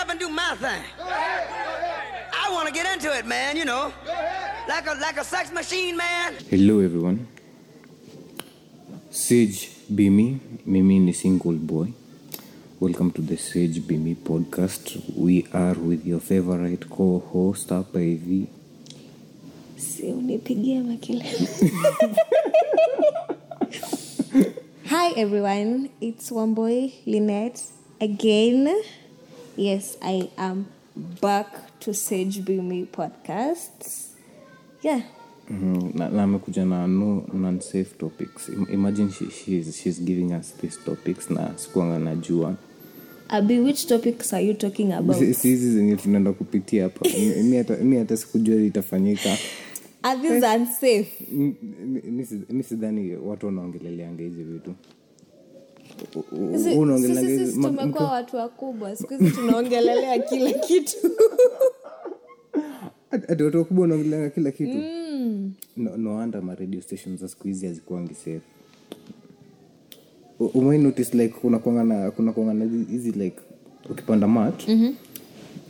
up and do my thing. I want to get into it, man, you know. Like a like a sex machine, man. Hello everyone. Sage Bimi, me. Mimi ni single boy. Welcome to the Sage Bimi podcast. We are with your favorite co-host hapa hivi. si unipigie makelele hi everyone it's wamboy Lynette again yes i am back to sage be podcasts. podcast yeah Mhm, na, na amekuja na no non-safe topics. Imagine she, she's, she's giving us these topics na sikuanga najua. abi which topics are you talking about Si si zenye tunaenda kupitia hapa. Mi- hata- sikujua itafanyika. mi sidhani watu wanaongeleleanga hizi vitu. Tumekuwa watu wakubwa. Siku hizi tunaongelelea kila kitu. Ati- watu wakubwa wanaongelea kila kitu? No, no wonder ma radio stations za siku hizi hazikuangi safe. Umewai notice like kuna hizi like ukipanda mat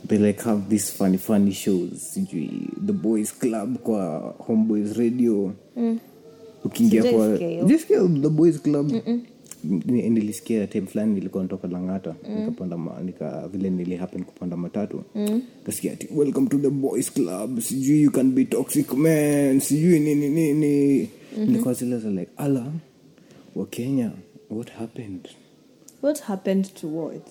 they like have these funny funny shows. Sijui the boys club kwa homeboys radio. Ukiingia kwa the boys club. Ni- nilisikia time fulani nilikuwa natoka langata nikapanda ma, nika vile nili happen kupanda matatu. Kasikia ati welcome to the boys club sijui you can be toxic man sijui nini nini nilikuwa zile za like ala wa kenya what happened? What happened to what?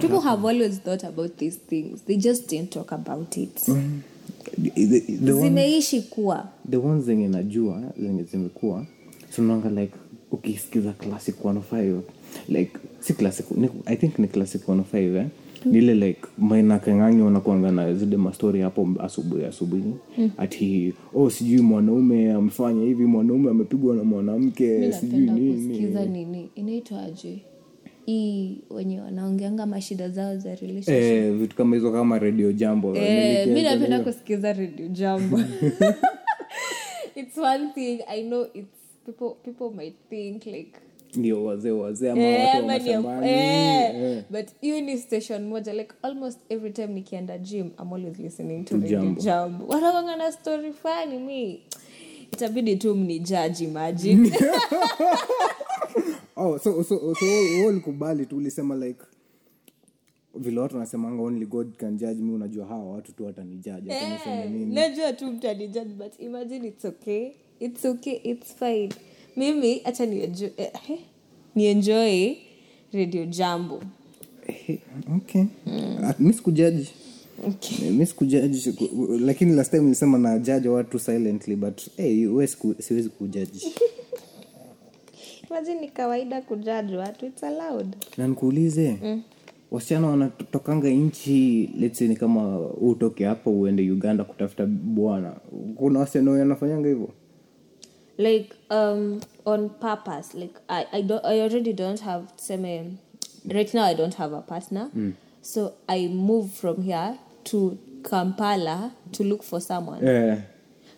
People have always thought about these things. They just didn't talk about it. Mm. the, the, zimeishi kuwa. the ones zenye najua zenye zimekuwa sunanga like ukisikiza classic 105 like si classic ni, i think ni classic 105 eh? ni ile like maina kengangi wanakuanga na zile mastori hapo asubuhi asubuhi. Ati oh sijui mwanaume amefanya hivi mwanaume amepigwa na mwanamke sijui nini. nini? Inaitwaje hii wenye wanaongeanga mashida zao za eh, vitu kama hizo kama radio jambo. Eh, mi napenda kusikiza radio jambo. It's one thing i know it's people people might think like ndio wazee wazee ama eh, watu eh, eh. but hiyo ni station moja like almost every time nikienda gym i'm always listening to Jambo. jambo. Wanawanga na story fani mi. Itabidi tu mnijaji imagine. Oh, so, so, so ulikubali tu ulisema like vile watu wanasemanga only god can judge me. Unajua hawa watu tu watanijaji watanisema Eh, nini? najua tu mtanijudge but imagine it's okay it's okay it's fine. Mimi hacha nienjoy, eh, eh, nienjoy radio jambo. Okay. Ah, mi sikujaji. Okay. Mi sikujaji lakini last time nilisema na jaji watu silently but hey, we siku, siwezi kujaji. Maji ni kawaida kujaji watu it's allowed. Na nikuulize wasichana wanatokanga nchi let's ni kama utoke hapa uende uganda kutafuta bwana. Kuna wasichana wanafanyanga hivyo like um on purpose like i i don't i already don't have same right now i don't have a partner. Hmm. So i move from here to kampala to look for someone. Yeah.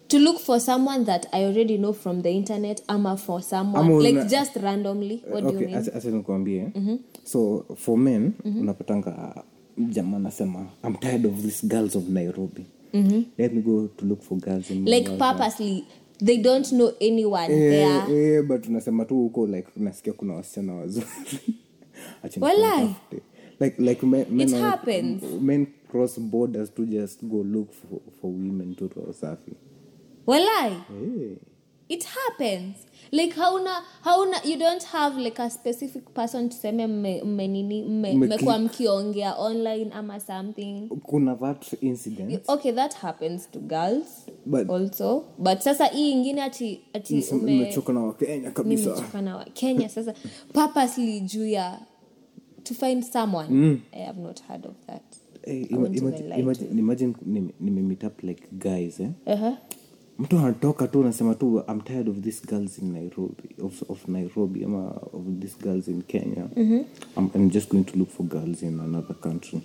To look for someone that i already know from the internet I'm a for someone. Ama like una- just randomly what do you okay, mean? acha- acha nikuambie eh? mm-hmm. so for men mm-hmm. unapatanga jamaa anasema i'm tired of these girls of nairobi. Mm-hmm. Let me go to look for girls in like Mombasa." purposely they don't know anyone Eh, there eh, but unasema tu huko like nasikia kuna wasichana wazuri Acha Walai. nikuwatafute. like like men, men, It happens. men cross borders to just go look for, for women to roho safi walai Eh. It happens like hauna hauna you don't have like a specific person tuseme mmenini mme- Mme- mmekuwa mkiongea online ama something kuna that incident okay that happens to girls But- also but sasa hii ingine ati ati ume- nimechoka na wakenya kabisa na wa- kenya sasa purposely juu ya to find someone i have not heard of that Hey, imagine, imagine, imagine nime- nimemeet up like guys eh? uh-huh. Mtu anatoka tu anasema tu i'm tired of these girls in nairobi of, of nairobi ama of these girls in kenya. I'm, i'm just going to look for girls in another country.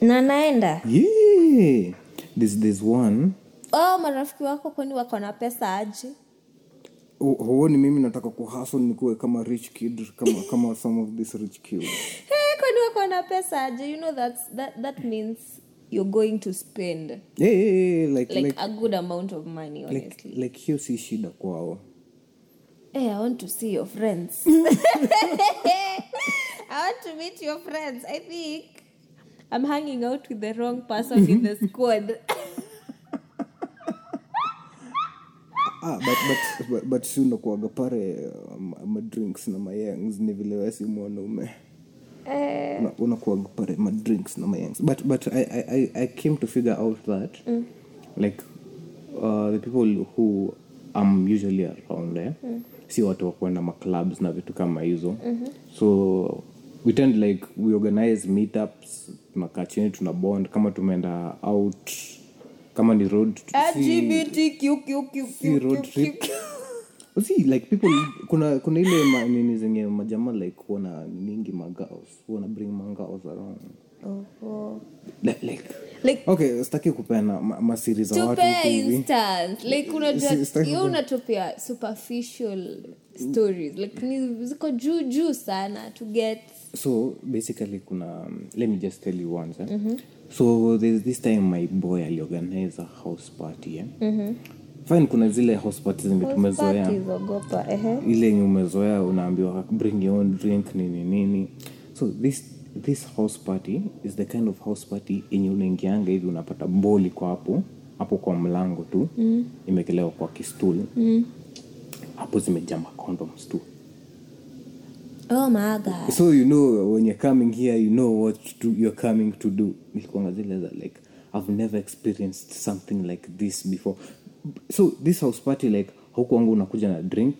Na naenda yeah. This, this one. Oh marafiki wako kwani wako na pesa aji hu- huoni mimi nataka kuhasl nikuwe kama rich kid kama, kama some of this rich kid hey, kwani wako na pesa aji you know that's, that, that means you're going to spend yeah, yeah, yeah, like, like, like, a good amount of money honestly. like hiyo si shida kwao. Hey, i want to see your friends. I want to meet your friends. I think i'm hanging out with the wrong person in the squad. Ah, but, but, but, but si unakuaga pare uh, madrinks na mayangs ni vile wesi mwanaume Una- unakuaga madrinks na mayangs but, but I, I, I- came to figure out that like uh, the people who am usually around eh, si watu wakuenda maclubs na vitu kama hizo. So we tend like we organize meetups tunakaa chini tuna bond. Kama tumeenda out kama ni road si- si road trip see like people kuna kuna ile ma, nini zenye majama like wana ningi magaos wana bring mangaos around. Like, like like okay ma- masiri za sitaki hiyo ku- unatupia superficial stories like ni ziko juu juu sana to get. So basically kuna um, let me just tell you once eh? so there's this time my boy aliorganize a house party eh? Fine kuna zile house zenye tumezoea. ile yenye umezoea unaambiwa bring your own drink nini nini. So this this house party is the kind of house party yenye unaingianga hivi unapata boli kwa hapo hapo kwa mlango tu. Mm. imekelewa kwa kistul hapo zimejaa macondoms tu. Oh my god. So you know when you're coming here you know what to, you're coming to do. Nilikuanga zile za like i've never experienced something like this before so this house party like haukuanga unakuja na drink.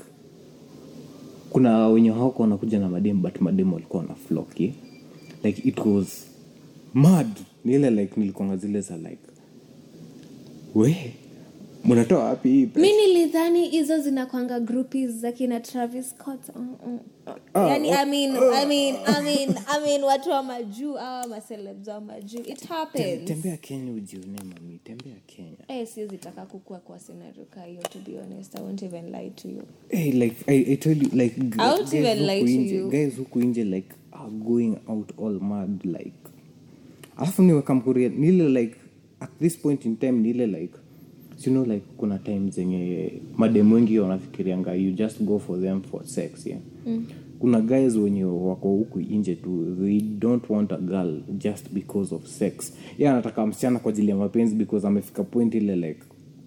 Kuna wenye hawako wanakuja na mademu but mademu walikuwa na floki yeah? like it was mad. Niile like nilikuanga zile za like we mnatoa wapi hii mi nilidhani hizo zinakwanga groupies za kina travis scott. Yani I mean, I mean, I mean, I mean, watu wa majuu awa macelebs wa majuu. It happens. Tembea kenya ujione mami. Tembea kenya. Hey, siwezi taka kukua kwa senario ka hiyo to be honest. I won't even lie to you. Hey, like I, I told you, like I won't even lie to inje, you. guys huku nje like are going out all mad like. Alafu niwekamkuria nile like at this point in time nile like you know like kuna time zenye madem wengi wanafikirianga you just go for them for sex yeah? Mm. kuna guys wenye wako huku nje tu they don't want a girl just because of sex. Ye anataka msichana kwa ajili ya mapenzi because amefika point ile like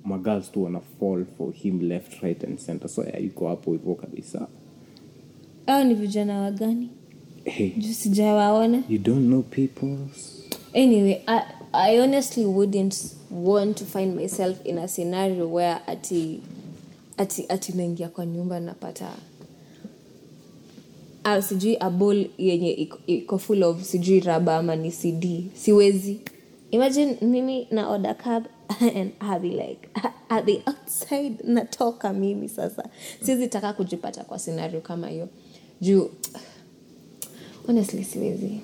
magirls tu wana fall for him left right and center. So yeah, iko hapo hivo kabisa. Au ni vijana wagani hey, juu sijawaona. You don't know peoples. Anyway I, i honestly wouldn't want to find myself in a scenario where ati ati ati naingia kwa nyumba napata ah, sijui a bowl yenye iko- iko full of sijui raba ama ni cd siwezi. Imagine mimi na order cab and I'll like be outside natoka mimi sasa. Siwezi taka kujipata kwa scenario kama hiyo. Juu honestly siwezi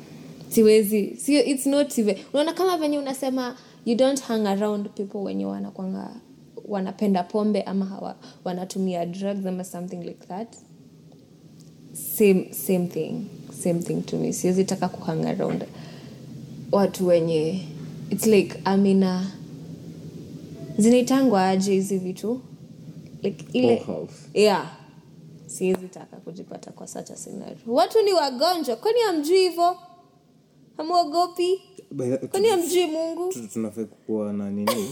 siwezi. Sio it's not unaona kama venye unasema you don't hang around people wenye wanakwanga wanapenda pombe ama hawa, wanatumia drugs ama something like that. Same same thing same thing to me. Siwezi taka kuhang around watu wenye its like amina zinaitangwa aje hizi vitu? Like ile yeah. Siwezi taka kujipata kwa such a scenario. Watu ni wagonjwa kwani amjui hivo hamwogopi kwani amjui mungu? Tu- tunafaa kuwa na nini?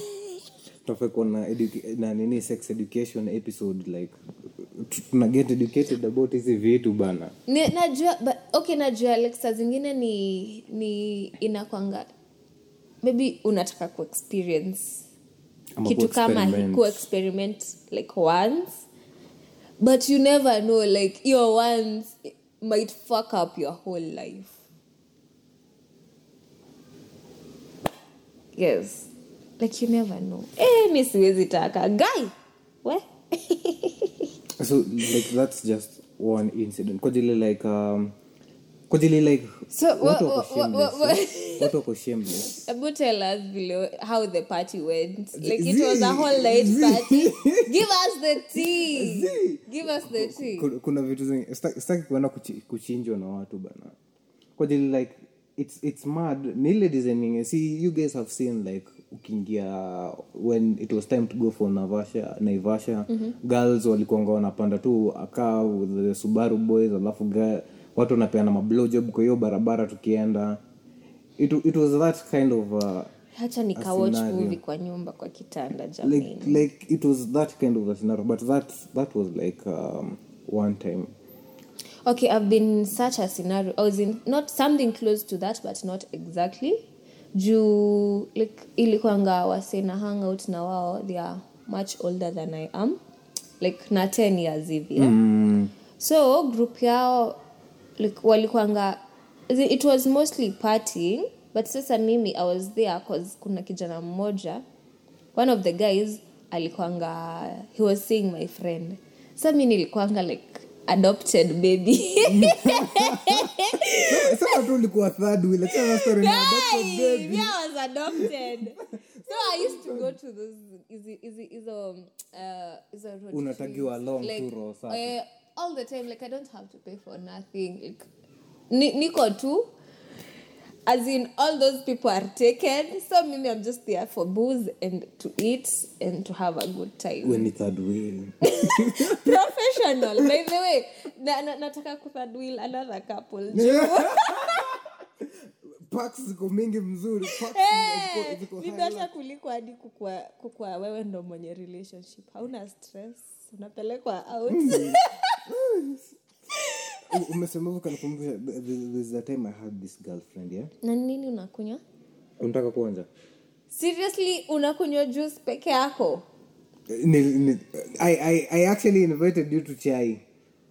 Tunafaa kuwa na, educa- na nini sex education episode like tu- tuna get educated about hizi vitu bana. Ni- najua but, okay najua like saa zingine ni ni inakwanga maybe unataka kuexperience Ama kitu kama kuexperiment. kuexperiment like once but you never know like your once might fuck up your whole life yes. Like you never know. Eh, mi siwezi taka. Guy! We? So like that's just one incident. Kwa like um, kwa like So, watu wako wha- wha- shameless, wha- watu wako shameless? Abu tell us below how the party went. Like it was a whole night party. Give us the tea. Give us the tea. kuna, kuna vitu zingi sitaki kuenda kuchinjwa na watu bana. Kwajili like it's it's mad. Nile designing see you guys have seen like ukiingia when it was time to go for navasha naivasha. Girls walikuanga wanapanda tu akaa the subaru boys alafu watu wanapeana mablowjob kwa hiyo barabara tukienda. It, it was that kind of uh, hacha nikawatch movie kwa nyumba kwa kitanda jamani. Like like it was that kind of a scenario but that that was like um, one time okay i've been such a scenario i was in not something close to that but not exactly. Juu like ilikuanga wasena hang out na wao they are much older than i am. Like na 10 years hivi yeah? mm, so group yao like walikwanga it was mostly partying but sasa mimi i was there cause kuna kijana mmoja one of the guys alikwanga he was seeing my friend. Sa mi nilikwanga like adopted baby. Sasa tu ulikuwa third wheel. Achana na story adopted baby. yeah, I was adopted. So i used to go to those is is is hizo uh, hizo road Unatagiwa like, safi. eh, all the time like i don't have to pay for nothing. Like niko tu as in all those people are taken. So mimi i'm just there for booze and to eat and to have a good time. When it's third wheel. Professional. By the way na, na, nataka kuthird wheel another couple. Packs ziko mingi mzuri. Beta kuliko hadi kukua, kukua wewe ndo mwenye relationship. Hauna stress. Unapelekwa out. U- umesema hivyo there's a time i had this girlfriend yeah? Na nini unakunywa? Unataka kuonja? Seriously unakunywa juice peke yako? Ni, ni, I, I, i actually invited you to chai.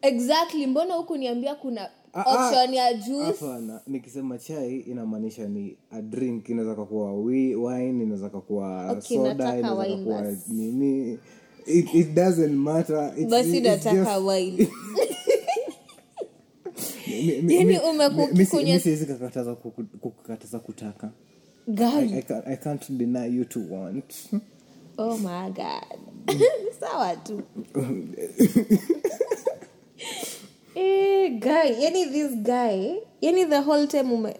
Exactly mbona huku niambia kuna Ah, ah, option ya juice? hapana. Nikisema chai inamaanisha ni a drink. Inaweza kakuwa wi- wine inaweza kakuwa Okay, soda nataka inaweza wine kakuwa basi. nini. It, it doesn't matter. It's- basi it's nataka just- wine mi- mi- Yaani mi- umekuwa mi- mi si- ukikunywa- mi siwezi kukataza kutaka. I, I, I can't deny you to want. Oh my god. Sawa tu. Eh, guy yani this guy yani the whole time ume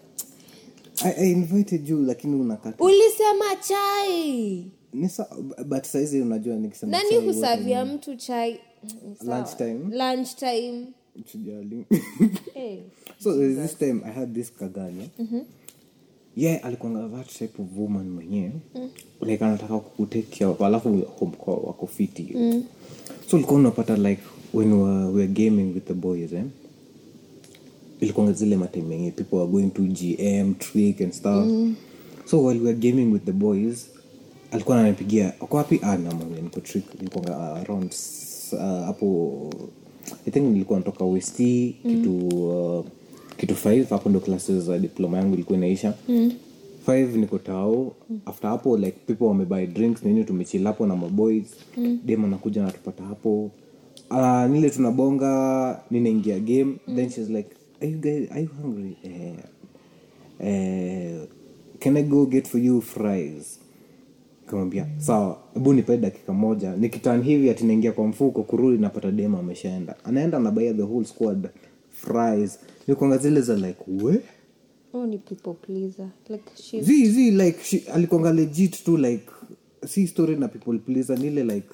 I, I invited you lakini unakata. Ulisema chai. Nisa, but saizi unajua nikisema nani husavia mtu chai? Sawa. Lunchtime. lunchtime Usijali. Eh. so there's this time i had this kaganya. Yeah alikuanga that type of woman mwenyewe. Like anataka kukutake alafu home wako fiti so ulikuwa unapata like when were, were gaming with the boys eh? ilikuanga zile matime yenye people were going to gm trick and stuff. So while were gaming with the boys alikuwa ananipigia uko wapi? Ah trick ilikuanga around uh, hapo i think nilikuwa natoka west kitu uh, kitu 5 hapo ndo classes za diploma yangu ilikuwa inaisha. Mm. five niko tao. After hapo like people wamebuy drinks nini tumechila hapo na maboys. Mm. dem anakuja natupata hapo. Uh, nile tunabonga ninaingia game. Mm. then she's like are you guys are you hungry? Eh, eh, can i go get for you fries kamwambia sawa hebu nipee dakika moja. Nikitan hivi ati naingia kwa mfuko kurudi napata dema ameshaenda. Anaenda anabaia the whole squad fries. Nikwanga zile za like we? Oh ni people pleaser. Like she's zi zi like she, alikwanga legit tu like si story na people pleaser nile like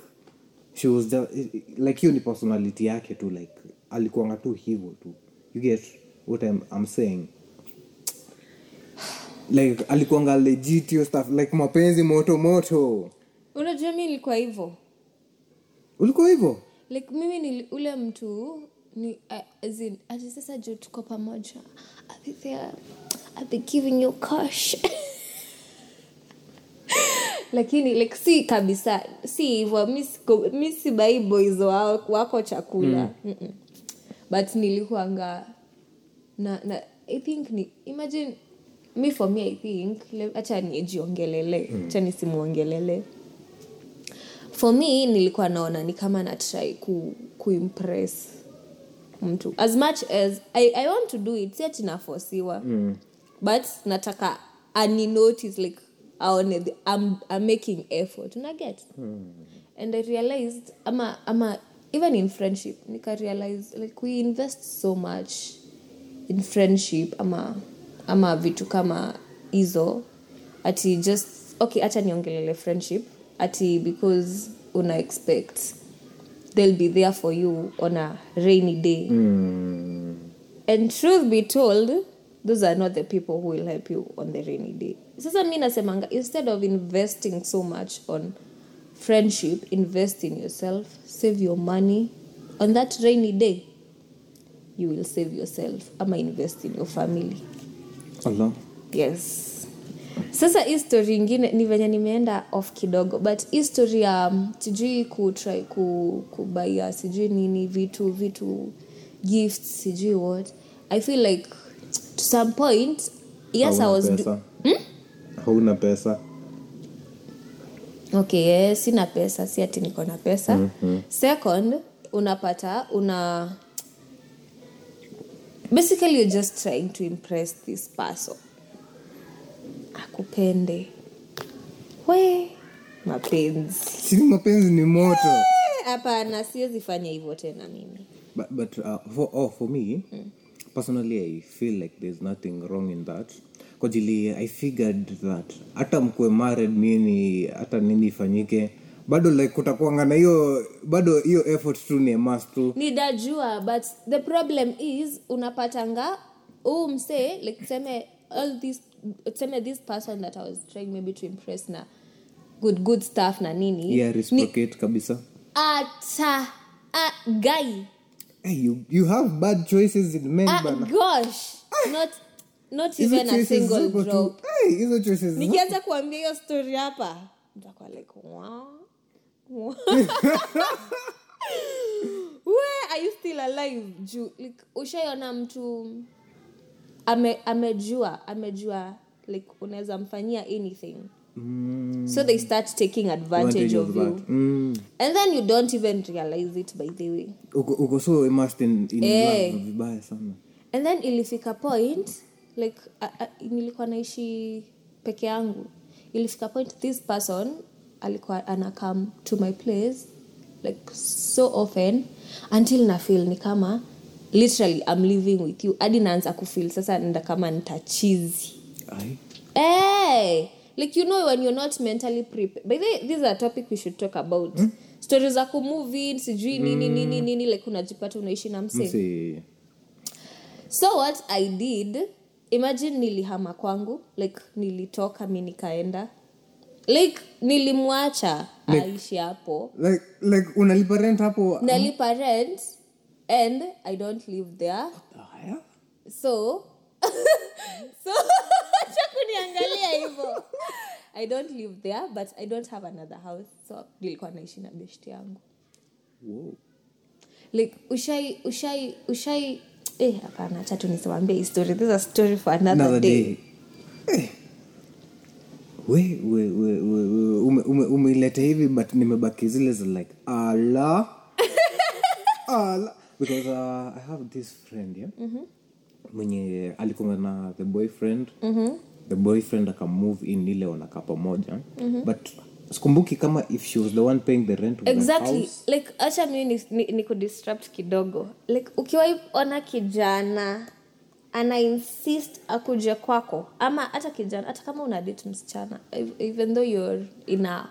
she was just, like hiyo ni personality yake tu like alikuanga tu hivyo tu. You get what I'm, I'm saying like alikuanga legit hiyo stuff like mapenzi moto moto. Unajua mi nilikuwa hivyo ulikuwa hivyo like mimi ni ule mtu ni uh, ati sasa juu tuko pamoja. Giving you cash. Lakini like si kabisa si hivyo mi sibai boys wao- wako chakula. Mm. but nilikuanga na, na i think ni imagine me for me i think hacha nijiongelele nijiongelele acha nisimuongelele. For me nilikuwa naona ni kama natrai ku, kuimpress mtu. As much as I, i want to do it si ati nafosiwa mm. but nataka aninotice like aone the- I'm, I'm making effort. Unaget mm. and i realized ama ama even in friendship nika realize like we invest so much in friendship ama ama vitu kama hizo ati just okay hacha niongelele friendship ati because una expect they'll be there for you on a rainy day. And truth be told those are not the people who will help you on the rainy day. Sasa mi nasemanga instead of investing so much on friendship invest in yourself save your money. On that rainy day you will save yourself ama invest in your family Allah. yes sasa hii story ingine ni venye nimeenda off kidogo but hii story ya um, sijui kutry ku, kubaia sijui nini vitu vitu gifts sijui what i feel like to some point yes i was do- hmm? hauna pesa okay yes, sina pesa si ati niko na pesa mm-hmm. second unapata una basically you're just trying to impress this person. Akupende. We mapenzi. Sini mapenzi ni moto. Eh, hapana siwezi fanya hivyo tena mimi. But, but uh, for, oh, for me personally i feel like there's nothing wrong in that. Kwa i figured that hata mkuwe married nini hata nini ifanyike bado like kutakuanga na hiyo bado hiyo effort tu ni mas tu. Nidajua but the problem is unapatanga huu msee like tuseme all this tuseme this person that i was trying maybe to impress na good good stuff na nini yeah ni kabisa. Ata a guy. Hey, you, you have bad choices in men uh, bana. gosh not not Hizo even a single drop. Hey, hizo choices nikianza kuambia hiyo story hapa nitakuwa like wow. Wow. where are you still alive juu like ushaiona mtu ame, amejua amejua like unaweza mfanyia anything Mm, so they start taking advantage, advantage of, of you that. Mm. and then you don't even realize it by the way uko uko so immersed in, in Eh. love vibaya sana and then ilifika point like nilikuwa naishi peke yangu ilifika point this person alikuwa ana come to my place like so often until na feel ni kama literally I'm living with you. Hadi naanza kufeel sasa nda kama nitachizi. Hey, like you know when you're not mentally prepared by the this is a topic we should talk about. Hmm? stori za kumove sijui nini nini nini like unajipata unaishi na msee. Mse- so what i did imagine nilihama kwangu like nilitoka mi nikaenda like nilimwacha Like- aishi hapo. like like unalipa rent hapo? Nalipa rent and i don't live there. So so acha kuniangalia hivyo i don't live there but i don't have another house. So nilikuwa naishi na beshti yangu. Like ushai ushai ushai eh hapana acha tu nisimwambie hii story. This is a story for another, Another day, day. Eh. We we we we we ume- ume- umeileta hivi but nimebaki zile za like ala. Ala. Because uh, i have this friend yeah? Mwenye alikuwa na the boyfriend. The boyfriend akamove in ile wanakaa pamoja. But sikumbuki kama if she was the one paying the rent the exactly. house. Like acha mi ni, ni, ni kidogo. Like ukiwaona kijana ana insist akuje kwako. Ama hata kijana hata kama una date msichana even though you're in a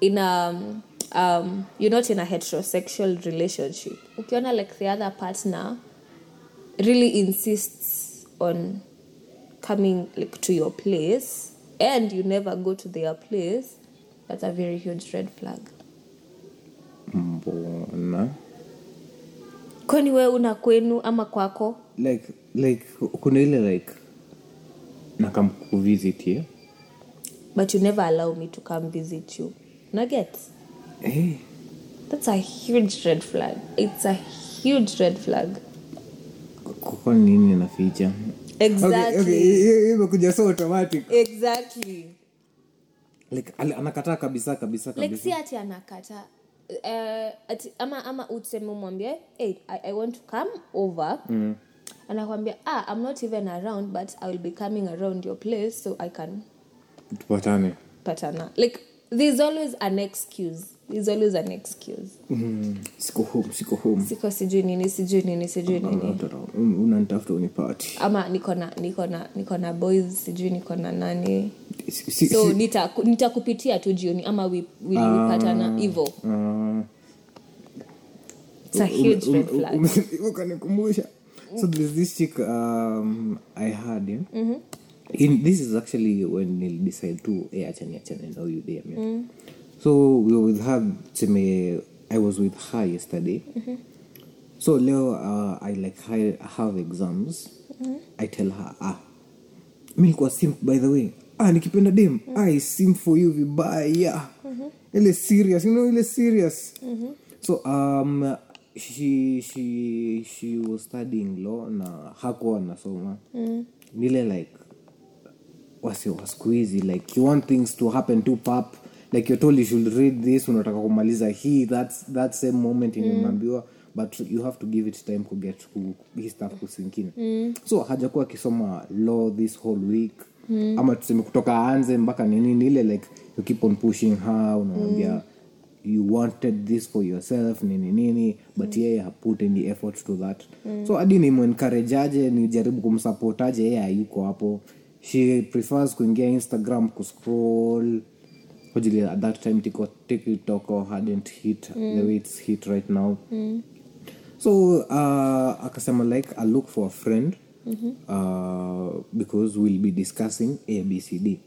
in a um, you're not in a heterosexual relationship. Ukiona like the other partner really insists on coming like to your place and you never go to their place that's a very huge red flag. Mbona? Kwani wewe una kwenu ama kwako? Like like kuna ile like nakam kuvisit yeah? but you never allow me to come visit you. Naget hey. that's a huge red flag. It's a huge red flag. Kwa nini naficha Exactly. Okay, okay, hiyo- hiyo imekuja so automatic. Exactly. Like anakataa kabisa kabisa like si ati anakata uh, ati, ama ama useme umwambie hey, I, i want to come over. Mm. Anakwambia ah, i'm not even around but i will be coming around your place so i can tupatane patana like there's always an excuse is always an excuse mm, siko home siko home siko sijui nini sijui nini sijui nini unanitafuta unipati ama niko na niko na niko na boys sijui niko na nani Si- si- so si- nitakupitia tu jioni ama we, uh, hivo uh, It's a huge red Um- flag. um- ukanikumbusha so there's this chick um, i had yeah? In, this is actually when nil decide to eh, achani achani na huyu dem yeah? so we were with her tuseme i was with her yesterday. So leo uh, i like I have exams. I tell her ah mi nilikuwa simp by the way. Ah nikipenda dem i simp for you vibaya. Ile serious you know ile serious. So um she she she was studying law na hakuwa anasoma. Nile like wasi wa siku hizi like you want things to happen to pap like you're told you should read this unataka kumaliza hii that's that same moment unaambiwa but you have to give it time kuget ku, hii stuff kusinkini mm. so hajakuwa akisoma law this whole week mm. ama tuseme kutoka anze mpaka nini ni ile like you keep on pushing her unamwambia mm you wanted this for yourself nini nini but yeye haput any effort to that. So hadi nimenkarejaje nijaribu kumsapotaje yeye hayuko hapo. She prefers kuingia instagram kuscroll. Hojili at that time tiko tiktok hadn't hit the way it's hit right now. So uh, akasema like i look for a friend uh, because we'll be discussing abcd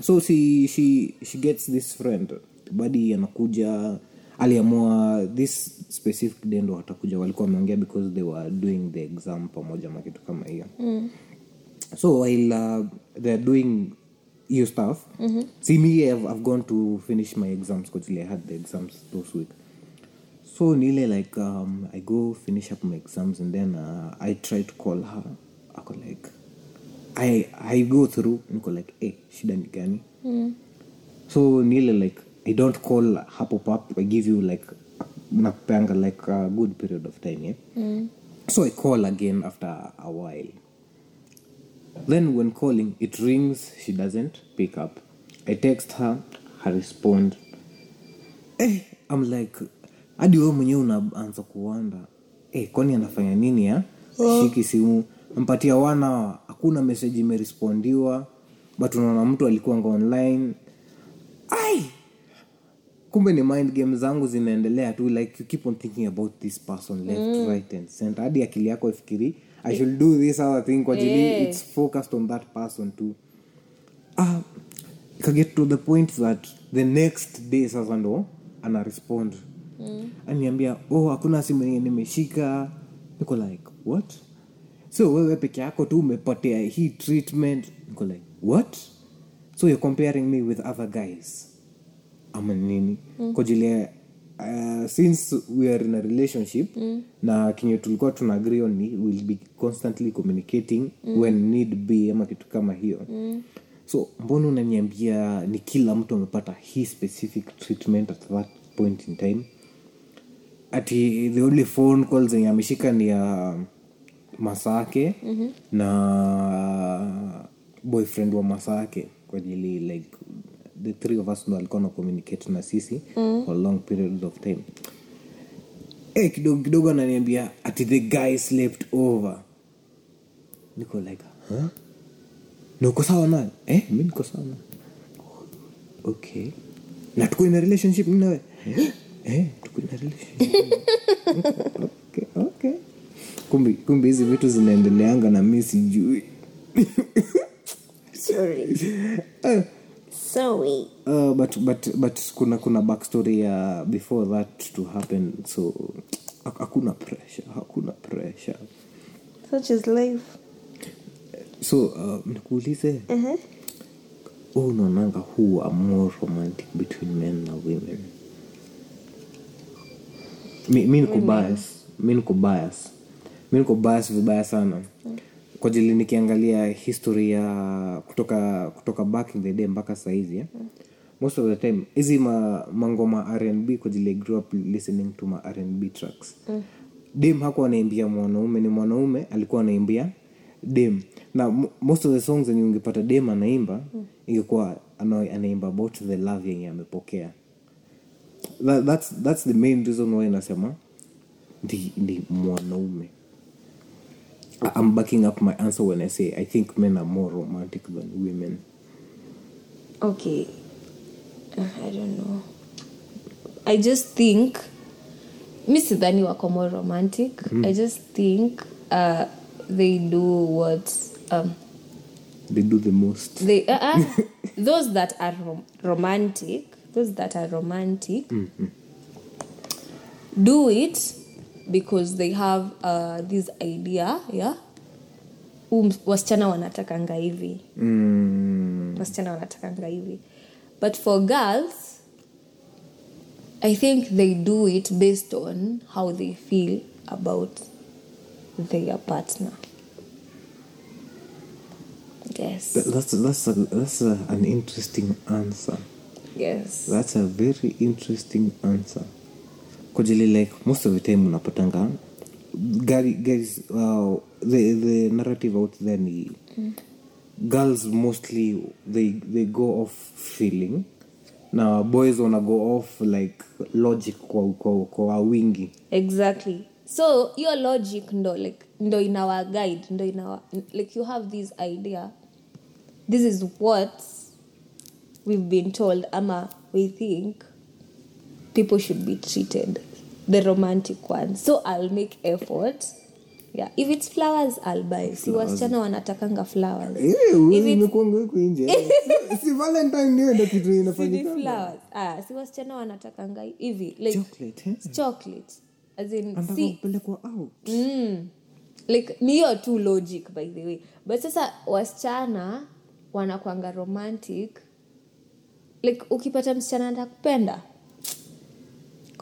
so she, she, she gets this friend badi anakuja aliamua this specific day ndo watakuja walikuwa wameongea because they were doing the exam pamoja na kitu kama hiyo mm. so while uh, theyare doing hiyo stuff mm-hmm. see me I've, I've gone to finish my exams because I had the exams those week so nile like um, i go finish up my exams and then uh, i try to call her ako like i i go through niko like hey, shida ni gani mm. so nile like i don't call hapo pap i give you like nakupanga like a good period of time yeah? mm. so i call again after a while. Then when calling it rings she doesn't pick up. I text her her respond. Eh, I'm like hadi wewe mwenyewe unaanza kuwanda. Eh, kwani anafanya nini ya shiki simu. Mpatia wana hakuna meseji imerespondiwa. But unaona mtu alikuanga online. Ai kumbe ni mind game zangu zinaendelea tu like you keep on thinking about this person left right and center. Hadi akili yako ifikiri i should do this other thing kwa ajili Yeah. it's focused on that person too ah ikaget to the point that the next day sasa ndo ana respond. Mm. aniambia oh hakuna simu yenye nimeshika. Niko like what? So wewe peke yako tu umepotea hii treatment. Niko like what? So you're comparing me with other guys ama nini mm. kojile uh, since we are in a relationship mm. na kenye tulikuwa tuna agree on will be constantly communicating mm. when need be ama kitu kama hiyo mm. so mbona unaniambia ni kila mtu amepata hii specific treatment at that point in time ati the only phone call zenye ameshika ni ya masake mm-hmm. na boyfriend wa masake kwa ajili like the three of us ndo alikuwa na communicate na sisi mm. for long periods of time. Hey, kidogo kidogo ananiambia ati the guy slept over. Niko like huh? niko sawa naye? Eh mi niko sawa naye. Okay. Na tuko ina relationship mi nawe eh? Tuko ina relationship. Okay okay. Kumbe kumbe hizi vitu zinaendeleanga na mi sijui. Sorry. Eh, sorry Uh, but but but kuna kuna backstory ya before that to happen so hak- hakuna pressure hakuna pressure. Such is life. So uh, nikuulize uh-huh. unaonanga who are more romantic between men na women? Mi, niko bias mi niko bias. Mi niko bias vibaya sana kwa jili nikiangalia history ya kutoka kutoka back in the day mpaka saizi yeah? most of the time hizi ma, mangoma rnb kwa jili grew up listening to ma rnb tracks mm. dem hakuwa anaimbia mwanaume ni mwanaume alikuwa anaimbia dem na mo- most of the songs zenye ungepata dem anaimba mm. ingekuwa ana- anaimba about the love yenye amepokea that, that's, that's the main reason why nasema ndi, ndi mwanaume I- i'm backing up my answer when i say i think men are more romantic than women Okay. Uh, I don't know. I just think mi sidhani wako more romantic. I just think uh, they do what um, they do the most they uh, uh, those that are rom- romantic those that are romantic do it because they have uh, this idea yeah? Um, wasichana wanatakanga hivi. Mm, wasichana wanatakanga hivi. But for girls i think they do it based on how they feel about their partner. Yes. Th- that's that's a, that's a, an interesting answer. Yes. That's a very interesting answer kujili like most of the time unapatanga gari uh, the narrative out there ni girls mostly they they go off feeling. Na boys wana go off like logic kwa kwa, kwa wingi. Exactly. So your logic ndo like ndo inawa guide ndo inawa like you have this idea. This is what we've been told ama we think people should be treated the romantic ones. So i'll make effort yeah if it's flowers i'll buy. Si wasichana wanatakanga flowers. Si valentine ndo kitu inafanyika? Ah si wasichana wanatakanga hivi like chocolate eh? chocolate. As in si mm, like niyo tu logic by the way. But sasa wasichana wanakwanga romantic. Like ukipata msichana atakupenda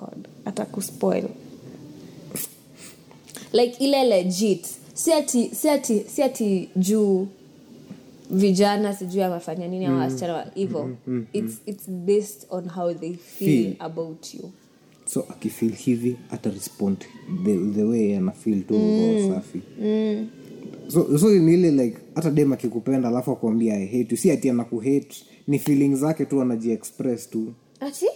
god atakuspoil like ile legit. Si ati si ati si ati juu vijana sijui amefanya nini ama wasichana wa- hivo. It's, it's based on how they feel Feel. about you. So akifil hivi ata respond the, the way anafil tu mm. safi. Mm. so, so ni ile like hata dem akikupenda alafu akuambia i hate you. Si ati anakuhate ni feeling zake tu anajiexpress tu. Ati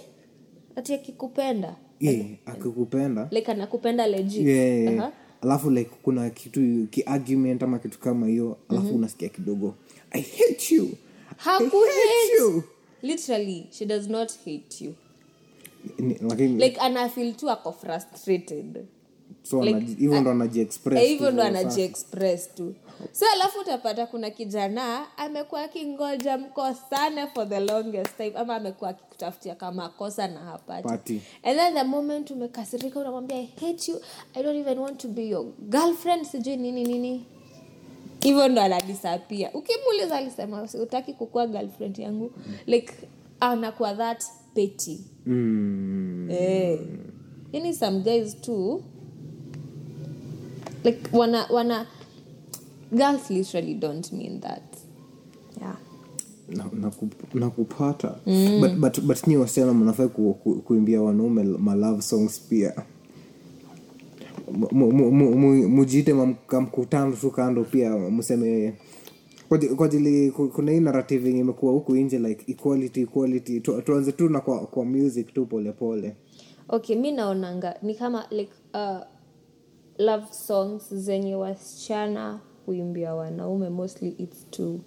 ati akikupenda. Yeah, akikupenda. Like anakupenda legit. Yeah. Aha. alafu like kuna kitu kiargument ama kitu kama hiyo alafu unasikia kidogo i hate you. I hate Hakuhate. you. Literally she does not hate you. N- lakini like anafil tu ako frustrated hivyo ndo anajiexpress Eh, tu ndo anajiexpress tu. So alafu utapata kuna kijana amekuwa akingoja mkosane for the longest time ama amekuwa akikutafutia kama kosa na hapati. Party. and then the moment umekasirika unamwambia i hate you. I don't even want to be your girlfriend. Sijui nini nini. Hivyo ndo anadisapia ukimuuliza alisema utaki kukuwa girlfriend yangu? Like anakuwa that petty. Mm. Eh. yani some guys too like wana wana girls literally don't mean that yeah nakupata na, mm. but, but, but nyi wasichana mnafai ku, ku, kuimbia wanaume malove songs pia mujite mu- mu- mu- mujiite mam- tu kando pia mseme kwa ajili kuna hii narrative yenye imekuwa huku nje like equality equality tuanze tu na kwa, kwa music tu polepole pole. okay mi naonanga ni kama like uh, love songs zenye wasichana huimbia wanaume mostly its to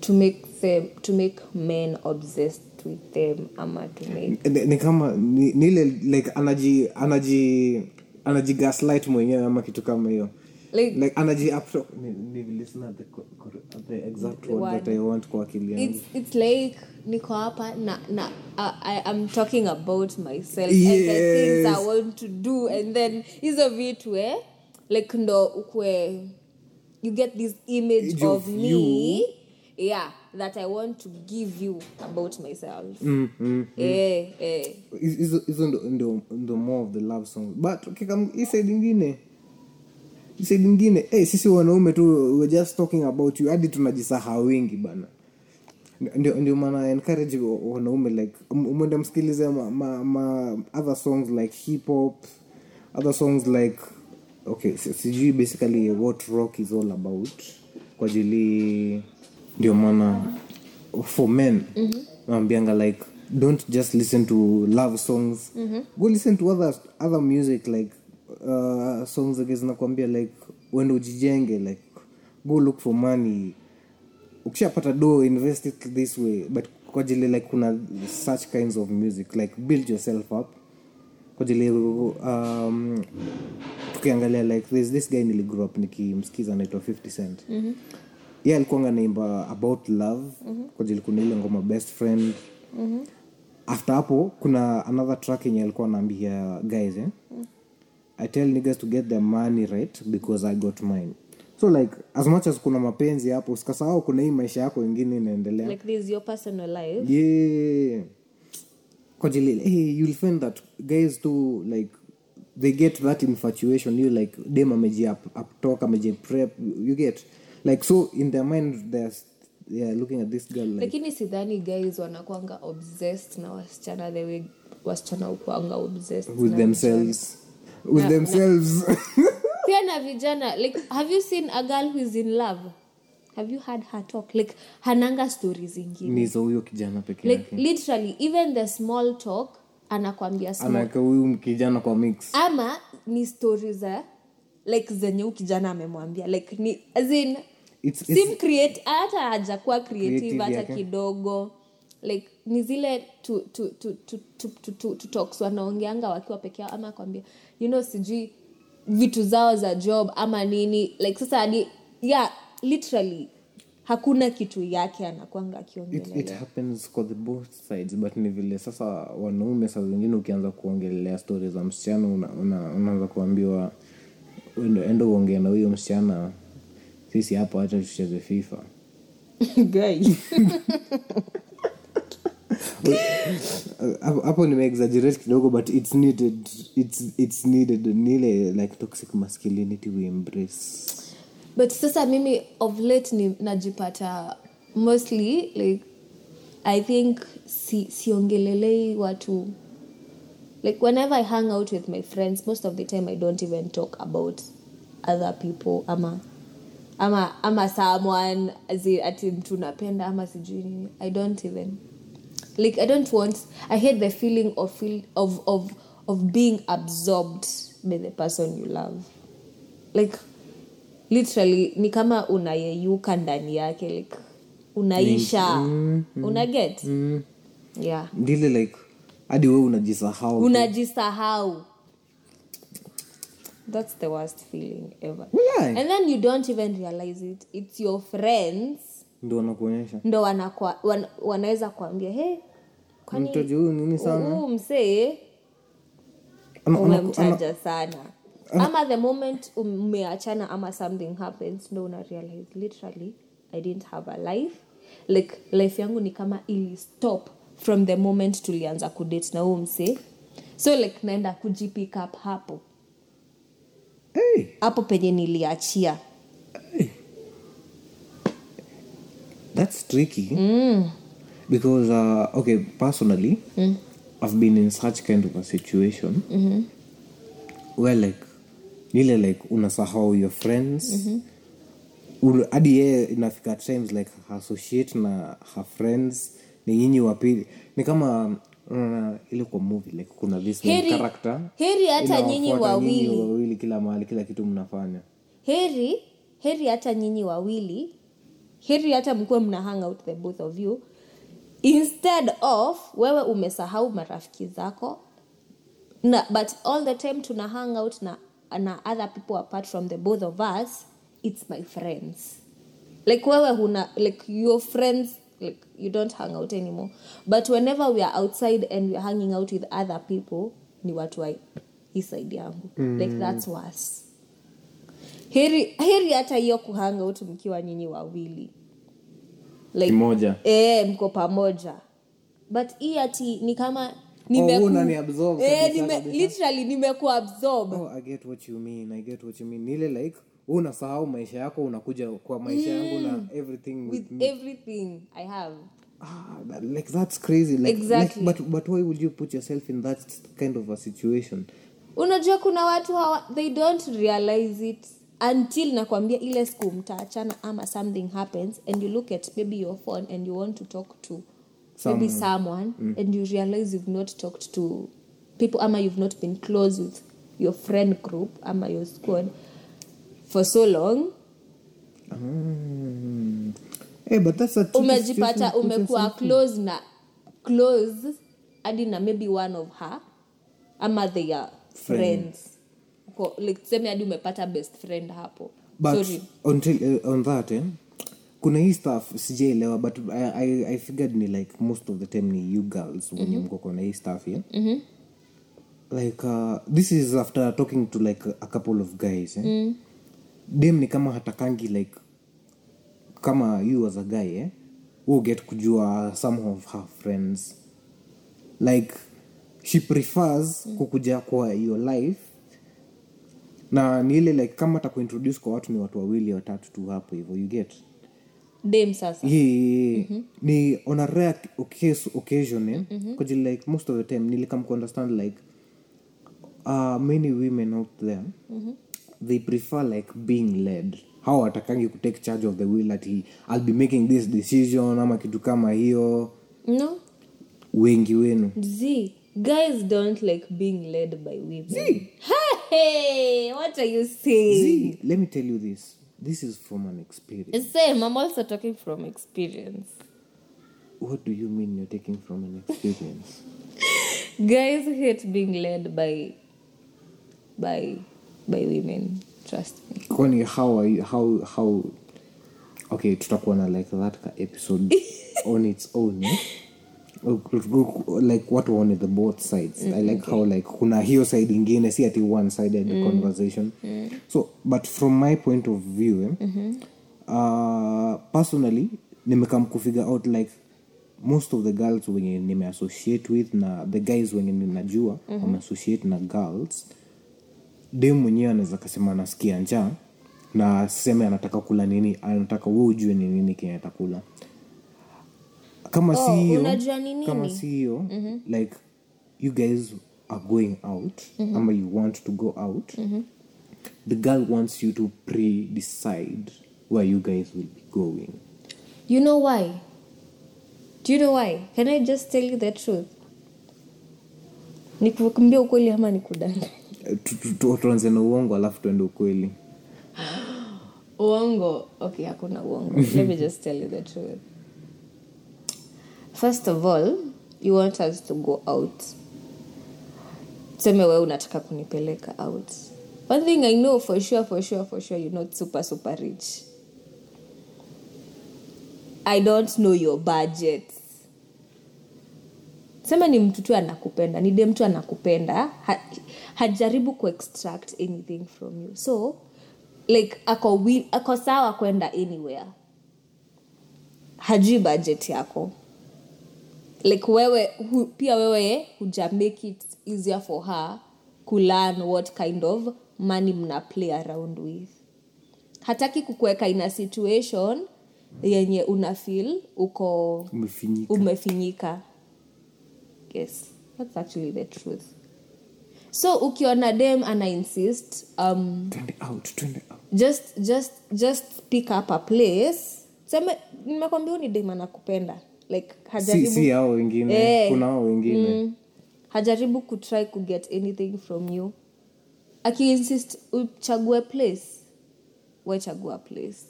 to make them to make men obsessed with them ama to make ni, kama ni, ni like anaji anaji anaji gaslight mwenyewe ama kitu kama hiyo like like anaji apro ni, ni listen at the, co- cor- at the exact word that I want kwa akili yangu it's, it's like niko hapa na, na uh, I, I'm talking about myself and the things I want to do. And then hizo vitu eh? Like ndo ukwe you get this image Image of, me you. yeah that I want to give you about myself. Mm, mm. eh eh. Hizo hizo ndo, more of the love song. But ukikam hii side ingine hii ingine hey, sisi wanaume tu we're just talking about you. Hadi tunajisahau wingi bana. Ndio ndio maana encourage wanaume like mwende msikilize ma, ma, ma other songs like hip hop other songs like okay sijui basically what rock is all about kwa ajili ndio maana for men mm-hmm. naambianga like don't just listen to love songs. Go listen to other other music like uh, songs like zinakwambia like uende ujijenge like go look for money ukishapata do invest it this way but kwa ajili like kuna such kinds of music like build yourself up kwa ajili um, tukiangalia like this, this guy niligrow up nikimsikiza anaitwa 50 cent mm-hmm. ye alikuwa naimba about love mm-hmm. kwa ajili kuna ile ngoma best friend mm-hmm. after hapo kuna another track yenye alikuwa anaambia guys eh? mm-hmm. I tell niggas to get their money right because i got mine. So like as much as kuna mapenzi hapo usikasahau kuna hii maisha yako ingine inaendelea. Like this your personal life. Yeah. Kwa hey, you'll find that guys too like they get that infatuation. You like dem ameji up, up ameji prep you get. Like so in their mind they're, yeah, looking at this girl like lakini sidhani guys wanakwanga obsessed na wasichana the way wasichana ukwanga obsessed with themselves themselves with Na- themselves. pia na vijana like have you seen a girl who is in love? Have you had her talk? Like hananga stori zingine. Ni za huyo kijana peke like yake. literally even the small talk anakwambia anaweka huyu kijana kwa mix. Ama ni stori za like zenye huu kijana amemwambia. Like ni as in It's- sim create hata hajakuwa creative Creative hata kidogo. Like ni zile tu, tu, tu, tu, tu, tu, tu, tu wanaongeanga wakiwa peke yao ama kwambia you know sijui vitu zao za job ama nini. Like sasa hadi yeah literally hakuna kitu yake anakwanga akiongelea it happens kwa the both sides but ni vile sasa wanaume saa zingine ukianza kuongelea stori za msichana una, una, unaanza kuambiwa endo, uongee uongea na huyo msichana sisi hapo hata tucheze fifa hapo- nimeexaggerate kidogo but it's needed it's, it's needed nile like toxic masculinity we embrace. But sasa mimi of late ni najipata mostly like i think si, siongelelei watu like whenever i hang out with my friends most of the time i don't even talk about other people ama ama ama someone ati mtu napenda ama sijui nini. I don't even like i don't want i hate the feeling of feel of of of being absorbed by the person you love. Like literally ni kama unayeyuka ndani yake like unaisha. Mm-hmm. Mm-hmm. Una get mm-hmm. yeah. Ndile like hadi we unajisahau. Unajisahau. That's the worst feeling ever. Walai. and then you don't even realize it. It's your friends ndo wanakuonyesha. Ndo wanakwa, wan, wanaweza kuambia hey, kwani mtoji huyu nini sana? Huu msee umemtaja sana. ama the moment umeachana ama something happens ndo una realize literally i didn't have a life. Like life yangu ni kama ili stop from the moment tulianza kudate na huu msee so like naenda kujipick up hapo. Hey, hapo penye niliachia that's tricky. Because uh, okay personally i've been in such kind of a situation where like nile like unasahau your friends. Ul- hadi yeye inafika times like associate na her friends. Ni nyinyi wapili ni kama unaona ile kwa movie like kuna this Heri- character heri hata nyinyi wawili. wawili kila mahali kila kitu mnafanya. Heri heri hata nyinyi wawili heri hata mkuwe mna hang out the both of you. Instead of wewe umesahau marafiki zako na, but all the time tuna hang out na, na other people apart from the both of us it's my friends. Like wewe huna like your friends like you don't hang out anymore. But whenever we are outside and weare hanging out with other people ni watu wa hii side yangu. Like that's worse. Heri heri hata hiyo kuhang out mkiwa nyinyi wawili like, eh, mko pamoja. But hii ati ni kama Oh, unani-absorb eh, oh, i get what you mean i get what you mean. Ile like unasahau maisha yako unakuja kwa maisha yangu na everything with, with me. everything i have. Ah, like that's crazy like, Exactly. like, but, but why would you put yourself in that kind of a situation? Unajua kuna watu hawa, they don't realize it until nakwambia ile siku mtaachana ama something happens and you look at maybe your phone and you want to talk to maybe someone. and you realize you've not talked to people ama you've not been close with your friend group ama your squad for so long. Mm. Eh, but that's a umejipata umekuwa close na close hadi na maybe one of her ama they are friends. Uko- like tuseme hadi umepata best friend hapo but Sorry. until, uh, on that eh, kuna hii staff sijaelewa but I, I, i figured ni like most of the time ni you girls wenye mko kona hii staff yeah? like uh, this is after talking to like a, couple of guys eh? dem ni kama hatakangi like kama you as a guy eh? will get kujua some of her friends like she prefers kukuja kwa your life na ni ile like kama takuintroduce kwa watu ni watu wawili watatu tu hapo hivyo you get? Dem sasa. Yeah, yeah, yeah. ni on a rare occasion, occasion eh? mm like most of the time nilikam kuunderstand like uh, many women out there they prefer like being led. How watakangi kutake charge of the will ati i'll be making this decision ama kitu kama hiyo. No. Wengi wenu. Z guys don't like being led by women hey what are you saying? See, let me tell you this. This is from an experience. Same i'm also talking from experience. What do you mean you're taking from an experience? Guys hate being led by by by women trust me. Kwani how are you, how how okay tutakuwa na like that episode on its own eh? Like watu waone the both sides. I like how like kuna hiyo side ingine si ati one sided conversation. So but from my point of view eh, uh, personally nimekam kufigure out like most of the girls wenye nimeassociate with na the guys wenye ninajua wameassociate na girls dem mwenyewe anaweza kasema anasikia njaa na seme anataka kula nini anataka we ujue ni nini kenye atakula kama Oh, si hiyo unajua ni nini? kama si hiyo like you guys are going out ama you want to go out the girl wants you to pre-decide where you guys will be going. You know why? Do you know why? Can i just tell you the truth? Nikukumbia ukweli ama nikudanga tu- tu- tu- tuanze na uongo alafu tuende ukweli. Uongo? Okay hakuna uongo. Let me just tell you the truth first of all you want us to go out. Seme we unataka kunipeleka out. One thing i know for sure for sure for sure you're not super super rich. I don't know your budget. Sema ni mtu tu anakupenda ni de mtu anakupenda ha, hajaribu kuextract anything from you. So like ako, ako sawa kwenda anywhere. Hajui budget yako like wewe hu, pia wewe huja make it easier for her kulearn what kind of money mna play around with. Hataki kukuweka ina situation yenye una feel uko umefinyika. umefinyika. Yes that's actually the truth. So ukiona dem ana insist um, twende out twende out. just just just pick up a place. Seme nimekwambia huyu ni dem anakupenda like si, hajaribu si hao wengine. Eh. kuna wengine. Mm, hajaribu kutry kuget anything from you. Akiinsist uchague place. Wechagua place.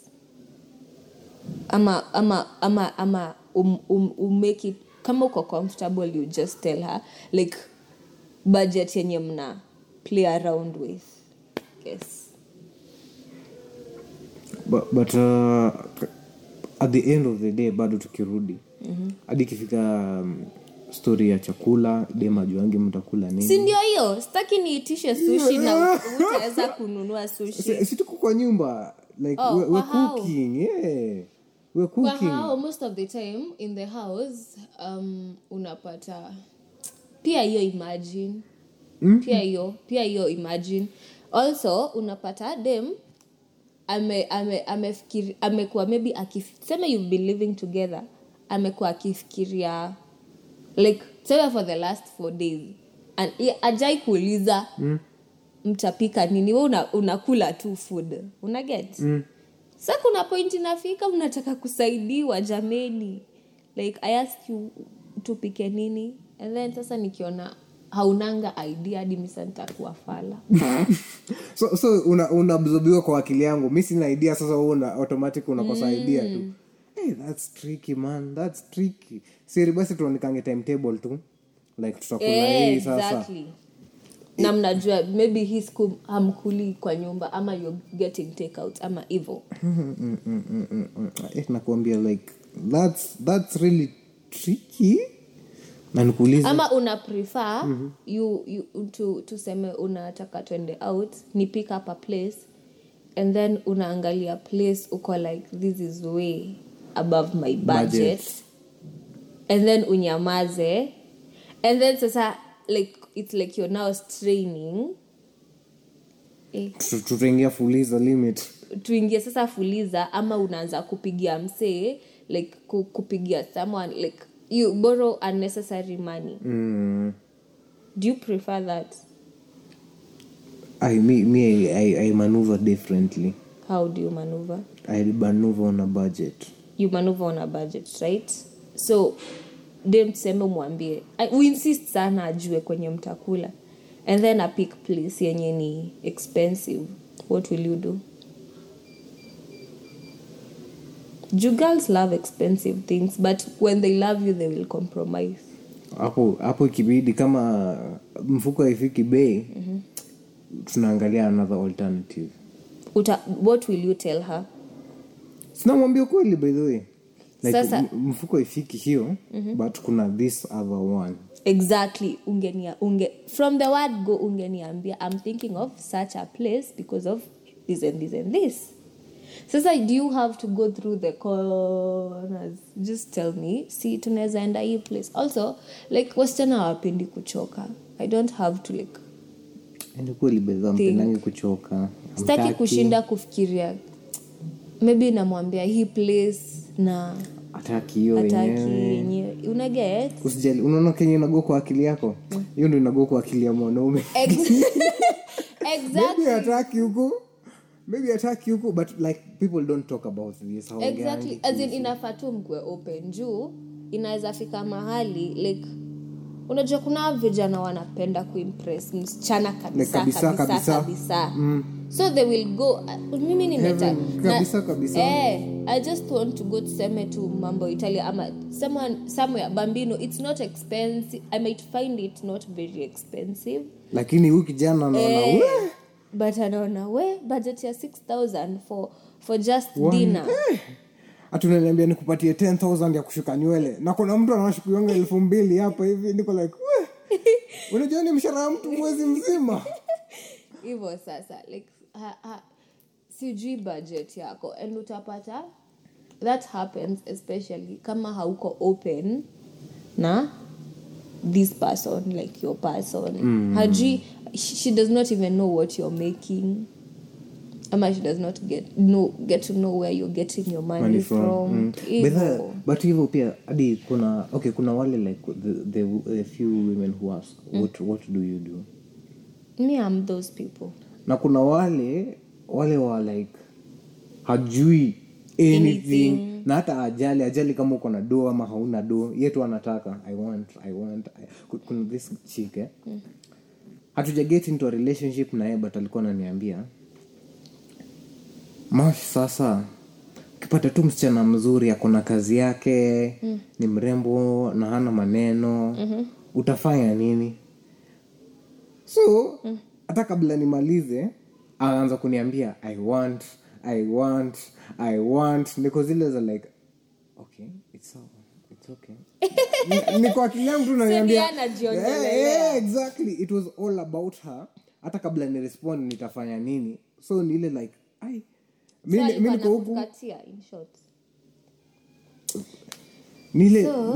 Ama ama ama ama um, um, um it kama uko comfortable you just tell her like budget yenye mna play around with. Yes. But, but uh, at the end of the day bado tukirudi hadi ikifika stori ya chakula dem ajuangi mtakula nini? Si ndio hiyo? Sitaki niitishe sushi na utaweza kununua sushi. Si- si kwa nyumba like Oh, we're cooking yeah. We're cooking. hao most of the time in the house um, unapata pia hiyo imagine. Mm-hmm. pia hiyo pia hiyo imagine. Also unapata dem ame ame ame, amekuwa maybe akif- you've been living together amekuwa akifikiria like sema for the last four days. And ajai kuuliza mm. mtapika nini? We una, unakula tu food. Unaget mm. sa kuna point inafika unataka kusaidiwa jameni. Like i ask you tupike nini? And then sasa nikiona haunanga idea hadi misa nitakuwa fala. So so una- unaabsorbiwa kwa akili yangu. Mi sina idea sasa una automatic unakosa idea tu hey, that's tricky man. That's tricky. Siri basi tuonikange timetable tu. Like tutakula Eh, hii sasa. exactly. Na mnajua maybe hii siku hamkuli kwa nyumba ama you're getting takeout ama hivo. Eh, nakuambia like that's that's really tricky. Nanikuuliza ama una prefer you, you, tu, tuseme unataka twende out ni pick up a place and then unaangalia place uko like this is way above my budget, Budget. and then unyamaze. And then sasa like it's like you're now straining. Eh, tutaingia fuliza limit. Tuingie sasa fuliza ama unaanza kupigia msee like kupigia someone like you borrow unnecessary money. Mm. do you prefer that? I, me, me I, I, I maneuver differently. How do you maneuver? I maneuver on a budget you maneuver on a budget right? So de mseme umwambie uinsist sana ajue kwenye mtakula. And then a pick place yenye ni expensive. What will you do? Ju girls love expensive things but when they love you they will compromise. Hapo hapo ikibidi kama mfuko haifiki bei tunaangalia another alternative. Uta, what will you tell her sinamwambia ukweli by the way. Like, Sasa- mfuko ifiki hiyo but kuna this other one. Exactly. Ungenia unge from the word go ungeniambia i'm thinking of such a place because of this and this and this. Sasa do you have to go through the corners? Just tell me. See tunaweza enda hii place. Also like wasichana hawapendi kuchoka. I don't have to like Yaani kweli bedha mpendangi kuchoka. Sitaki kushinda kufikiria maybe namwambia hii place na hiyo ataki yenyewe. yenyewe. Unaget? Usijali. Unaona kenye inago kwa akili yako? Hiyo ndo inago kwa akili ya mwanaume. Exactly. maybe huko maybe hataki huko but like people don't talk about this Hawaongeangi exactly. as in inafaa tu mkue open. Juu inaweza fika mahali like unajua kuna vijana wanapenda kuimpress msichana kabisa kabisa, kabisa kabisa. kabisa, so they will go uh, mimi nimeta kabisa. eh, i just want to go tuseme tu mambo italia ama someone somewhere bambino it's not expensive. I might find it not very expensive. Lakini huyu kijana anaona Eh, "We, but anaona we budget ya 6000 for for just dinner hati unaniambia nikupatie 10000 ya kushuka nywele. Na kuna mtu anashukuyonga elfu mbili hapa hivi niko like "We, unajua ni mshara ya mtu mwezi mzima. Hivyo sasa like ha, ha, sijui budget yako. And utapata that happens especially kama hauko open na this person like your person. Mm. hajui she she does not even know what you're making ama she does not get no get to know where you're getting your money, Money from, from, mm. But that, but hivyo pia hadi kuna okay kuna wale like the, the, the few women who ask what, what do you do? Me am those people. Na kuna wale wale wa like hajui anything, Anything. na hata ajali ajali kama uko na do ama hauna do yetu anataka i want i want I, kuna this chike eh? hatuja get into a relationship naye but alikuwa ananiambia mash sasa ukipata tu msichana mzuri akona kazi yake mm. ni mrembo na hana maneno mm-hmm. utafanya nini? So hata kabla nimalize anaanza kuniambia i want i want i want niko zile za like okay it's all, it's okay. Niko akili yangu tu naniambia exactly it was all about her. Hata kabla nirespond nitafanya nini. So ni ile like ai mi niko huku.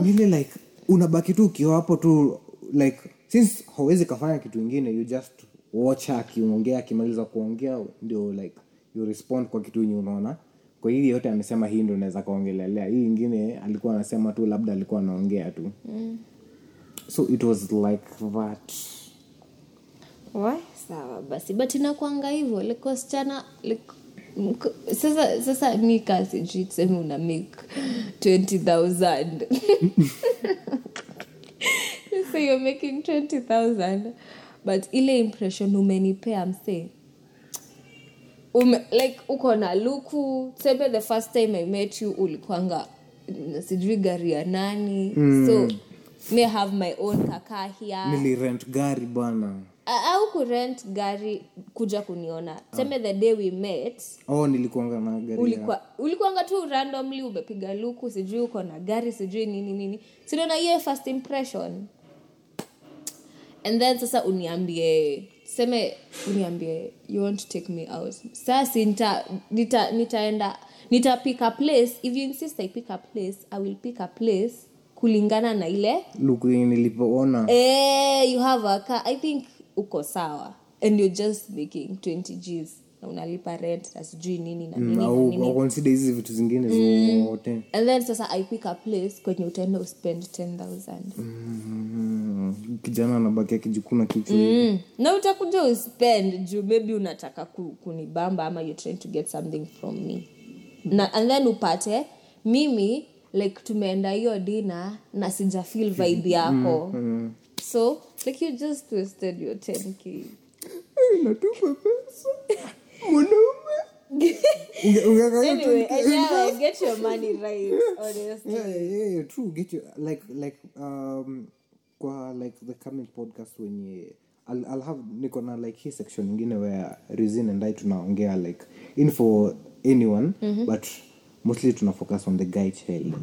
nile like unabaki tu ukiwa hapo tu like since hauwezi kafanya kitu ingine you just watch akiongea akimaliza kuongea ndio like you respond kwa kitu yenye unaona. Kwa hii yote amesema hii ndo naweza kaongelelea. Hii ingine alikuwa anasema tu labda alikuwa anaongea tu. Mm. so it was like that. Why? sawa basi. But inakwanga hivyo like wasichana like sasa sasa mi kaa sijui tuseme una make 20000 so you're making 20000 but ile impression umenipea msee. Ume, like uko na luku. Seme the first time i met you ulikwanga mm, sijui gari ya nani. So may have my own kaka here. Nilirent gari bwana. A- au kurent gari kuja kuniona. Seme the day we met oh nilikuanga na gari ulikuwa ulikuanga tu randomly umepiga luku sijui uko na gari sijui nini nini. Sinaona hiyo first impression? And then sasa uniambie seme uniambie you want to take me out. Sasi nita, nita, nitaenda nita pick a place. If you insist i pick a place i will pick a place kulingana na ile luku nilipoona. Eh, you have a car. I think uko sawa. And you're just making 20 gs. Na unalipa rent na sijui nini na nini Mm, nini. consider hizi vitu zingine zote and then sasa i pick a place kwenye utaenda uspend 10000 Mm, kijana anabaki akijikuna kichwa mm. na utakuja uspend juu maybe unataka ku, kunibamba ama you're trying to get something from me. Na, and then upate mimi like tumeenda hiyo dina na sija feel vibe yako. so like you just wasted your 10k natupa pesa. Mwanaume. Anyway, tu- get your money right honestly. Yeah, yeah, yeah, true get you like like um kwa like the coming podcast wenye I'll, I'll have niko na like hii section ingine where resin and I tunaongea like in for anyone but mostly tuna focus on the guy child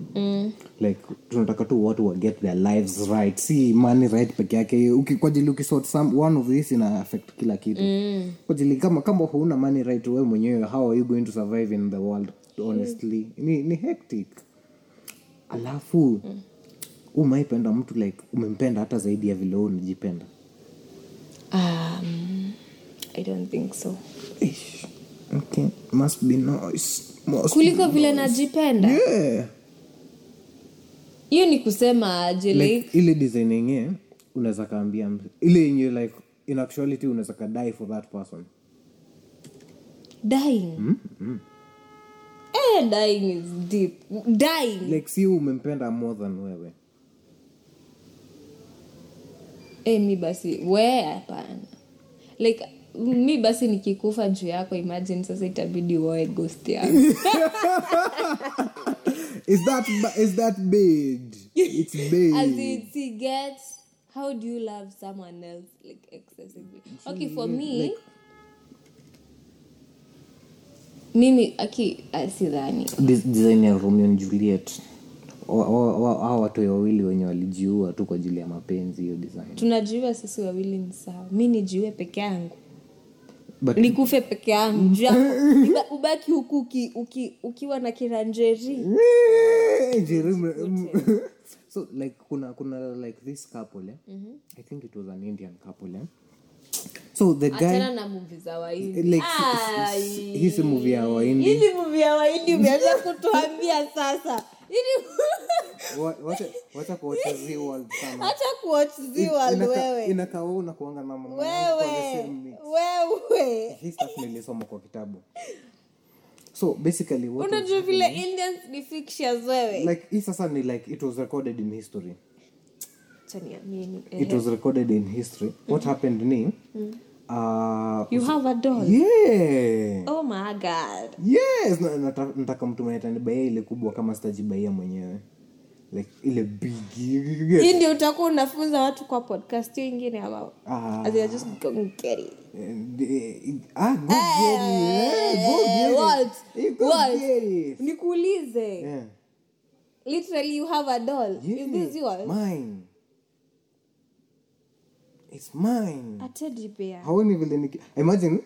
like tunataka tu watu wa get their lives right. Si money right peke yake. Kwa ukisort some one of this ina affect kila kitu. Kwa ajili kama kama huna money right wewe mwenyewe how are you going to survive in the world honestly? Ni, ni hectic. Alafu mm. umaipenda mtu like umempenda hata zaidi ya vile unajipenda? Um i don't think so. Ish. Okay must be nice. Must kuliko vile najipenda? Yeah. hiyo ni kusema aje like like ile design unaweza kaambia ile yenye like in actuality unaweza ka die for that person. Dying? Eh dying is deep. Dying. Like si umempenda more than wewe. Eh mi basi we hapana. Like mi basi nikikufa juu yako imagine sasa itabidi uoe ghost yangu is that is that bad? It's as it see how do you love someone else like excessively? Okay for me mimi aki sidhani. Design ya romeo and juliet. Hao watu wawili wenye walijiua tu kwa ajili ya mapenzi hiyo design. Tunajiua sisi wawili ni sawa. Mi nijiue peke yangu nikufe peke yangu. Ubaki huku uki, uki, ukiwa na kiranjeri. Eh, so like kuna kuna like this couple eh? i think it was an indian couple eh? so the guy achana muvi za waindi like si- si- hii si movie ya waindi hizi muvi ya waindi umeanza kutuambia sasa wacha wacha kuwacha Zee World sana. Hata kuwatch Zeaworld Inaka- wewe. inakaa wewe unakuanga na mama kwa kitabu so basically unajua vile indians ni fictions wewe. Like hii sasa ni like it was recorded in history. It was recorded in history. What happened ni uh, you have a doll? Yeah. Oh my god. Yes na- nata- nataka mtu mwenye tanibaia ile kubwa kama sitajibaia mwenyewe. Like ile big hii ndio utakuwa unafunza watu kwa podcast hiyo ingine ama Ah. As in, just go get it. ah go get it. Eh, go get it. What? Go What? get it. Nikuulize. Yeah. Literally you have a doll. Is this yours? mine it's mine. A teddy bear haoni vile niki imagine.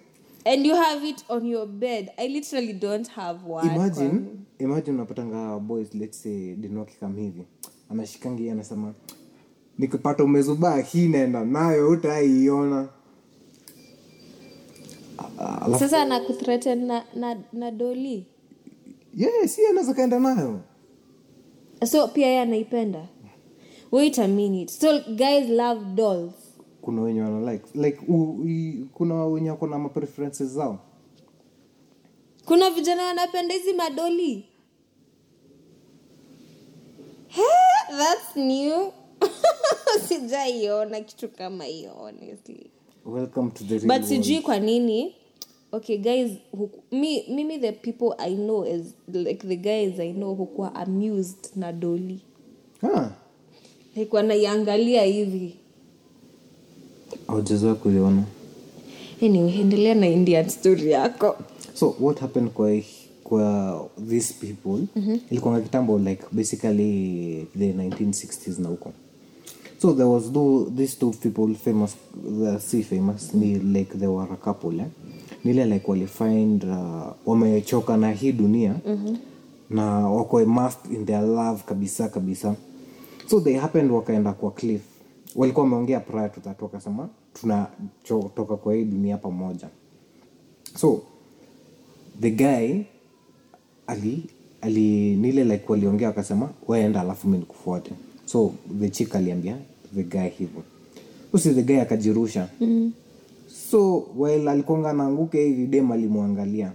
And you have it on your bed. I literally don't have one. Imagine imagine unapatanga boys let's say dinoki kama hivi. Anashikangi anasema nikipata umezubaa hii naenda nayo utaiona sasa nakuthreaten na, na, na doli yes si anaweza kaenda nayo. So pia ye anaipenda? Wait a minute. So guys love dolls kuna wenye wana like. Like u, i, kuna wenye wako na mapreferences zao? Kuna vijana wanapenda hizi madoli. He, that's new. Sijaiona kitu kama hiyo honestly. Welcome to the real but sijui kwa nini. Okay guys huku- mi, mimi the people i know as like the guys i know hukuwa amused na doli. Huh. like wanaiangalia hivi haujazoea kuiona. Anyway endelea na indian story yako. So what happened kwa kwa these people? Mm-hmm. ilikuanga kitambo like basically the 1960s na huko. So there was do, these two people famous the si famous ni like they were a couple eh? nile like walifind uh, wamechoka na hii dunia. Mm-hmm. na wako immersed in their love kabisa kabisa. So they happened wakaenda kwa cliff. Walikuwa wameongea prior to that wakasema tunatoka kwa hii dunia pamoja. So the guy ali ali nile like waliongea wakasema waenda alafu mi nikufuate. So the chick aliambia the guy hivyo. Usi the guy akajirusha. Mm. so while alikonga naanguke hivi dem alimwangalia.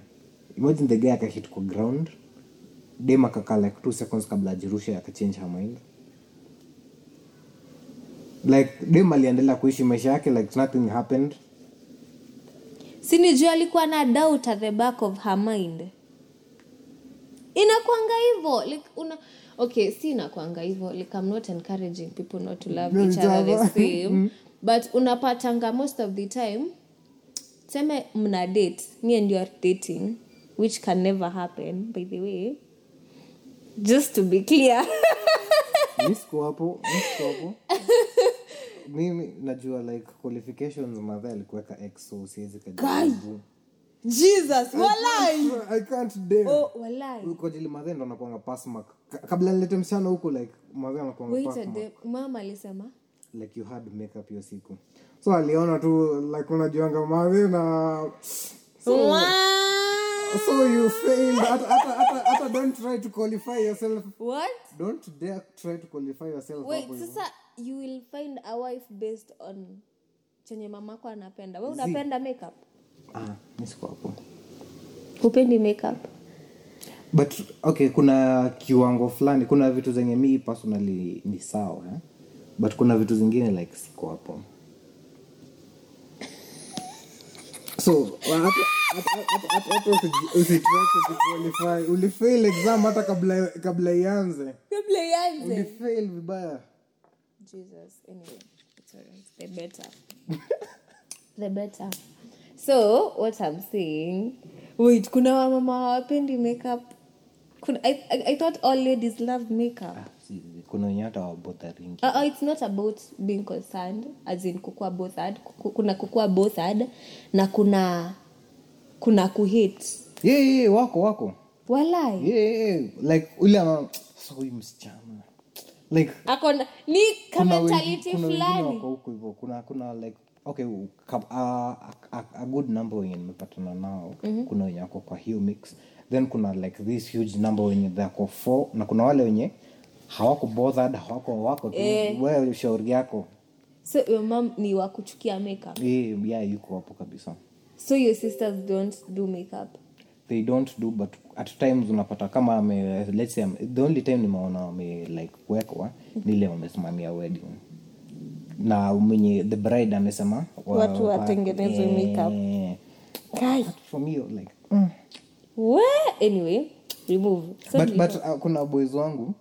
Imagine the guy akahit kwa ground. Dem akakaa like two seconds kabla ajirushe akachange her mind like dem aliendelea kuishi maisha yake like nothing happened. Sinijua alikuwa na doubt at the back of her mind. Inakwanga hivo like una okay si inakwanga hivo like i'm not encouraging people not to love each other the same but unapatanga most of the time seme mna date nie ndio are dating which can never happen by the way just to be clear. Misko hapo misko hapo. Mimi najua like qualifications madha alikuweka exo siwezi kajibu jesus walai! I can't dare. oh walai. Kwa ajili madhe ndo anakuanga pass kabla nilete msichana huko like madhe anakuanga wait pass a mark. day mama alisema? Like you had makeup hiyo siku. So aliona tu like unajuanga madhe na so, Wow. So you failed hata hata hata hata don't try to qualify yourself. What? Don't dare try to qualify yourself wait sasa you will find a wife based on chenye mamako anapenda. We unapenda makeup? Ah mi siko hapo. Hupendi makeup? But okay kuna kiwango fulani kuna vitu zenye mi personally ni sawa eh? but kuna vitu zingine like siko hapo so hata- ulifail exam hata kabla kabla ianze. Kabla ianze. Ulifail vibaya. Jesus anyway it's the better. The better. So what i'm saying wait kuna wamama hawapendi makeup? Kuna, I, I, i thought all ladies love makeup kuna wenye hata wabotharingi Uh, uh, it's not about being concerned as in kukua bothered kuna kukua bothered na kuna kuna kuhit yeah, yeah, yeah, wako wako. Walai yeah, yeah, yeah. like ule huyu msichana. Like akona ni kuna kamentality fulani. huko hivyo. Kuna kuna like okay ka- a, a, a good number wenye nimepatana nao. Mm-hmm. kuna wenye wako kwa hiyo mix. Then kuna like this huge number wenye thako four na kuna wale wenye hawako bothered hawako wako tu Eh. wewe shauri yako so your mom ni wa kuchukia makeup eh, yeah yuko hapo kabisa so your sisters don't do makeup they don't do but at times unapata kama ame, let's say the only time nimeona wame like kuwekwa ni ile wamesimamia wedding na mwenye the bride amesema wa- Watu wa- makeup. eh, Kai. for me like mm. we anyway remove so but, but uh, kuna boys wangu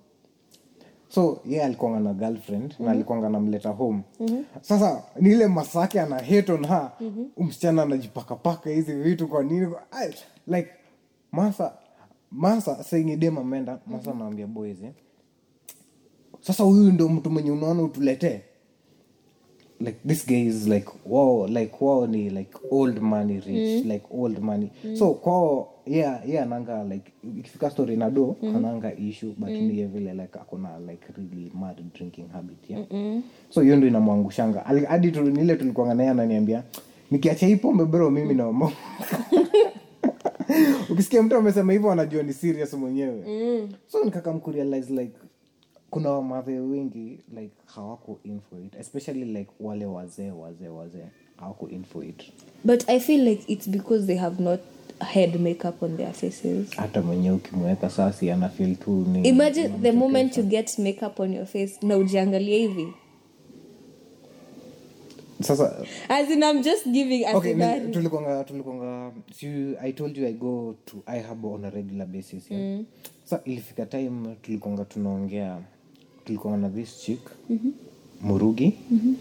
so ye yeah, alikuanga na girlfriend mm-hmm. na alikuanga namleta home mm-hmm. sasa nile ile masake ana hate on her mm-hmm. msichana anajipakapaka hizi vitu kwa nini like masa masa saingi dem ameenda masa mm-hmm. naambia boys eh, sasa huyu ndo mtu mwenye unaona utuletee like this guy is like wow like wow ni like old money rich like old money so kwao yeah yeah ananga like ikifika story na do ananga issue but mm. niye vile like akona like really mad drinking habit yeah. So hiyo ndo inamwangushanga. Hadi tu- nile tulikuanga naye ananiambia nikiacha hii pombe bro mimi na ukisikia mtu amesema hivyo anajua ni serious mwenyewe. Mm. so nikakamkurealize like kuna wamadhe wengi like hawako in for it especially like wale wazee wazee wazee hawako in for it but i feel like it's because they have not had makeup on their faces hata mwenyewe ukimweka sasi ana feel tu ni imagine the moment you get makeup on your face na ujiangalie hivi sasa as in i'm just giving as okay tulikonga tulikonga si i told you i go to ihab on a regular basis yeah? mm. sa ilifika time tulikonga tunaongea tulikonga na this chick mm-hmm. murugi mm-hmm.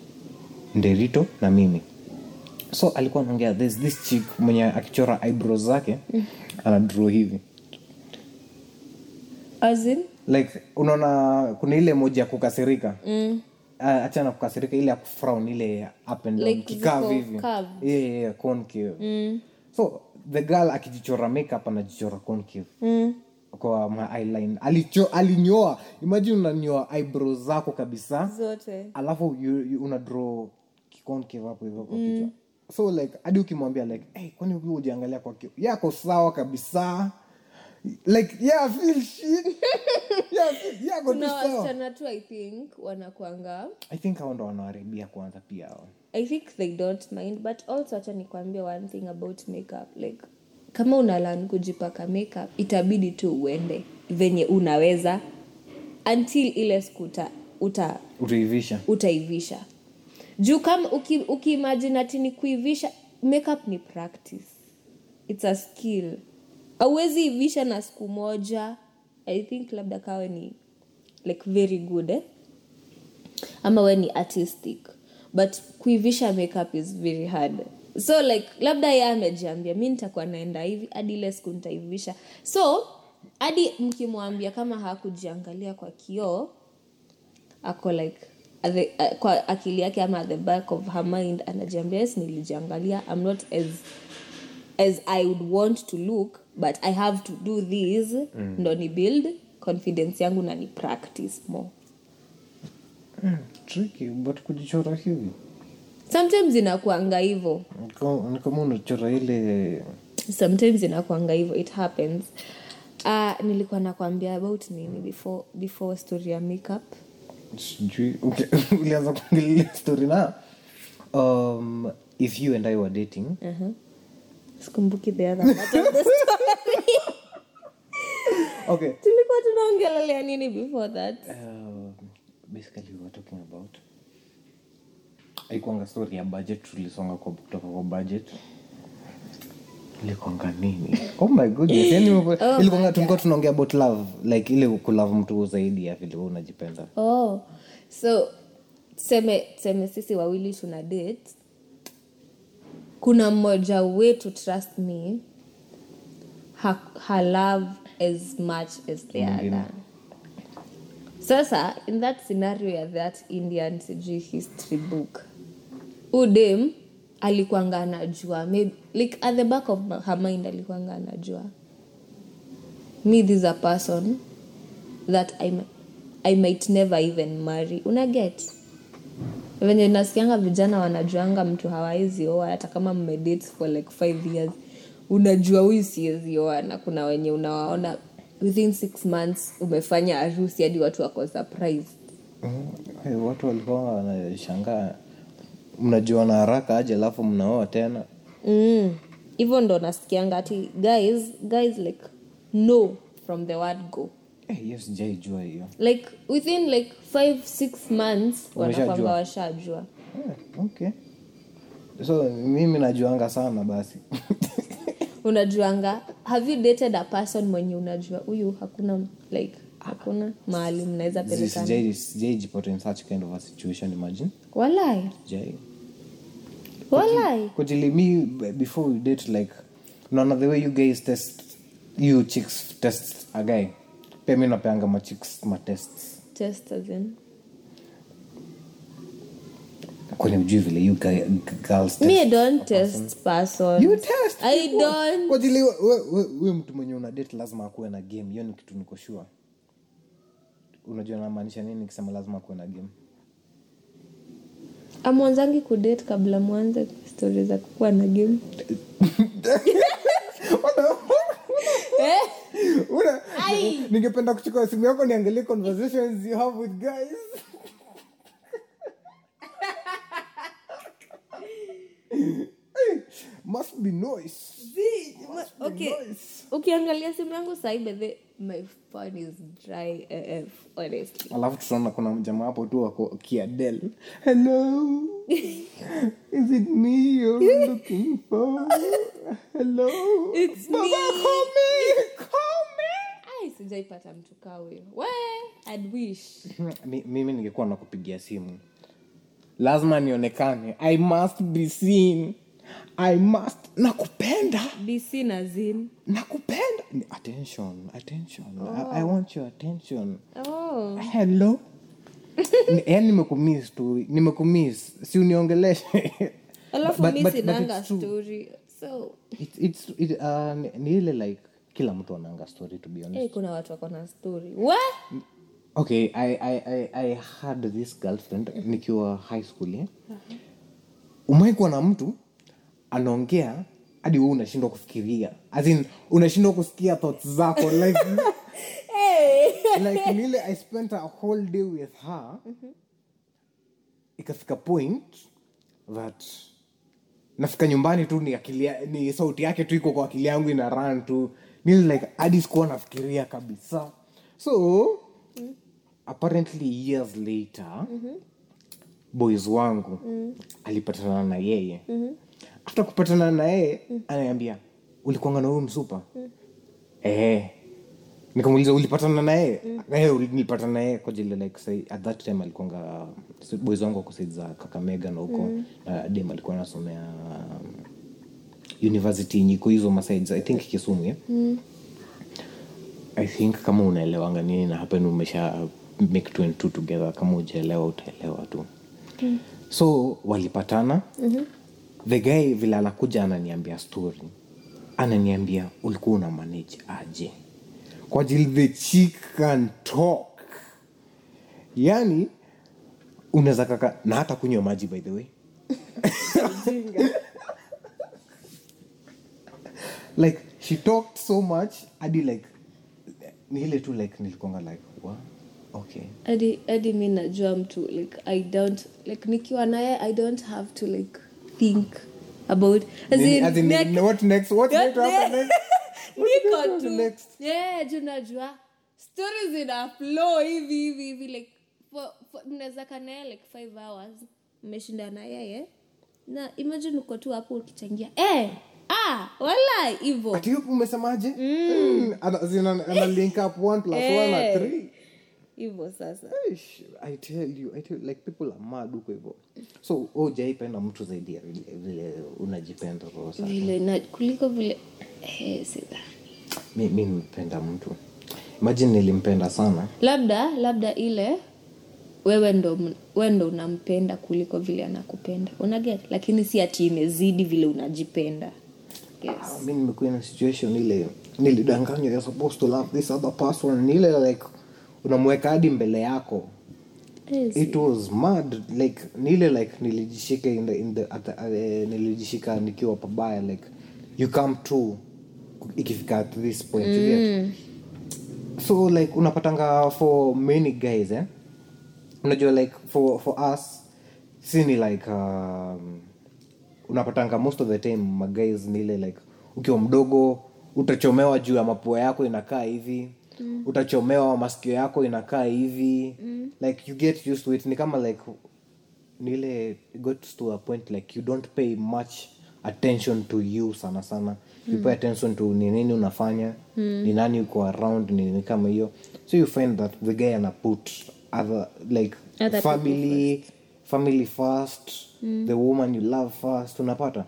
nderito na mimi so alikuwa anaongea there's this chick mwenye akichora eyebrows zake mm. ana draw hivi. As in? Like unaona kuna ile moja ya kukasirika. Mm. uh, achana kukasirika ile ya kufrown ile up and down Like kikavu hivi. yeah, yeah, concave mm. so the girl akijichora makeup anajichora concave mm. kwa alicho alinyoa. Imagine unanyoa eyebrows zako kabisa. Zote. Alafu you, you, una draw kikoncave hapo hivyo kwa kichwa so like hadi ukimwambia like hey, kwani ukiwa ujiangalia kwa kio yako sawa kabisa. Like yeah feel shit. Yeah feel- yako kuna wasichana tu i think wanakwanga i think hao ndo wanaharibia kwanza pia hao. I think they don't mind but also hacha nikwambia one thing about makeup like kama unalan kujipaka makeup itabidi tu uende venye unaweza until ile siku uta, uta utaivisha utaivisha juu kama uki, ati ni kuivisha makeup ni practice. Its a skill. Auwezi ivisha na siku moja. I think labda kawe ni like very good eh? ama we ni artistic. But kuivisha makeup is very hard. So like labda ye amejiambia mi nitakuwa naenda hivi hadi ile siku nitaivisha. So hadi mkimwambia kama hakujiangalia kwa kioo ako like the, uh, kwa akili yake ama at the back of her mind anajiambia yes nilijiangalia. I'm not as as i would want to look but i have to do this mm. ndo ni build confidence yangu na ni practice more. Tricky but kujichora hivi. Sometimes inakuanga hivo Ni kama- unachora ile sometimes inakuanga hivo it happens. Uh, nilikuwa nakwambia about nini before before story ya makeup sijui. Ulianza kuongelea story nayo um, if you and i were dating. Sikumbuki the other part of the story. Okay. Tulikuwa tunaongelelea nini before that? Um, basically we were talking about aikuanga story ya budget tulisonga kwa kutoka kwa budget ilikwanga nini? Oh my goodness yani ilikwanga tulikuwa tunaongea about love like ile kulove mtu zaidi ya vile unajipenda. Oh so tuseme tuseme sisi wawili tuna date. Kuna mmoja wetu trust me ha, ha love as much as the other. Sasa in that scenario ya that indian sijui history book udem alikuanga anajua. Maybe, like at the back of her mind alikuanga anajua. Me this a person that I, I might never even marry. Una get? Venye nasikianga vijana wanajuanga mtu hawawezi oa hata kama mmedate for like five years. Unajua huyu siwezi oa na kuna wenye unawaona within six months umefanya harusi hadi watu wako surprised. Mhm. Hey, watu walikuwa wanashangaa mnajuana haraka aje alafu mnaoa tena? Mm. hivyo ndo nasikianga ati guys guys like no from the word go. Hey, sijaijua hiyo. Like within like five six months wanakwamba washajua. Yeah, okay. So mimi najuanga sana basi. Unajuanga have you dated a person mwenye unajua? Huyu hakuna like hakuna mahali mnaweza pelekana. Sijai- in such kind of a situation imagine walai kujili me before we date like unaona the way you guys test you chicks test a guy. Pia mi napeanga ma chicks ma tests. Test as in? Kwani ujui vile you guy, g- girls me I don't test person You test I people. don't. Kwa ajili we- we- we- we mtu mwenye una date lazima akuwe na game. Hiyo ni kitu niko sure. Unajua namaanisha nini nikisema lazima akuwe na game amwanzangi kudate kabla mwanze stori za kukuwa na game eh? Ningependa kuchukua simu yako niangalie conversations you have with guys be noise. Must ma- be okay. nice. ukiangalia simu yangu sahi bedhe my phone is dry af honestly. Alafu tutaona kuna mjamaa hapo tu wako kiadel hello. Is it me you're looking for? Hello. It's Baba, me. call me. Call me. Ai sijaipata mtu kaa huyo. We I'd wish. Mi- mimi ningekuwa nakupigia simu. Lazima nionekane. I must be seen i must nakupenda. Dc na zin nakupenda. Attention attention. Oh. I, i want your attention. Oh. Hello? Yaani nimekumis tu nimekumis si uniongeleshe. Alafu mi but- but sinanga story. So. It's- it's- it, uh, ni- ni ile like kila mtu ananga story to be honest. Hey, kuna watu wako na story. Okay I, I, I, i had this girlfriend nikiwa high school yeah? umaikuwa na mtu anaongea hadi we unashindwa kufikiria. As in unashindwa kusikia thoughts zako like, like lile i spent a whole day with her. Ikafika point that nafika nyumbani tu ni, akili, ni sauti yake tu iko kwa akili yangu ina ran tu. Nili like hadi sikuwa nafikiria kabisa. So apparently years later boys wangu alipatana na yeye after kupatana na yeye ananiambia ulikuanga na huyu msupa. Eh nikamuuliza ulipatana na yeye eh nilipatana na kwa jile like say, at that time alikuanga boys wangu wako za kakamega na huko uh, dem alikuwa anasomea um, university nyiko hizo i think kisumu yeah? i think kama unaelewanga nini na hapen umesha make two and two together kama ujaelewa utaelewa tu. Mm. so walipatana. Mm-hmm. The guy vile anakuja ananiambia story ananiambia ulikuwa una manage aje? Kwa ajili the chick can talk. Yani unaweza kaka na hata kunywa maji by the way. Like she talked so much hadi like ni tu like nilikonga like wa okay. Hadi mi najua mtu like i don't like nikiwa naye i don't have to like think about as in, as in, like- what next? What happen next? Niko tu. next? Yeah junajua stories ina flow hivi hivi hivi like for- for- mnaweza kaa like five hours. Mmeshinda na yeye. Na imagine uko tu hapo ukichangia. Eh ah wala hivo umesemaje? Mm, mm. zina- link up one plus one na Eh. three hivo sasa. Ish, I tell you, I tell you, like people are mad huko hivyo. So ujaipenda mtu zaidi ya vile, vile unajipenda roho vile na kuliko vile eh, mi, mi nimpenda mtu. Imagine nilimpenda sana. Labda labda ile wewe ndo we ndo unampenda kuliko vile anakupenda. Unaget lakini si ati imezidi vile unajipenda. Yes. Ah, mi nimekuwa na situation ile nilidanganywa you're supposed to love this other person ile like unamweka hadi mbele yako Yes. it was mad like nile like nilijishika in the, in the, at uh, nilijishika nikiwa pabaya like you come to ikifika at this point mm. so like unapatanga for many guys eh? unajua like for, for us si ni like um, unapatanga most of the time maguys nile like ukiwa mdogo utachomewa juu ya mapua yako inakaa hivi mm. utachomewa masikio yako inakaa hivi. Mm. like you get used to it. Ni kama like nile ile got to a point like you don't pay much attention to you sana sana. You pay attention to ni nini unafanya ni nani uko around ni nini kama hiyo. So you find that the guy ana put other like Other family family first the woman you love first. Unapata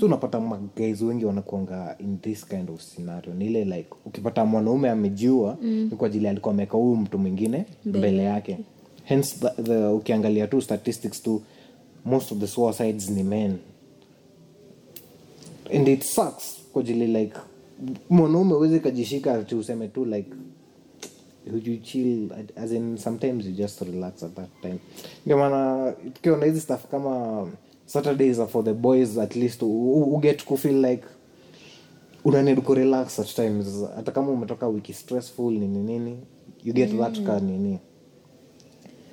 so unapata maguys wengi wanakuanga in this kind of scenario. Ni ile like ukipata mwanaume amejiua ni kwa ajili alikuwa ameweka huyu mtu mwingine mbele yake. hence the, the, ukiangalia tu statistics tu most of the suicides ni men. And it sucks kwa ajili like mwanaume uwezi kajishika ti useme tu like you chill? As in sometimes you just relax at that time. Ndio maana tukiona hizi stuff kama saturdays are for the boys at least uget kufeel like unanid kurelax at times. Hata kama umetoka wiki stressful nini nini you get that ka nini.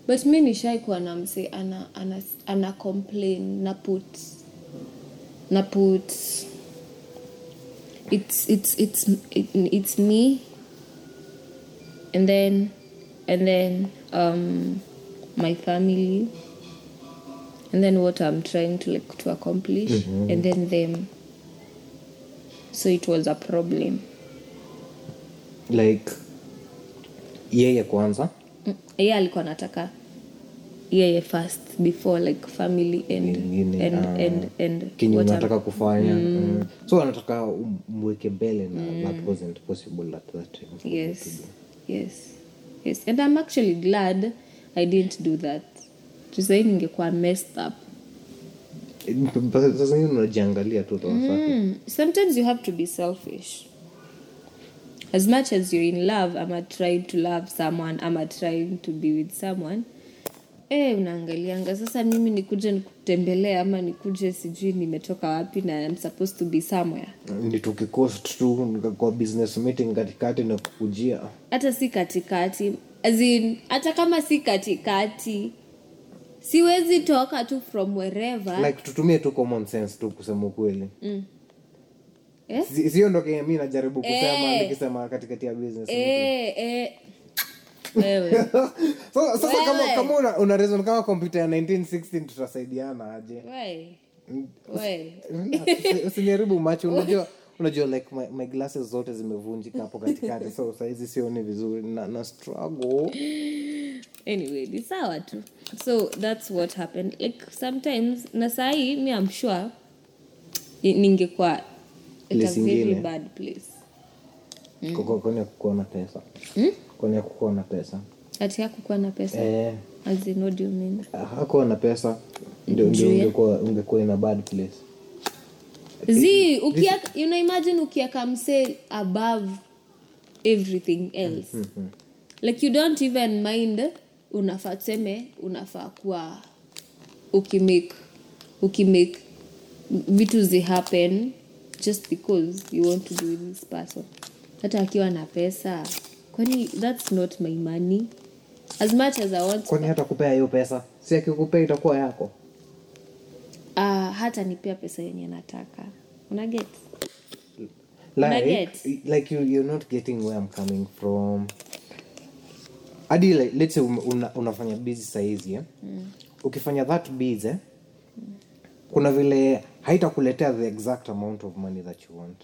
But mi nishaikuwa na mse ana, ana, ana complain na put na put it's it's it's it, it's me and then and then um my family and then what i'm trying to like to accomplish and then them. So it was a problem. Like yeye kwanza? Mm, yeye alikuwa anataka yeye first before like family and Ingine, and, uh, and, and kenye unataka kufanya. Mm. so anataka um- mweke mbele na that wasn't possible at that time. Yes. Yes. Yes. And i'm actually glad i didn't do that messed up. Sasa hivi unajiangalia tu mm. sometimes you have to be selfish. As much as you're in love ama trying to love someone ama trying to be with someone eh unaangalianga. Sasa mimi nikuje nikutembelea ama nikuje sijui nimetoka wapi na I'm supposed to be somewhere. Ni tukikost tu kwa business meeting katikati na kukujia. Hata si katikati. As in, hata kama si katikati siwezi toka tu from wherever. Like tutumie tu common sense tu kusema ukweli. Eh? Si- sio ndo kenye mi najaribu kusema Eh. nikisema katikati ya business eh, eh. so, sasa kama, Wewe. kama una, una reason kama kompyuta ya 1916 tutasaidiana aje? We usiniharibu macho unajua unajua like my, my glasses zote zimevunjika hapo katikati so saizi sioni vizuri. Na, na struggle. Anyway ni sawa tu. So that's what happened. Like sometimes na sahii mi am sure ningekuwa very bad place. Kwa- kwani na pesa? Kwani ya na pesa? Ati hakukuwa na pesa? Eh, as in what do you mean? Hakuwa na pesa ndio ungekuwa in a bad place z ukiaka you know imagine ukiaka mse above everything else. Like you don't even mind unafaa tuseme unafaa kuwa ukimake ukimake vitu zi happen just because you want to do with this person. Hata akiwa na pesa. Kwani that's not my money? As much as i want kwani hata kupea hiyo pesa? Si akikupea itakuwa yako uh, hata nipea pesa yenye nataka. Unaget like, like you, you're not getting where i'm coming from. Hadi like, let's say una, unafanya busy saizi eh? ukifanya that busy eh? kuna vile haitakuletea the exact amount of money that you want.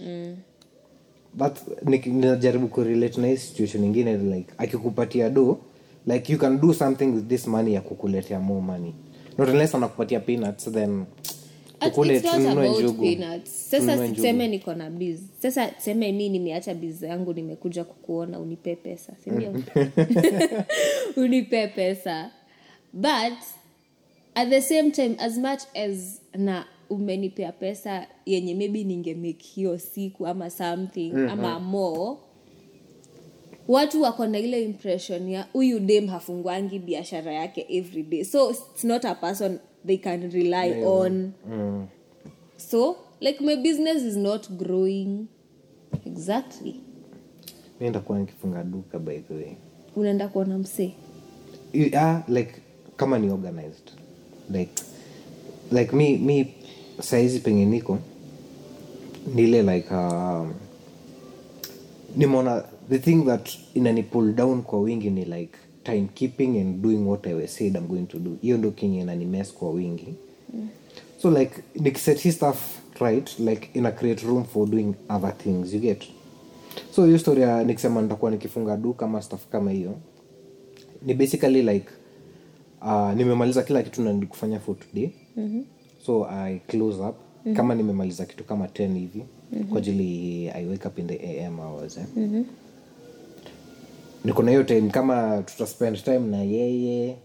But nik- ninajaribu kurelate na hii situation ingine like akikupatia do like you can do something with this money ya kukuletea more money not unless anakupatia peanuts then tununue njugu. sasa tuseme niko na biz. Sasa tuseme mi nimeacha biz yangu nimekuja kukuona unipee pesa sindio unipee pesa. But at the same time as much as na umenipea pesa yenye maybe ningemake hiyo siku ama something ama more watu wako na ile impression ya huyu dem hafungwangi biashara yake every day. So it's not a person they can rely on. Mm. so like my business is not growing. Exactly. Mi nikifunga duka by the way. Unaenda kuona msee? Ah, like kama ni organized. Like like mi mi saizi penye niko nile ile like um, nimeona the thing that inani pull down kwa wingi ni like time keeping and doing what i said i'm going to do hiyo ndo kenye inani mess kwa wingi so like nikiset hi stuff right like ina create room for doing other things you get so hiyo story ya nikisema nitakuwa nikifunga duka ama stuff kama hiyo ni basically like uh, nimemaliza kila kitu na kufanya for today mm-hmm. so i close up mm-hmm. kama nimemaliza kitu kama 10 hivi mm-hmm. kwa ajili i wake up in the am hours eh? mm-hmm. Niko na hiyo time kama tuta spend time na yeye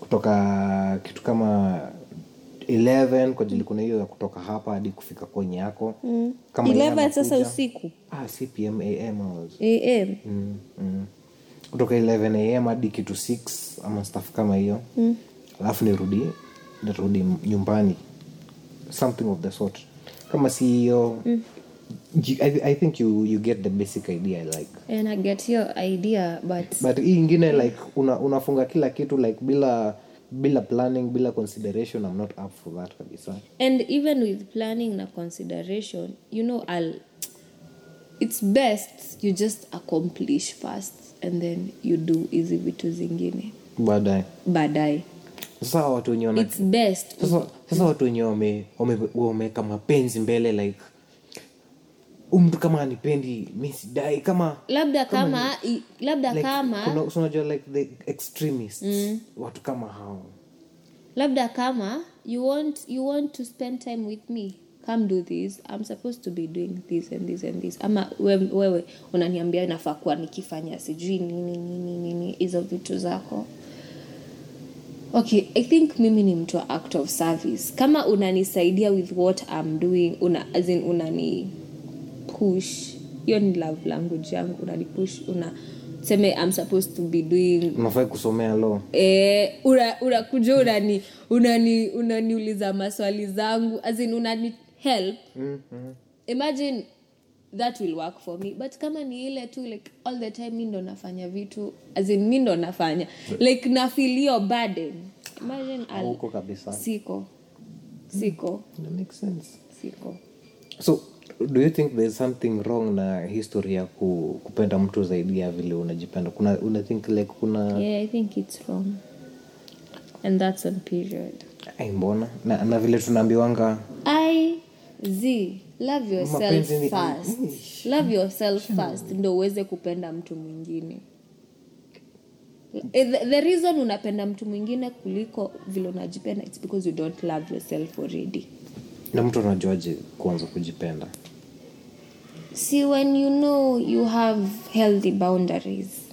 kutoka kitu kama 11 kwa ajili kuna hiyo ya kutoka hapa hadi kufika kwenye yako. Mm. kama yeye 11 sasa usiku? Ah, cpm am am mm, mm. kutoka 11 am hadi kitu 6 ama staff kama hiyo. Mm. alafu nirudi nirudi nyumbani. Something of the sort. Kama si hiyo mm. I, i think you, you get the basic idea like. And i get your idea but but hii ingine like una, unafunga kila kitu like bila bila planning bila consideration i'm not up for that kabisa. And even with planning na consideration you know i'll it's best you just accomplish first and then you do hizi vitu zingine. Baadaye. Baadaye. Sasa watu wenye wana it's best. Sasa, watu wenye wame- wame- wameweka mapenzi mbele like mtu kama anipendi mi sidai kama labda kama i- labda like, kama unajua like the extremists watu kama hao. Labda kama you want you want to spend time with me come do this. I'm supposed to be doing this and this and this. Ama we- wewe unaniambia nafaa kuwa nikifanya sijui nini nini nini hizo vitu zako. Okay i think mimi ni mtu wa act of service. Kama unanisaidia with what i'm doing una, as in unani push. Hiyo ni love language yangu unanipush una seme i'm supposed to be doing. Unafai kusomea law. Eh, una- unakuja unani unani unaniuliza maswali zangu as in unani help. Imagine that will work for me. But kama ni ile tu like all the time mi ndo nafanya vitu as in mi ndo nafanya. Like nafilio burden. Imagine al- kabisa. siko. Siko. That makes sense. Siko. So do you think there's something wrong na history ya ku, kupenda mtu zaidi ya vile unajipenda? Kuna una think like kuna yeah i think it's wrong. And that's on period. Ai mbona? Na, na vile tunaambiwanga. I z love yourself Mapenzi ni- first. love yourself first ndo uweze kupenda mtu mwingine. Eh, the reason unapenda mtu mwingine kuliko vile unajipenda its because you don't love yourself already. Na mtu anajuaje kuanza kujipenda see when you know you have healthy boundaries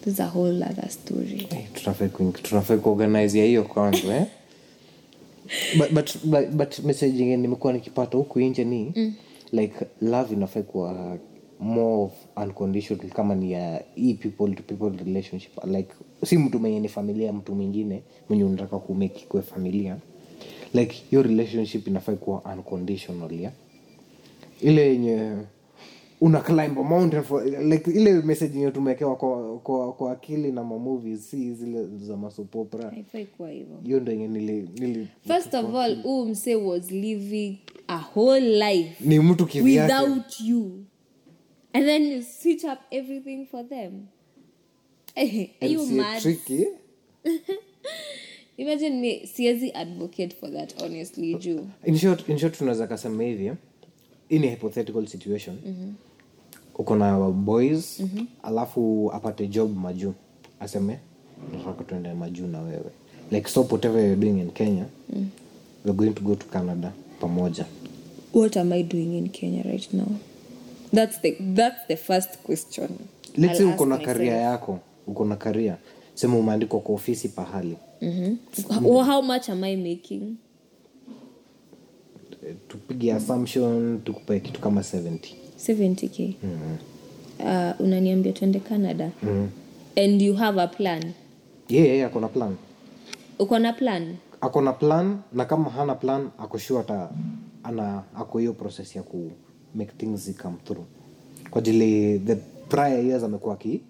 this is a whole other story tunafai kuorganize ya hiyo kwanza eh? but, but, but, but message yenye nimekuwa nikipata huku nje ni mm. like love inafai kuwa more of unconditional kama ni ya hii people to people relationship like si mtu mwenye ni familia mtu mwingine mwenye unataka kumeki kwe familia like hiyo relationship inafai kuwa unconditional ya ile yenye una climb a mountain for like ile message yenye tumewekewa kwa, kwa, kwa akili na mamovies si zile za masopopra hiyo ndo yenye nili, nili first of all huu mse was living a whole life ni mtu without you. And then you switch up everything for them. Are you mad tricky. Imagine me siezi advocate for that honestly juu. In short, in short tunaweza kasema hivi eh, hii ni hypothetical situation. Mm-hmm. uko na boys mm-hmm. alafu apate job majuu aseme nataka tuende majuu na wewe. Like stop whatever you're doing in kenya. Mm. we're going to go to canada pamoja. What am i doing in kenya right now? That's the, that's the first question let's say uko na karia yako. Uko na karia sema umeandikwa kwa ofisi pahali. Well, how much am i making tupige assumption tukupe kitu kama 70 70k uh, unaniambia tuende canada? And you have a plan? Yeah, yeah, akona plan. Uko na plan? Akona plan na kama hana plan akoshua ana ako hiyo process ya ku make things come through. Kwa ajili the prior years amekuwa ki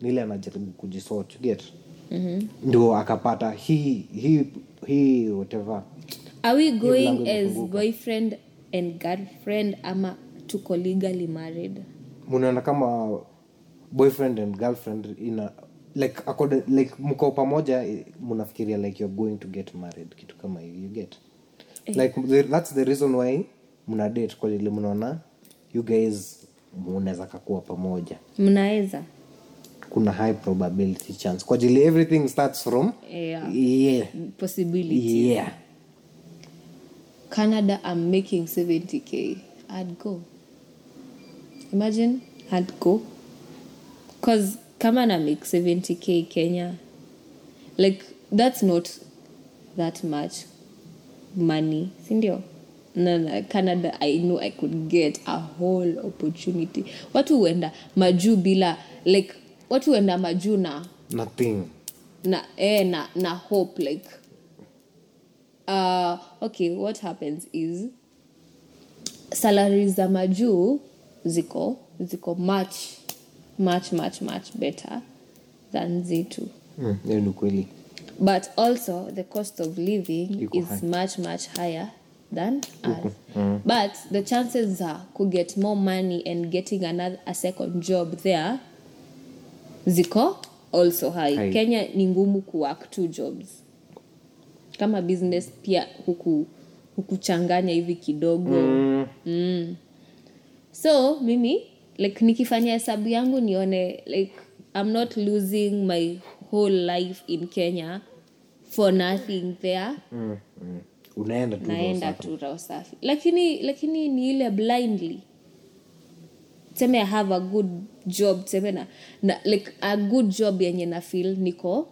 nile anajaribu kujisort get? Mm-hmm. ndio akapata hii hii hii whatever are we going as boyfriend and girlfriend ama tuko legally married? Munaona kama boyfriend and girlfriend ina like according, like mko pamoja eh, munafikiria like you're going to get married kitu kama you get? Like the, that's the reason why mna date kwa ile mnaona you guys munaweza kakuwa pamoja. Mnaweza. Kuna high probability chance. Kwa ajili everything starts from Yeah. yeah. Possibility. Yeah canada i'm making 70k i'd go. Imagine i'd go. Because kama na make 70k kenya like that's not that much money sindio no, no, canada i know i could get a whole opportunity. Watu huenda? Majuu bila like watu huenda majuu na? Nothing. Na eh, na na hope like uh, okay what happens is salari za majuu ziko ziko much much much much better than zitu Mm, ni kweli but also the cost of living Iko is high. much much higher than us. But the chances are could kuget more money and getting another a second job there ziko also high, High. kenya ni ngumu kuwork two jobs kama business pia huku hukuchanganya hivi kidogo mm. so mimi like nikifanya hesabu yangu nione like i'm not losing my whole life in kenya for nothing there mm. Mm. unaenda tu naenda tu roho safi lakini lakini ni ile blindly tuseme i have a good job tuseme na, na like a good job yenye na feel niko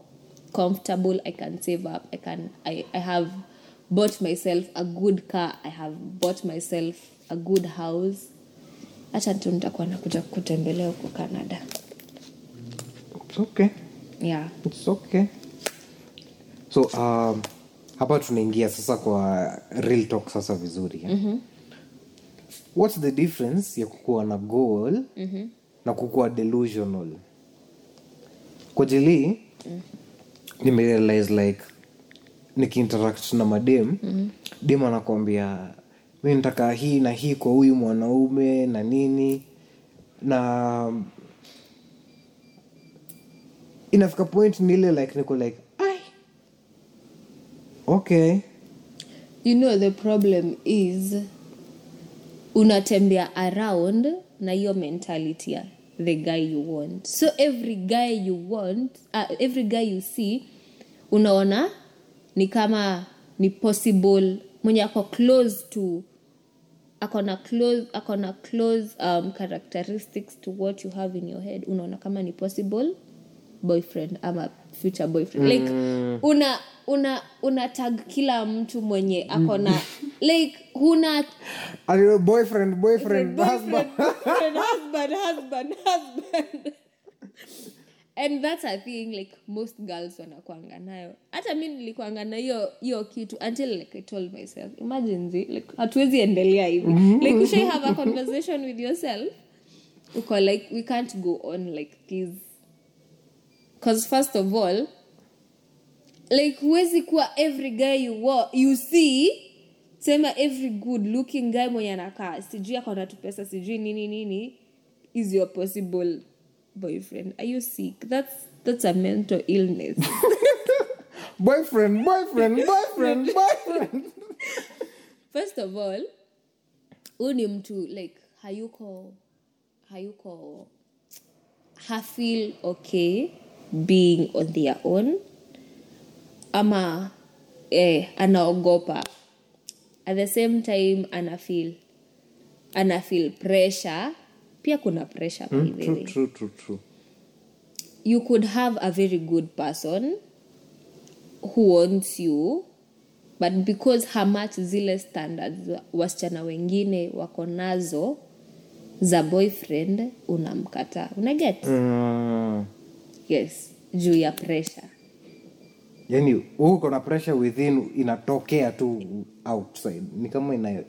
comfortable i can save up i can I, i have bought myself a good car i have bought myself a good house hacha tu nitakuwa nakuja kutembelea huko canada It's okay. yeah It's okay. so um, hapa tunaingia sasa kwa real talk sasa vizuri eh? mm-hmm. what's the difference ya kukuwa na goal mm-hmm. na kukuwa delusional kwa jili mm. Nimerealize like nikiinteract na madem mm-hmm. dem anakwambia mi nataka hii na hii kwa huyu mwanaume na nini na inafika point nile like niko like ai okay you know the problem is unatembea around na hiyo mentality ya the guy you want. So every guy you want uh, every guy you see unaona ni kama ni possible. Mwenye ako close to akona close akona close um, characteristics to what you have in your head unaona kama ni possible boyfriend ama future boyfriend. Like una una una tag kila mtu mwenye akona like huna Ani- boyfriend boyfriend husband? boyfriend husband, husband, husband. and that's a thing like most girls wanakwanga nayo. Hata mi nilikwanga na hiyo hiyo kitu until like i told myself imagine zi, like hatuwezi endelea hivi. Like you should have a conversation with yourself. Uko like we can't go on like this because first of all like huwezi kuwa every guy you, wa, you see sema every good looking guy mwenye anakaa sijui akona tu pesa sijui nini nini is your possible boyfriend. Are you sick? That's that's a mental illness. Boyfriend boyfriend boyfriend boyfriend. First of all huu ni mtu like hayuko hayuko hafeel okay being on their own. Ama eh, anaogopa. At the same time ana feel ana pressure. Pia kuna pressure by the way. true true true. You could have a very good person who wants you but because hamat zile standards wasichana wengine wako nazo za boyfriend unamkataa. Unaget mm. Yes juu ya pressure. Yani huko na pressure within inatokea tu outside. Ni kama ina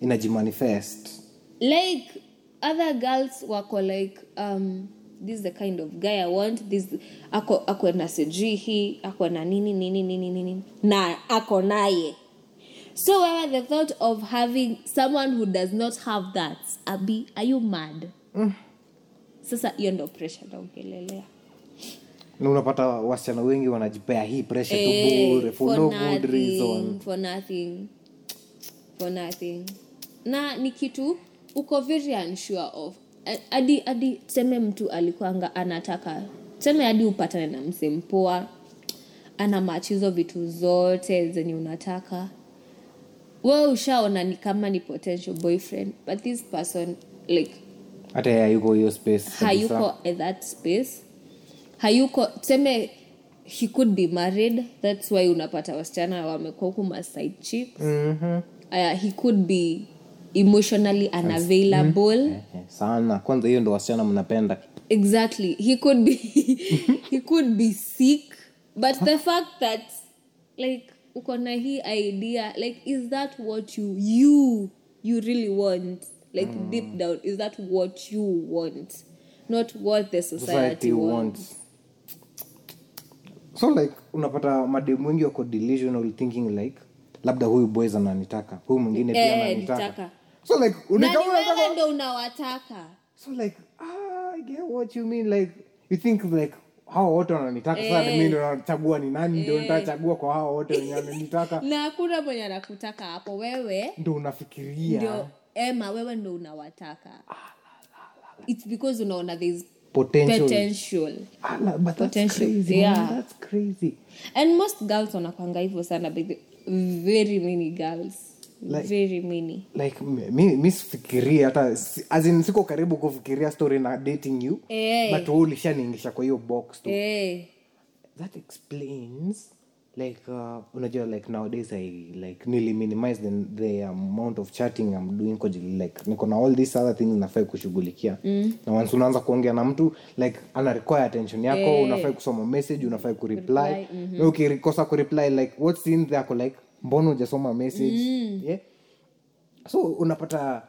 inajimanifest. Like other girls wako like um, this is the kind of guy i want. This ako, ako na sijui hii ako na nini nini nini nini na ako naye. So wewe the thought of having someone who does not have that? Abi are you mad? Sasa hiyo ndo pressure naongelelea na unapata wasichana wengi wanajipea hii pressure tu Eh, bure for, no good reason. for nothing for nothing. Na ni kitu uko very unsure of hadi hadi tuseme mtu alikwanga anataka tuseme hadi upatane na msempoa ana machizo vitu zote zenye unataka. We ushaona ni kama ni potential boyfriend but this person like hata hayuko hiyo space hayuko at that space hayuko tuseme he could be married. That's why unapata wasichana wamekuwa huku maside mm-hmm. uh, he could be emotionally unavailable. Sana. Kwanza hiyo ndo wasichana mnapenda. Exactly. He could be he could be sick. But the fact that like uko na hii idea like is that what you you you really want? Like deep down is that what you want? Not what the society, society wants. wants so like unapata mademu wengi wako delusional thinking like labda huyu boys ananitaka huyu mwingine pia Eh, ananitaka. so like na unataka- ndo unawataka? So like ah, I get what you mean like you think like hawa wote wananitaka sasa Eh. mimi ndo nachagua ni nani ndio nitachagua kwa hawa wote wenye wananitaka. Na hakuna mwenye anakutaka hapo wewe ndo unafikiria. ndio ema wewe ndo unawataka. Its because unaona there's potential. Potential. Ala, but that's Potential, crazy yeah. man. that's crazy. And most girls wanakwanga hivyo sana but very many girls. Like- very many. Like mi, mi sifikirii hata as in siko karibu kufikiria story na dating you hey. but wewe ulishaniingisha kwa hiyo box tu. Eh. That explains like uh, unajua like nowadays i like nili minimize the, the amount of chatting i'm doing kwa like niko na all these other things nafai kushughulikia mm. na once unaanza kuongea na mtu like ana require attention yako hey. unafai kusoma message unafai kureply Reply, mm-hmm. ukikosa kureply like what's in there ako like mbona ujasoma message yeah? so unapata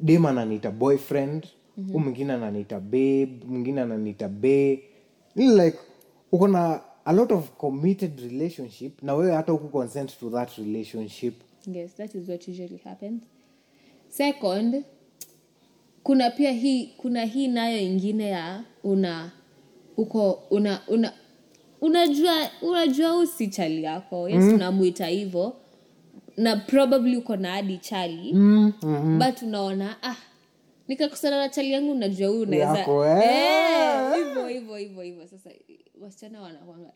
dem ananiita boyfriend mm-hmm. mwingine ananiita babe mwingine ananiita bay like uko na a lot of committed relationship na wewe hata uku consent to that relationship yes that is what usually happens second kuna pia hii kuna hii nayo ingine ya una uko una una unajua unajua huu si chali yako yes mm. unamwita hivo na probably uko na hadi chali mm, mm-hmm. but unaona ah nikakusana na chali yangu unajua huyu unaweza eh. Eh, hivyo hivyo hivyo hivyo sasa wasichana wanakwanga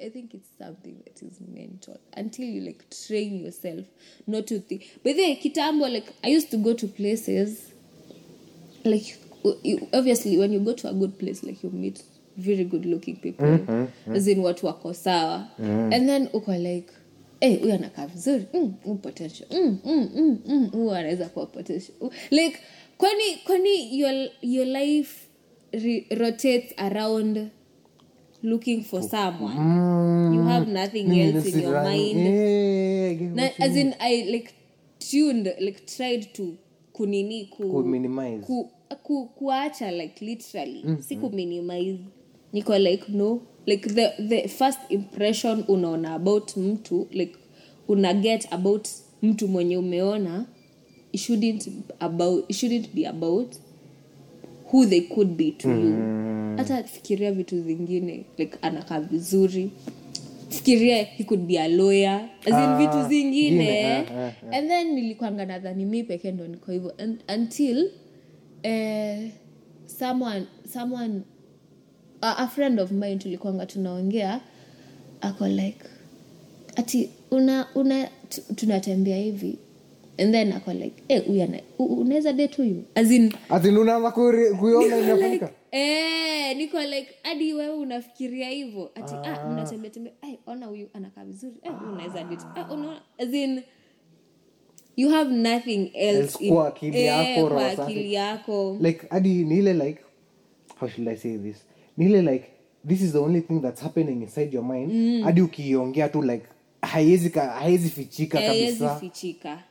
i think it's something that is mental. Until you like train yourself not to think but then kitambo like i used to go to places like you- obviously when you go to a good place like you meet very good looking people as in watu wako sawa. And then uko like Hey, huyu anakaa vizuri. Mm, mm, potential. Mm, mm, mm, mm, huyu anaweza kuwa potential. Like kwani kwani your, your life re- rotates around looking for someone you have nothing else in your mind. Yeah, yeah, na, as in i like tuned like tried to kunini ku, Ku minimize. ku, ku, kuacha like literally. Mm, si kuminimize. Niko like no. Like the, the first impression unaona about mtu like una get about mtu mwenye umeona it shouldn't about it shouldn't be about who they could be to you. Hata fikiria vitu zingine like anakaa vizuri. Fikiria he could be a lawyer as in Ah, vitu zingine. yeah, yeah, yeah. and then nilikwanga nadhani mi pekee ndo niko hivyo. Until eh, someone someone a, a friend of mine tulikwanga tunaongea ako like ati una una tunatembea hivi and then ako like eh huyu unaweza date huyu? As in Ati unaanza kuiona Niko eh, niko like hadi wewe unafikiria hivyo. Ati ah, mnatembea tembea ai ona huyu anakaa vizuri eh, huyu unaweza date. Ah, unaona as in you have nothing else Else kwa akili yako, kwa akili yako. Like hadi ni ile like how should i say this? Ni ile like this is the only thing that's happening inside your mind. Hadi ukiiongea tu like haiwezi haiwezi fichika haiwezi kabisa. fichika. I get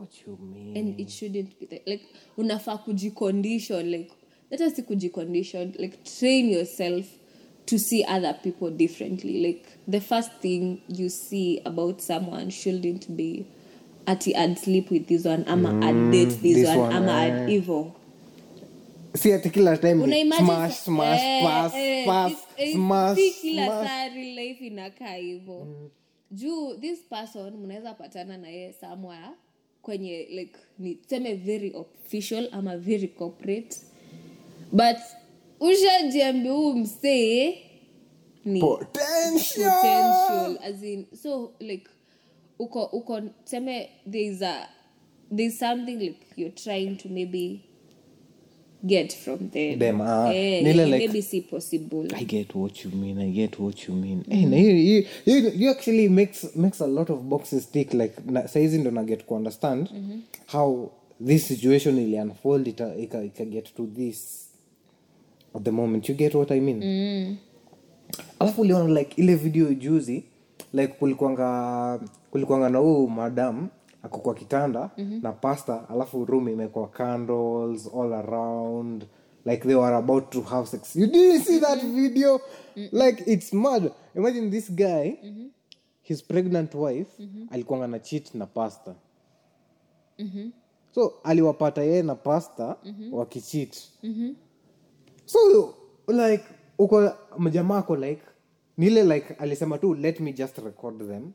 what you mean. and it shouldn't be that. like unafaa kujicondition like let us kujicondition like train yourself to see other people differently like the first thing you see about someone shouldn't be ati i'd sleep with this one ama i'd date this, this one, one, ama eh. i'd evil si ati kila life inakaa hivo juu this person mnaweza patana na yeye somewhere kwenye like ni tuseme very official ama very corporate but ushajiambia huu msee ni Potential. potential as in so like uko uko tuseme there's a there's something like you're trying to maybe get from them, Them, eh, nile like, like- maybe si possible I get what you mean. I get what you mean. Hey, na you, you, you, you actually makes makes a lot of boxes tick. Like na, saizi ndo na get mm -hmm. how this situation ili unfold ita, ika, ika get to this at the moment. You get what I mean? alafu uliona like ile video juzi like kulikwanga kulikwanga na huu madam ako kwa kitanda mm-hmm. na pasta alafu room imekwa candles all around like they were about to have sex you didn't see that video like it's mad imagine this guy his pregnant wife mm-hmm. alikuanga na cheat na pasta mm-hmm. so aliwapata yeye na pasta mm-hmm. wakichit mm-hmm. so like uko mjamaa ako like nile like alisema tu let me just record them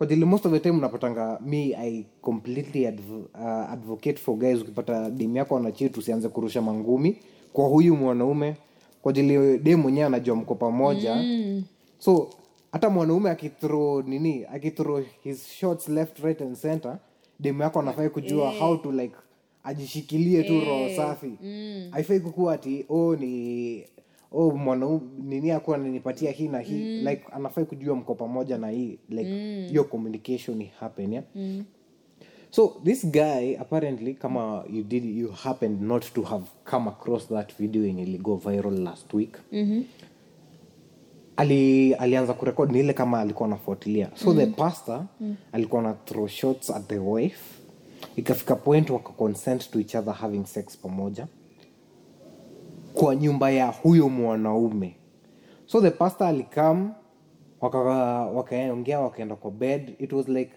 jili most of the time unapatanga mi i completely adv uh, advocate for guys. Ukipata dem yako anachit usianze kurusha mangumi. Kwa huyu mwanaume kwa jili dem mwenyewe anajua mko pamoja. Mm. so hata mwanaume akithrow nini akithrow his shots left right and center dem yako anafai kujua how to like ajishikilie tu roho safi. Mm. aifai kukuwa ati oh ni oh mwanaume nini akuwa ananipatia hii na hii mm. like anafai kujua mko pamoja na hii like hiyo communication happen yeah? mm. so this guy apparently kama you did you happened not to have come across that video yenye iligo viral last week mm-hmm. ali alianza kurekod ni ile kama alikuwa anafuatilia so mm. the pastor mm. alikuwa na throw shots at the wife ikafika point waka consent to each other having sex pamoja kwa nyumba ya huyo mwanaume so the pastor alikam wakaongea waka wakaenda kwa bed it was like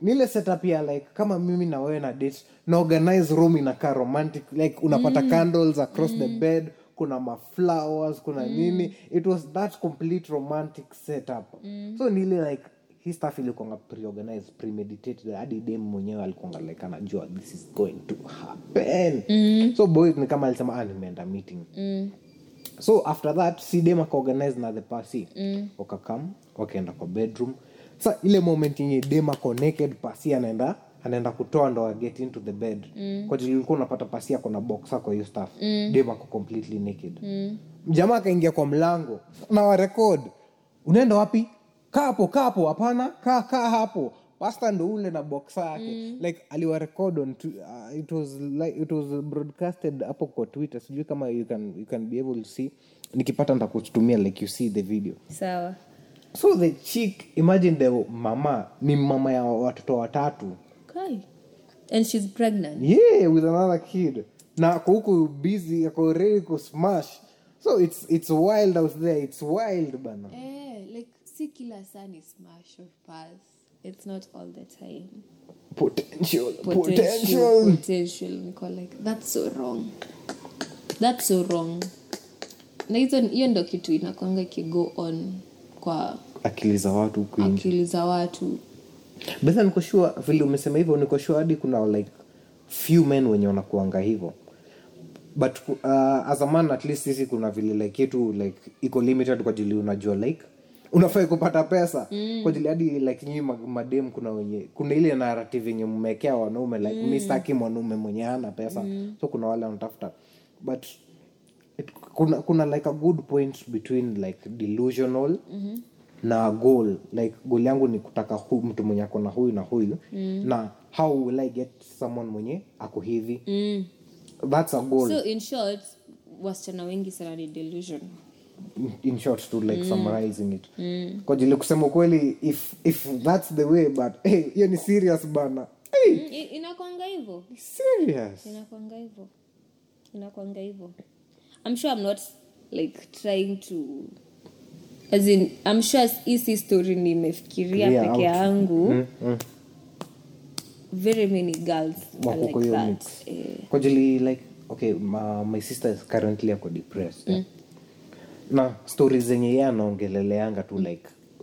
nile setup ya like kama mimi na wewe na date na organize room inakaa romantic like unapata mm. candles across mm. the bed kuna maflowers kuna mm. nini it was that complete romantic setup mm. so nile like hii staff ilikuanga preorganized premeditated hadi dem mwenyewe alikuanga like anajua this is going to happen mm. so boys ni kama alisema ah nimeenda meeting mm. so after that si dem akaorganize na the pasi mm. wakakam wakaenda kwa bedroom sa ile moment yenye dem ako naked pasi anaenda anaenda kutoa ndo get into the bed mm. kwa jili ulikuwa unapata pasi ako na box ako hiyo staff mm. dem ako completely naked mm. jamaa akaingia kwa mlango na warekod unaenda wapi kaa hapo kaa hapo hapana kaa kaa hapo. Pasta ndo ule na box yake. Mm. like aliwarekod on tu- uh, it was like it was broadcasted hapo kwa twitter. Sijui kama you can, you can be able to see. Nikipata ntakutumia like you see the video. Sawa. So the chick imagine the mama ni mama ya watoto watatu. Okay. and she's pregnant. Yeah with another kid. Na ako huku busy ako ready ku smash. So it's, it's wild out there. It's wild bana. Eh, like si kila saa ni smash or pass it's not all the time. Potential potential potential. potential niko like that's so wrong. That's so wrong. Na hizo hiyo ndo kitu inakwanga ikigo on kwa akili za watu akili za watu. Besa nikoshua vile umesema hivyo nikoshua hadi kuna like few men wenye wanakuanga hivyo. But uh, as a man at least sisi kuna vile like yetu like iko limited kwa jili unajua like unafai kupata pesa mm. kwa ajili hadi like nyii ma- madem kuna wenye kuna ile narrative yenye mmekea wanaume like mm. mi staki mwanaume mwenye hana pesa mm. so kuna wale wanatafuta but it, kuna, kuna like a good point between like delusional mm-hmm. na goal like goal yangu ni kutaka hu, mtu mwenye ako na huyu na huyu mm. na how will i get someone mwenye ako hivi mm. that's a goal so in short wasichana wengi sana ni delusion in short to like summarizing it. Kwa ajili kusema kweli if if that's the way but hey, hiyo ni serious bana. Hey, Mm, inakwanga hivo serious. Inakwanga hivo inakwanga hivo i'm sure i'm not like trying to as in i'm sure hii story nimefikiria peke mm, mm. very many girls are like that. eh, kwa like okay my, my sister is currently ako depressed yeah? Na stori zenye ye anaongeleleanga tu like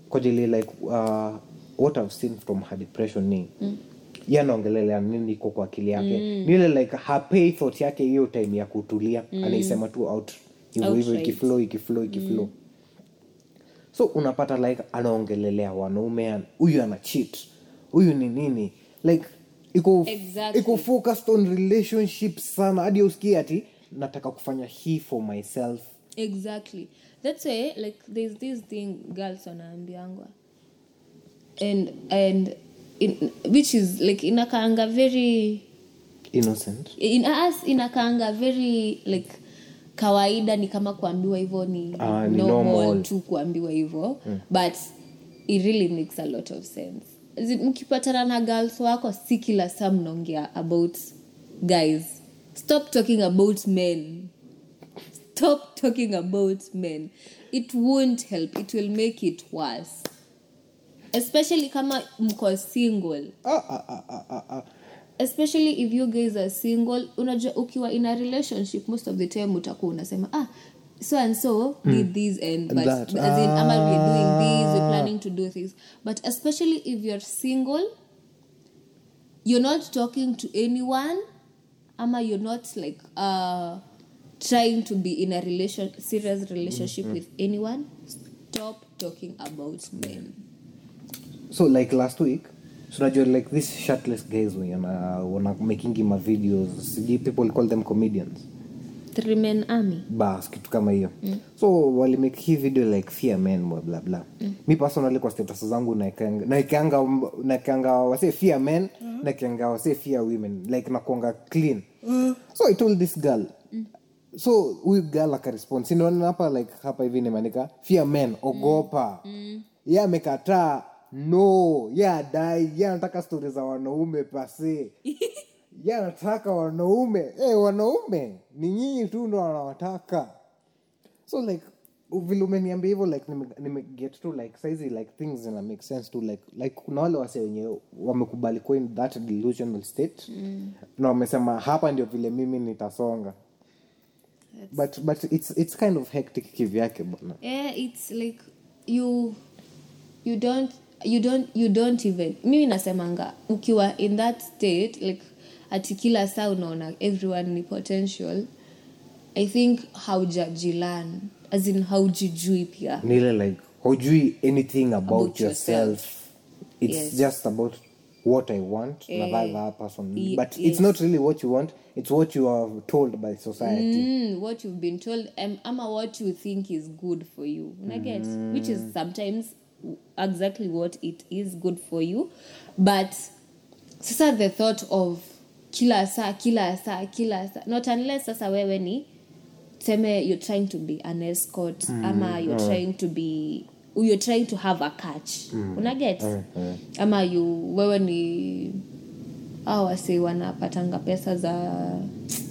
kwajili like uh, what i've seen from her depression ni mm. ye anaongelelea nini iko kwa akili yake mm. nile like hapei thought yake hiyo time ya kutulia mm. anaisema tu out hivyo hivyo ikiflo ikiflo ikiflow mm. so unapata like anaongelelea wanaume an- huyu ana cheat huyu ni nini like iko Exactly. iko focused on relationship sana hadi usikie ati nataka kufanya hii for myself exactly. That's why like there's this thing girls wanaambiangwa. And and in, which is like inakaanga very innocent. In us inakaanga very like kawaida ni kama kuambiwa hivyo ni, ni normal, normal. tu kuambiwa hivyo. But it really makes a lot of sense. Mkipatana na girls wako si kila saa mnaongea about guys. Stop talking about men stop talking about men. It won't help. It will make it worse. Especially kama mko single. Ah, ah, ah, ah, ah, ah. especially if you guys are single unajua ukiwa in a relationship most of the time utakuwa unasema ah so and so did this and but That. as in ama we're doing this? We're planning to do this. But especially if you're single you're not talking to anyone ama you're not like uh trying to be in a relation serious relationship with anyone stop talking about men so like last week so najua like this shirtless guys wana wana making ma videos sijui people call them comedians three men army bas kitu kama hiyo mm. so walimake hii video like fear men bla bla bla mm. mi personally kwa status zangu naekanga naekanga wase fear men mm. naekanga wase fear women like nakuanga clean mm. so i told this girl. So huyu girl akarespond. Sinaona hapa like hapa hivi nimeandika? Fia men ogopa. Mm. ye amekataa. No. Ye adai. Ye anataka stori za wanaume pase. Ye anataka wanaume. Hey, wanaume ni nyinyi tu ndo wanawataka. So like vile umeniambia hivyo like nime, nime get to like saizi like things zina make sense to like like kuna wale wase wenye wamekubali kuwa that delusional state. Mm. na wamesema hapa ndio vile mimi nitasonga but but it's it's kind of hectic kivyake bwana yeah it's like you you don't you don't you don't even mimi nasemanga ukiwa in that state like ati kila saa unaona everyone ni potential i think haujajilan as in haujijui pia nile like hujui anything about, About yourself. yourself. it's Yes. just about what i want. Eh, na that other person ye- but yes. it's not really what you want. It's what you are told by society. Mm, what you've been told um, ama what you think is good for you. Unaget which is sometimes exactly what it is good for you. But sasa the thought of kila saa kila saa kila saa. Not unless sasa wewe ni seme you're trying to be an escort ama you're trying to be you're trying to have a catch. Unaget ama you wewe ni au wasi wanapatanga pesa za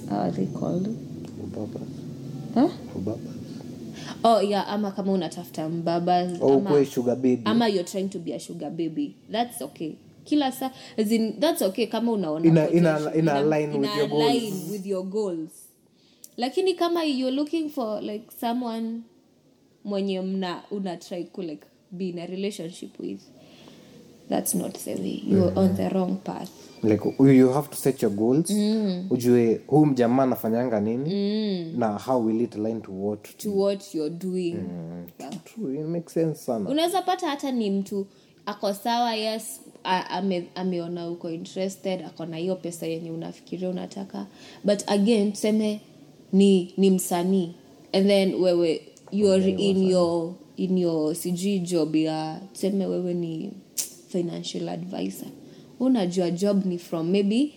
how are they called? Huh? Oh yeah ama kama unatafuta mbaba Oh, ama, sugar baby. ama you're trying to be a sugar baby. That's okay. Kila saa in, that's okay kama unaona Ina- ina- potential. ina align with your goals. with your goals. Lakini kama you're looking for like someone mwenye mna una try ku like be in a relationship with. That's not the way. You're on the wrong path. Like you you have to set your goals. Ujue huu mjamaa anafanyanga nini na how will it align to what to what you're doing. Yeah. True, it makes sense sana. Unaweza pata hata ni mtu ako sawa yes ame, ameona uko interested ako na hiyo pesa yenye unafikiria unataka. But again tuseme ni ni msanii. And then wewe you're in your in your sijui job ya tuseme wewe ni financial advisor. Unajua job ni from maybe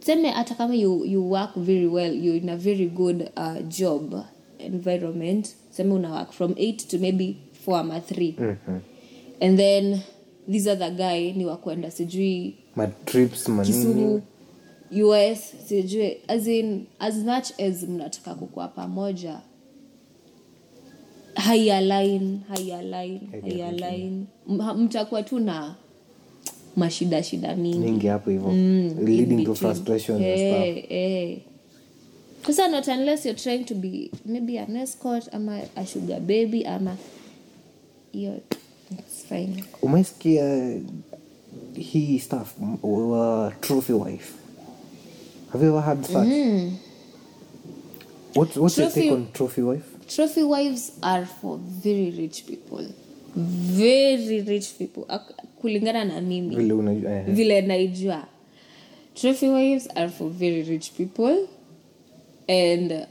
tuseme hata kama you, you work very well you in a very good uh, job environment tuseme una work from 8 to maybe 4 ama 3 and then this other guy ni wakwenda sijui matrips manini us sijui as in as much as mnataka kukua pamoja haialain haialain mtakuwa tu na mashida shida mingi. Hapo hivo stuff Eh, eh. Sasa not unless you're trying to be maybe an escort ama a sugar baby ama hiyo it's fine. Umaisikia hii staff uh, trophy wife? Have you ever had such? What, what's your take on trophy wife trophy wives are for very rich people. Very rich people. Kulingana na mimi. Vile unajua eh, vile naijua. Trophy wives are for very rich people. And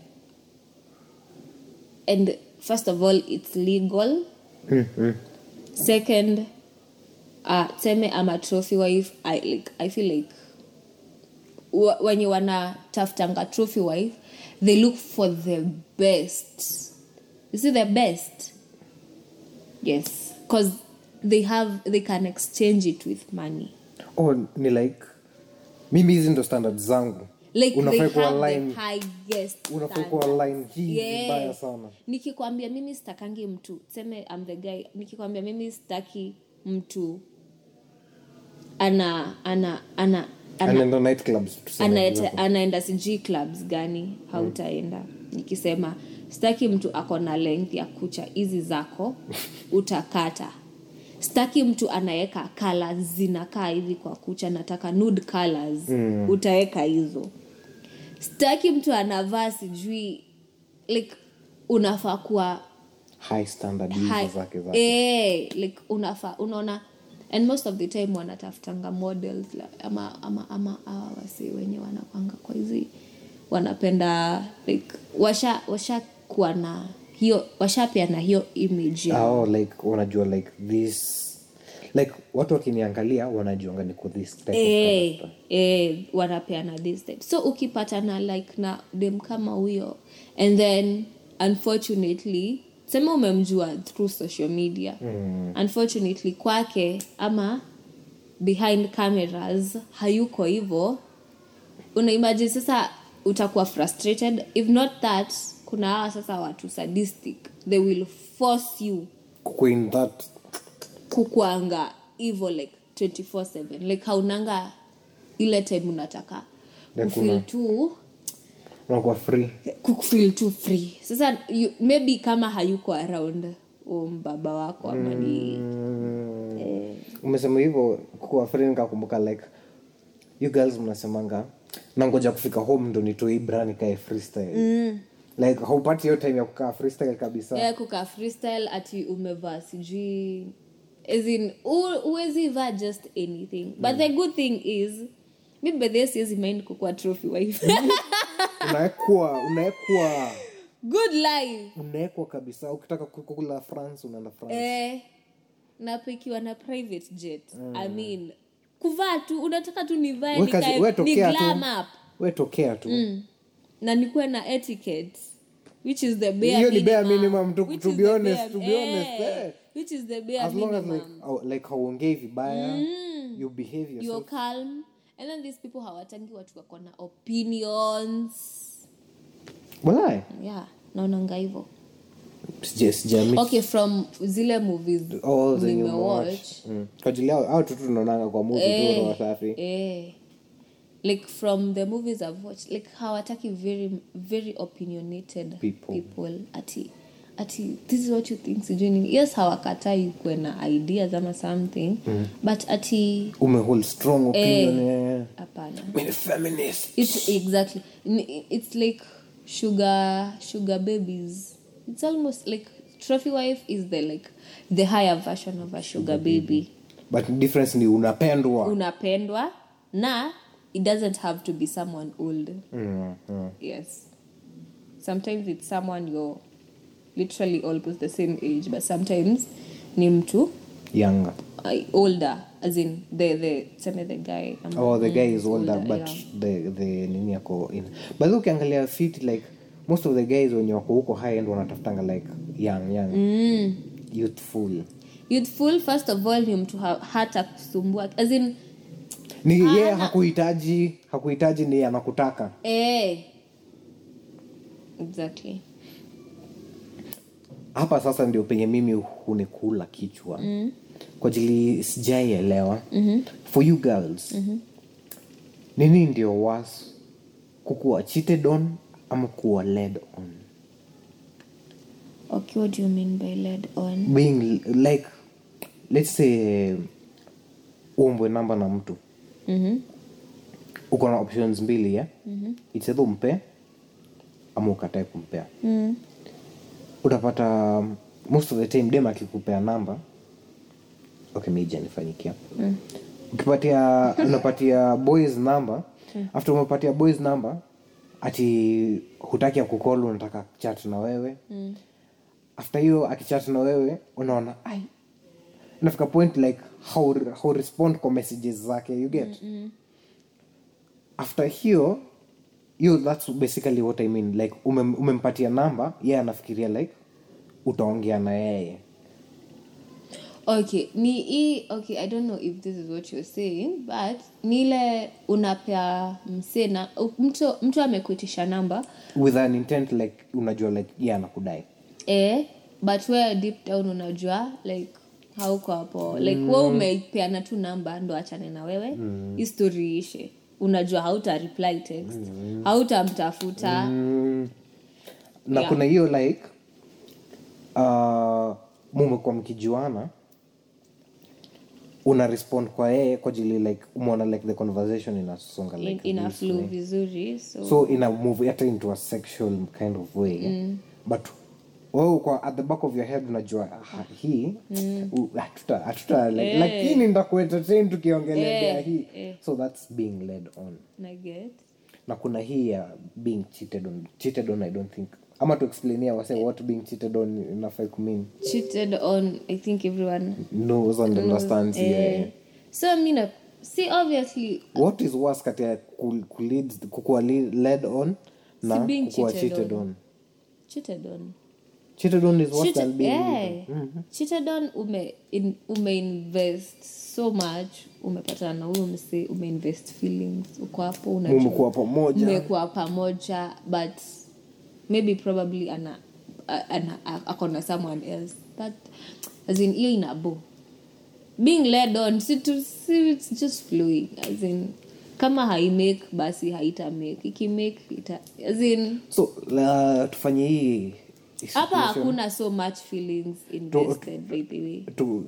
and first of all it's legal. Second uh, seme I'm a trophy wife I like I feel like wenye wanatafutanga trophy wife they look for the best you see the best? Yes. Because they have they can exchange it with money. Oh, ni like mimi hizi ndo standard zangu. Like hii Yes. mbaya sana. Nikikwambia mimi sitakangi mtu. Seme I'm the guy. Nikikwambia mimi sitaki mtu. Ana ana ana ana anaenda anaeta, sijui clubs gani hautaenda. Nikisema sitaki mtu ako na length ya kucha hizi zako utakata. Sitaki mtu anaweka colors zinakaa hivi kwa kucha nataka nude colors. Mm. utaweka hizo. Sitaki mtu anavaa sijui like unafaa kuwa high standard high- zake zake eh, like unafaa unaona and most of the time wanatafutanga models ama ama ama awa wasi wenye wanakwanga kwa hizi wanapenda like washa washa kuwa na hiyo washapeana hiyo image ya oh, like wanajua like this like watu wakiniangalia wanajuanga niko this type of eh, character. eh, wanapeana this type so ukipatana like na dem kama huyo and then unfortunately sema umemjua through social media mm. unfortunately kwake ama behind cameras hayuko hivo unaimajini sasa utakuwa frustrated if not that kuna hawa sasa watu sadistic. They will force you Queen that. kukwanga hivo like 24/7 like haunanga ile time unataka kufil t una- tu free. tu free. Sasa you, maybe kama hayuko around um, baba wako ama ni umesema hivyo kuwa free nikakumbuka like you girls mnasemanga nangoja kufika home ndo nitoe bra nikae freestyle. Mm. Like haupati hiyo time ya kukaa freestyle kabisa. Yeah, kukaa freestyle ati umevaa sijui as in u- uwezi vaa just anything. But the good thing is mi bedhe siwezi mind kukua trophy wife. Unaekwa unaekwa good life. Unaekwa kabisa. Ukitaka kukula france unaenda france. Eh, napikiwa na private jet i mean kuvaa tu unataka tu nivae ni glam up. We tokea tu. Na nikuwe na etiquette which is the bare Hiyo ni bare minimum. minimum, to- to be honest, to be honest, eh, eh. which is the bare as long as like, oh, like hauongei vibaya you behave you're calm. And then these people hawatangi watu wako na opinions. Walai yeah naonanga Sija- okay from zile movies all nimewatch. Mm. kwa ajili au tutu tunaonanga kwa movie tu wasafi. safi eh, like from the movies i've watched like hawataki very very opinionated People. people. Ati ati this is what you think sijui yes hawakatai kuwe na ideas ama something but ati umehold strong opinion eh. hapana. Feminist. It's exactly. It's like sugar sugar babies. It's almost like trophy wife is the like the higher version of a sugar baby. But difference ni unapendwa. Unapendwa na it doesn't have to be someone old. Yeah, yeah. yes. Sometimes it's someone you're literally almost the same age but sometimes ni mtu younger. uh, older as in the the same the guy um, oh the guy is older, older but yeah. the the nini yako in. But look, ukiangalia fit like most of the guys when wako huko high end wanatafutanga like young young. Youthful. Youthful first of all ni mtu ha- hata kusumbua as in ni yeye hakuhitaji hakuhitaji ni anakutaka. Eh. Exactly. Hapa sasa ndio penye mimi hunikula kichwa. Mm. kwa ajili sijaielewa. Mm-hmm. for you girls. Mm-hmm. nini ndio was kukuwa cheated on ama kuwa led on? Okay what do you mean by led on? Being like let's say uombwe namba na mtu mm-hmm. uko na options mbili ya mm-hmm. itsedho umpe ama ukatae kumpea mm. utapata um, most of the time dem akikupea namba okay mija nifanyikia mm. ukipatia unapatia boys namba mm. after umepatia boys namba ati hutaki akukol unataka chat na wewe mm. after hiyo akichat na wewe unaona ai nafika point like how, how respond kwa messages zake you get? Mm -mm. after hiyo hiyo thats basically what i mean. Like umem, umempatia namba yeye anafikiria like utaongea na yeye. Okay ni hii okay i don't know if this is what you're saying but nile unapea msee na mtu, mtu amekuitisha namba with an intent like unajua like yeah, anakudai. Eh, but where deep down unajua like hauko hapo like we umepeana tu namba ndo achane na wewe mm. histori ishe unajua hauta reply text mm. hautamtafuta mm. na Yeah. kuna hiyo like uh, mumekuwa mkijuana una respond kwa yeye kwa ajili like umeona like the conversation inasonga in, like ina flow vizuri so, so ina move hata into a sexual kind of way mm. but wewe kwa at the back of your head unajua ah, hii u- hatuta hatuta like, lakini ndakuentertain tukiongelea hii. so that's being led on. Na get. Na kuna hii ya being cheated on cheated on i don't think. Ama tuexplainia wase what being cheated on inafai kumean. Cheated on i think everyone knows and understands yeah. eh, so mi na see obviously what is worse kati ya ku- ku- leads- kukuwa le- led on na Si being cheated cheated on. on? Cheated on cheated on is worse Cheated- than being eh, cheated on ume, in, umeinvest so much. Umepatana na huyo mse umeinvest feelings. Uko hapo pamoja. mmekuwa pamoja but maybe probably ana ana a- akona someone else. That as in hiyo inabo. Being led on si tu si it's just flowing. As in kama haimake basi haita make. Ikimake ita as in so uh, tufanye hii hapa hakuna so much feelings invested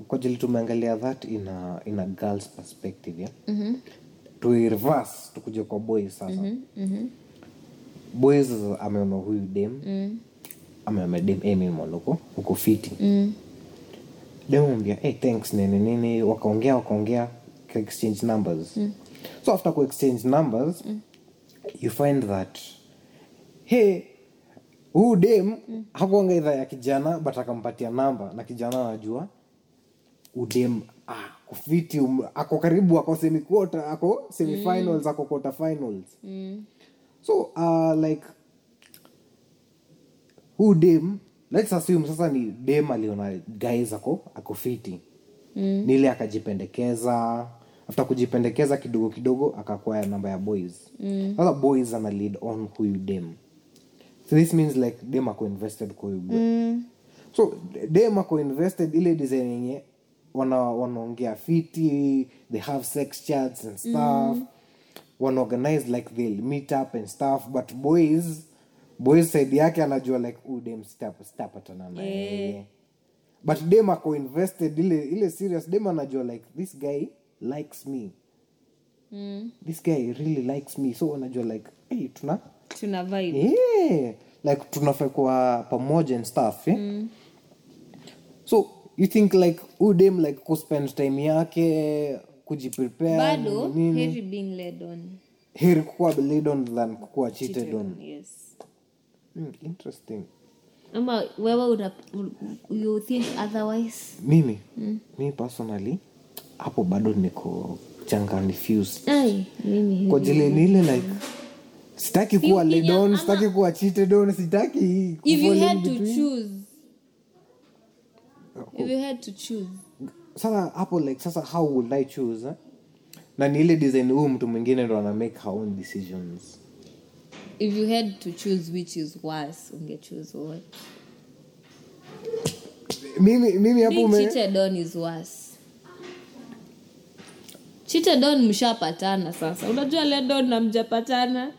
kwa jili tumeangalia that in a, in a girl's perspective yeah? mm-hmm. tuireverse tukuje kwa boys sasa mm-hmm. Mm-hmm. boys ameona huyu dem mm. ameona dem hey, huko fiti mm. demambia hey, thanks nini nini wakaongea wakaongea exchange numbers mm. so after ku exchange numbers mm. you find that hey huu dem mm. hakuanga idha ya kijana but akampatia namba na kijana anajua udem ah, kufiti um, ako karibu ako semiquota ako semifinals ako quarter finals mm. so uh, like huu dem let's assume sasa ni dem aliona guys ako ako fiti mm. nile akajipendekeza after kujipendekeza kidogo kidogo akakwaya namba ya boys mm. sasa boys ana lead on huyu dem so this means like dem ako invested kwa mm. so dem ako invested ile design yenye wana wanaongea fiti they have sex chats and stuff mm. wanaorganize like they'll meet up and stuff but boys boys side yake anajua like udem dem sitap- sitapatana na but dem ako invested ile ile serious dem anajua like this guy likes me mm. this guy really likes me so anajua like hey, tuna tuna vibe. Yeah. like tunafai kuwa pamoja and stuff eh? mm. so you think like udem like kuspend time yake kujiprepare bado nini heri being led on. Heri kukuwa led on than kukuwa cheated, cheated on on. yes. Mm, interesting. Ama wewe una, you think otherwise? Mimi? Mm. mi personally hapo bado niko changanifused kwa jili niile ile like sitaki kuwa ledon sitaki kuwa cheated on sitaki if you had to choose. If you had to choose. Sasa hapo like sasa how would i choose eh? na ni ile design huyu mtu mwingine ndo ana make her own decisions. If you had to choose which is worse ungechoose what? Mimi mimi hapo me... is worse. Mshapatana sasa. Unajua ledon na mjapatana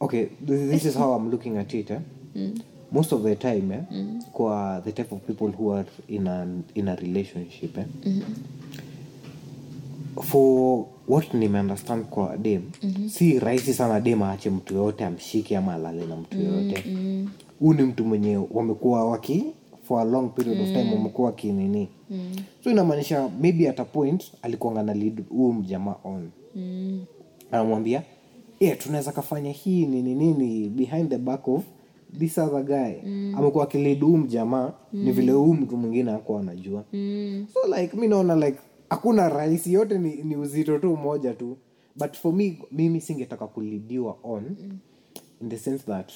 okay th- this is how i'm looking at it eh? most of the time eh? kwa the type of people who are in a, in a relationship eh? for what nimeunderstand kwa dem si rahisi sana dem aache mtu yoyote amshike ama alale na mtu yoyote. Huu ni mtu mwenye wamekuwa waki for a long period of time wamekuwa wakinini so inamaanisha maybe at a point alikuanga na lead huu mjamaa on. Anamwambia yeah, tunaweza kafanya hii nini nini behind the back of this other guy mm. amekuwa akilid huu mjamaa mm. ni vile huu mtu mwingine akuwa anajua mm. so like mi naona like hakuna rahisi yote ni, ni uzito tu moja tu but for me mimi singetaka kulidiwa on mm. in the sense that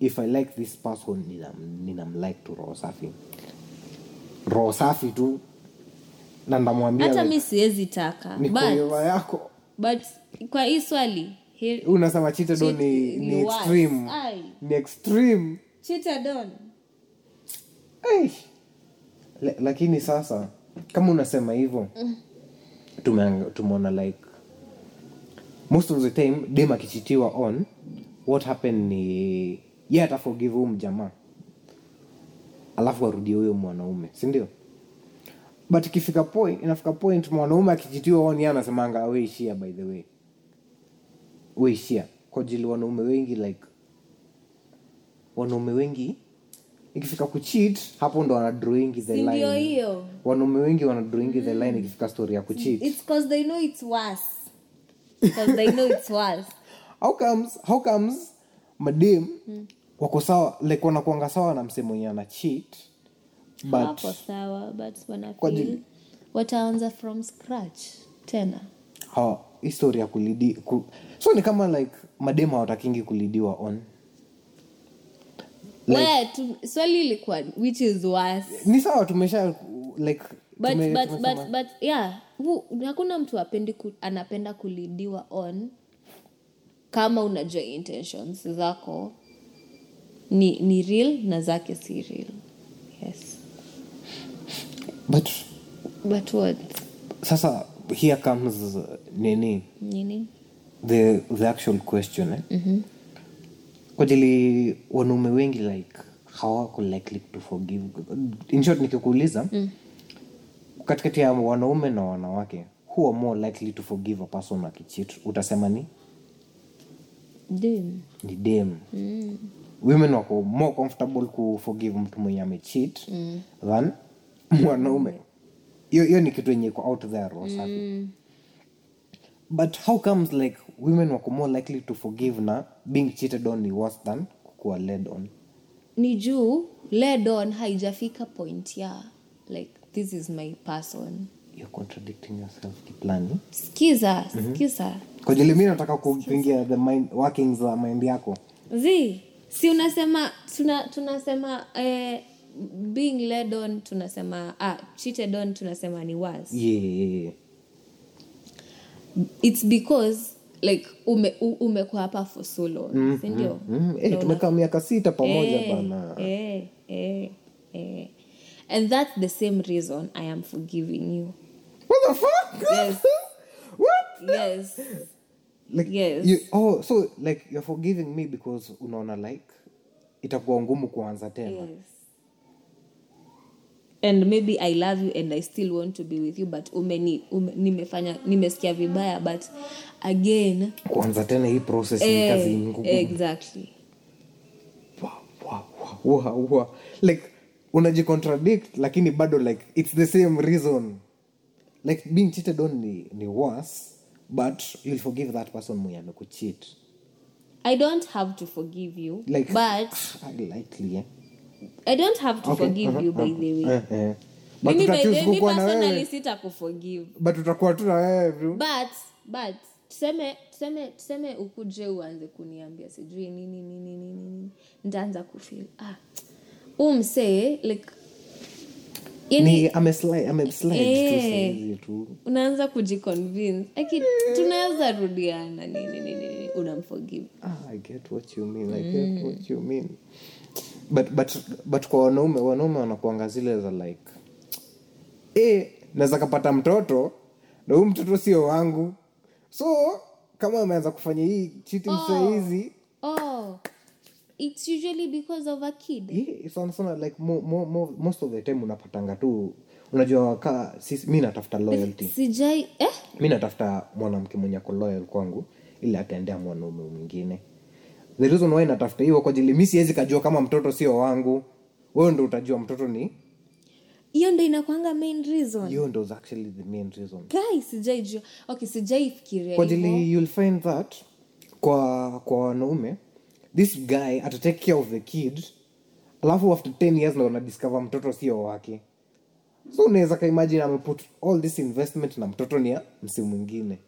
if i like this person ninam- ninamlike tu roho safi roho safi tu na ndamwambia hata like, mi siwezi taka ni but, yako but kwa hii swali unasema cheated ni, ni ni extreme. Ai. ni extreme. Cheated on lakini sasa kama unasema hivyo tumeona like most of the time dem akichitiwa on what happen ni ye ataforgive huu mjamaa. Alafu arudie huyo mwanaume sindio but ikifika point inafika point mwanaume akijitiwa oni anasemanga weishia by the way. Weishia kwa ajili wanaume wengi like wanaume wengi ikifika kuchit hapo ndo the line. hiyo? Wanaume wengi wanadrawingi the line ikifika story ya kucheat it's because they know it's worse. Because they know it's worse. How comes how comes madem wako sawa like wanakuanga sawa na msee wenye ana cheat but sawa but wataanza from scratch tena. Ha, histori ya kulidi ku, so ni kama like madem hawatakingi kulidiwa on. Like- swali ilikuwa which is worse? ni sawa tumesha like but, tume- but, tumesema- but, but yeah hu, hakuna mtu apendi ku, anapenda kulidiwa on kama unajua intentions zako. Ni, ni real na zake si real. Yes but but what sasa here comes nini nini the, the actual question eh? mm-hmm. kwa ajili wanaume wengi like hawako likely to forgive in short nikikuuliza mm. katikati ya wanaume na wanawake who are more likely to forgive a person akichit utasema ni dem. ni dem mm. women wako more comfortable kuforgive mtu mwenye amechit mm. than mwanaume hiyo ni kitu yenye iko out there roho Mm. but how comes like women wako more likely to forgive na being cheated on ni worse than kukuwa led on? Ni juu led on haijafika point ya like this is my person. You're contradicting yourself kiplani. Skiza skiza kwa jili mi nataka ku- kuingia the mind, workings za mind yako. Zi si unasema tuna, tunasema eh, being led on tunasema ah, cheated on tunasema ni worse. Yeah, yeah, yeah. it's because like ume, umekuwa hapa for so long sindio mm, eh, tumekaa miaka sita pamoja hey, bana. hey, hey, hey. and that's the same reason i am forgiving you. What the fuck? Yes. what? Yes. Like Yes. you, oh so like you're forgiving me because unaona like itakuwa ngumu kuanza tena. Yes and maybe i love you and i still want to be with you but umeni ume, nimefanya nimesikia vibaya but again kwanza tena hii process ni eh, kazi ngumu exactly wow, wow, wow, wow, wow. like unajicontradict lakini bado like it's the same reason like being cheated on ni, ni worse but you'll forgive that person mwenye amekucheat i don't have to forgive you like but likely eh? I don't have to Okay, forgive uh-huh, you by the way. Eh, eh. but mimi by the way, mi personally sita kuforgive but utakuwa tu na wewe but but tuseme tuseme tuseme ukuje uanze kuniambia sijui nini nini nini nini. Nitaanza kufeel ah huu msee like Eh. unaanza kujiconvince. Tunaweza rudiana nini nini nini unamforgive. Ah, i get what you mean i get what you mean but but but kwa wanaume wanaume wanakuanga zile za like e, naweza kapata mtoto na huyu mtoto sio wangu. So kama ameanza kufanya hii cheating Oh. saa hizi oh. It's usually because of a kid. Yeah, sana sana like mo, mo, mo, most of the time unapatanga tu unajua ka sisi mi natafuta loyalty. Sijai eh? Mi natafuta mwanamke mwenye ako loyal kwangu ili ataendea mwanaume mwingine the reason why natafuta hiyo kwa ajili mi siwezi kajua kama mtoto sio wangu. Wewe ndo utajua mtoto ni? Hiyo ndo inakwanga main reason. Hiyo ndo is actually the main reason. Guy sijai okay sijai kwa ajili you'll find that kwa kwa wanaume this guy atatake care of the kid alafu after 10 years ndo unadiscover mtoto sio wake. So unaweza kaimagine ameput all this investment na mtoto ni ya msi mwingine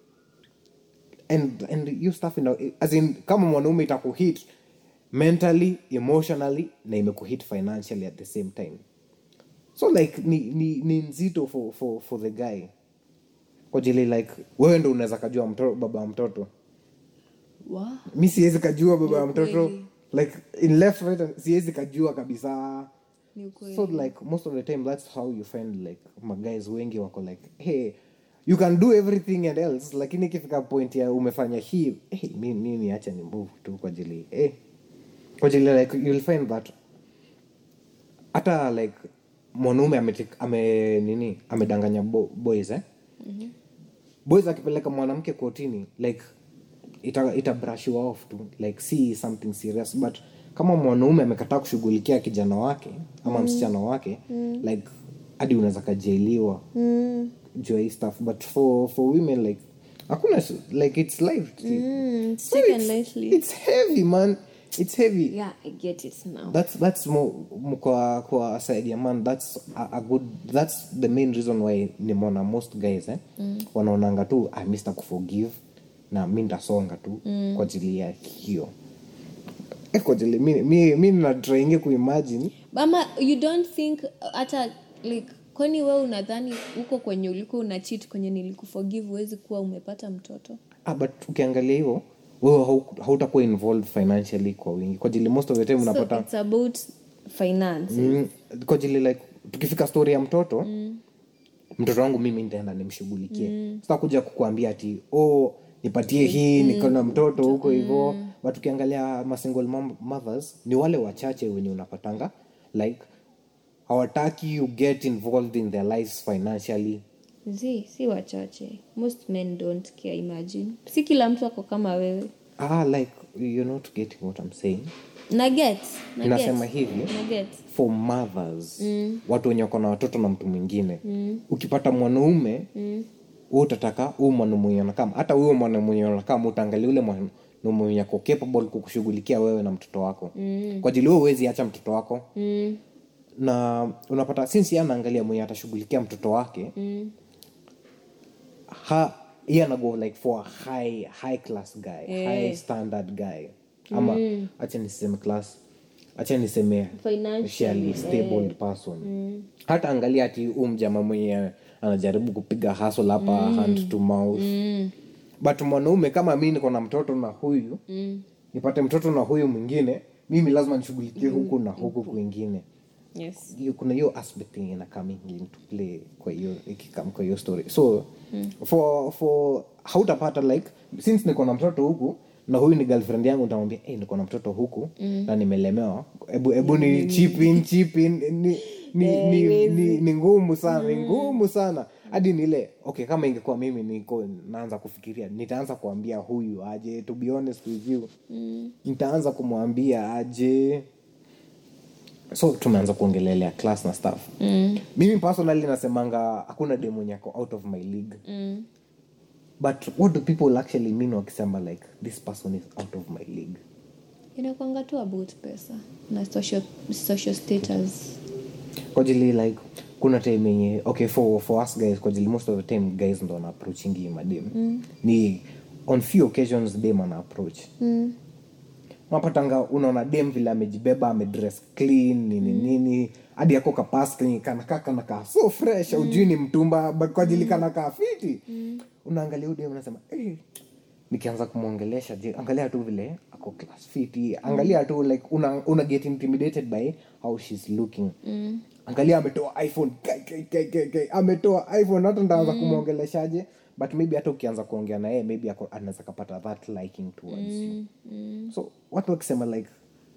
and and you stuff in as in kama mwanaume itakuhit mentally emotionally na imekuhit financially at the same time. So like ni ni, ni nzito for, for, for the guy. Kwa like wewe ndo unaweza kajua mtoto, baba wa mtoto. Wow. mi siwezi kajua baba wa mtoto. like in left right siwezi kajua kabisa. So like most of the time that's how you find like maguys wengi wako like hey you can do everything and else lakini ikifika point ya umefanya hii hey, mi- mimi acha ni mbovu tu kwa ajili hey, kwa ajili like you'll find that hata like mwanaume ame, ame nini amedanganya bo, boys eh? mm-hmm. boys akipeleka mwanamke kotini like ita, ita brushiwa off tu like see something serious but kama mwanaume amekataa kushughulikia kijana wake ama mm. msichana wake mm. like hadi unaweza kajailiwa mm. juu hii stuff but for for women like hakuna like it's life Mm, So it's, lightly. it's heavy man. It's heavy. Yeah i get it now. That's that's more kwa kwa side ya man. That's a, a good that's the main reason why nimeona most guys eh mm. wanaonanga tu ah, mr kuforgive na mi ndasonga tu mm. kwa ajili ya hiyo. Eh, kwa ajili mi mi mi natraingi kuimagine. Ama you don't think hata like kwani we unadhani huko kwenye ulikuwa unachit kwenye nilikuforgive huwezi kuwa umepata mtoto ah, but ukiangalia hivyo wewe hau- hautakuwa involved financially kwa wingi kwa ajili most of the time so unapata it's about finance mm, kwa ajili like tukifika story ya mtoto mm. mtoto wangu mimi nitaenda nimshughulikie mm. sitakuja kukuambia ati oh nipatie hii mm. nikona mtoto huko hivo mm. but ukiangalia masingle mothers ni wale wachache wenye unapatanga like hawataki you get involved in their lives financially. Zi si wachache. Most men don't care imagine. Si kila mtu ako kama wewe. Ah like you're not getting what i'm saying. Naget na nasema hivi na for mothers. Mm. watu wenye wako na watoto na mtu mwingine. Mm. ukipata mwanaume mm. utataka huu mwanaume anakama hata huyo mwanaume anakama utaangalia ule mwanaume ako capable kukushughulikia wewe na mtoto wako. Mm. kwa ajili huo huwezi acha mtoto wako. Mm. Na unapata sinsi yeye anaangalia mwenye atashughulikia mtoto wake Mm. ha yeye anago like for a high high class guy high standard guy. Ama acha niseme class acha niseme Financially, stable person. Hata angalia ati umjama mjama mwenye anajaribu kupiga hustle hapa hand to mouth. But mwanaume kama mi niko na mtoto na huyu nipate mtoto na huyu mwingine mimi lazima nishughulikie huku na huku. kwingine yes. Kuna hiyo aspect yenye ina coming into play kwa hiyo ikikam kwa hiyo story. So for for hautapata like since niko na mtoto huku na huyu ni girlfriend yangu nitamwambia hey, niko na mtoto huku na nimelemewa. Hebu hebu ni chipin chipin ni, ni ni, ni, ni, ni ngumu sana ni ngumu sana. Hadi nile okay kama ingekuwa mimi niko naanza kufikiria nitaanza kuambia huyu aje. To be honest with you nitaanza kumwambia aje so tumeanza kuongelelea class na staff mm. mimi personally nasemanga hakuna dem mwenye ako out of my league mm. but what do people actually mean wakisema like this person is out of my league inakwanga tu about pesa na social, social status kwa ajili like kuna time yenye okay for, for us guys kwa ajili most of the time guys ndo wanaapproachingi madem mm. ni on few occasions dem ana approach mm. Unapatanga unaona dem vile amejibeba amedress clean nini nini hadi yako kapasti kanakaa kanakaa so fresh aujui ni mtumba kwa ajili kanakaa fiti. Unaangalia huyu unasema hey, nikianza kumwongelesha je angalia tu vile ako class fiti. Angalia tu like una, una get intimidated by how she's looking. Mm. angalia ametoa iphone ametoa iphone hata ndaanza kumwongeleshaje but maybe hata ukianza kuongea na yeye maybe anaweza kapata that liking towards you. So watu wakisema like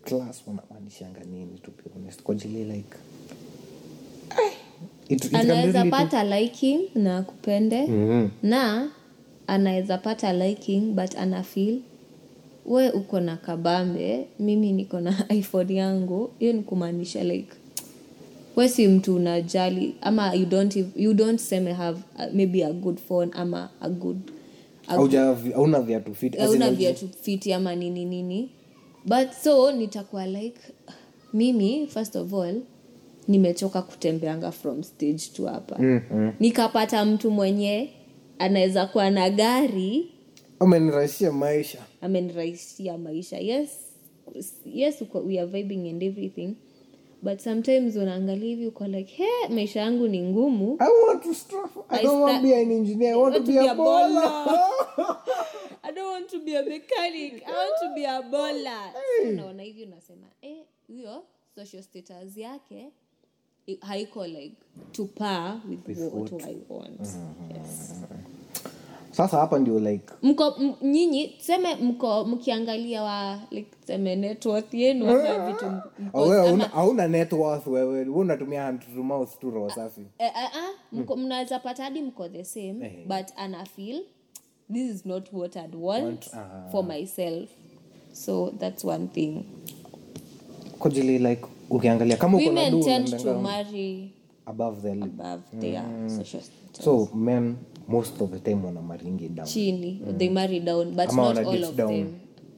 class wanamaanishanga nini to be honest? Kwa ajili like eh, anaweza pata liking na kupende Mhm. na anaweza pata liking but ana feel we uko na kabambe mimi niko na iphone yangu. Hiyo ni kumaanisha like we si mtu unajali ama you don't, you don't seme have uh, maybe a good phone ama a good hauna viatu fit hauna viatu fiti ama nini nini. But so nitakuwa like mimi first of all nimechoka kutembeanga from stage tu hapa. Mm, mm. nikapata mtu mwenye anaweza kuwa na gari. Amenirahisishia maisha. Amenirahisishia maisha. Yes yes we are vibing and everything but sometimes unaangalia hivi uko like he maisha yangu ni ngumu I want to struggle. I I don't want to be an engineer. I want, to be, a bowler I don't want to be a mechanic. I want to be a baller. So unaona hivi unasema eh, huyo social status yake haiko like to par with, With what, what- i want yes. Sasa hapa ndio like mko m- nyinyi tuseme mko mkiangalia wa like tuseme net worth yenu ama vitu hauna- hauna net worth wewe wewe unatumia hand to mouth tu roho safi Eh, eh, ah, mko- mnaweza pata hadi mko the same Eh. but ana feel this is not what i'd want Want, ah. for myself so that's one thing kujili like ukiangalia kama uko na women tend to marry above their above their social status. so men most of the time wana maringi down. Chini they marry down but Ama not all of down. them.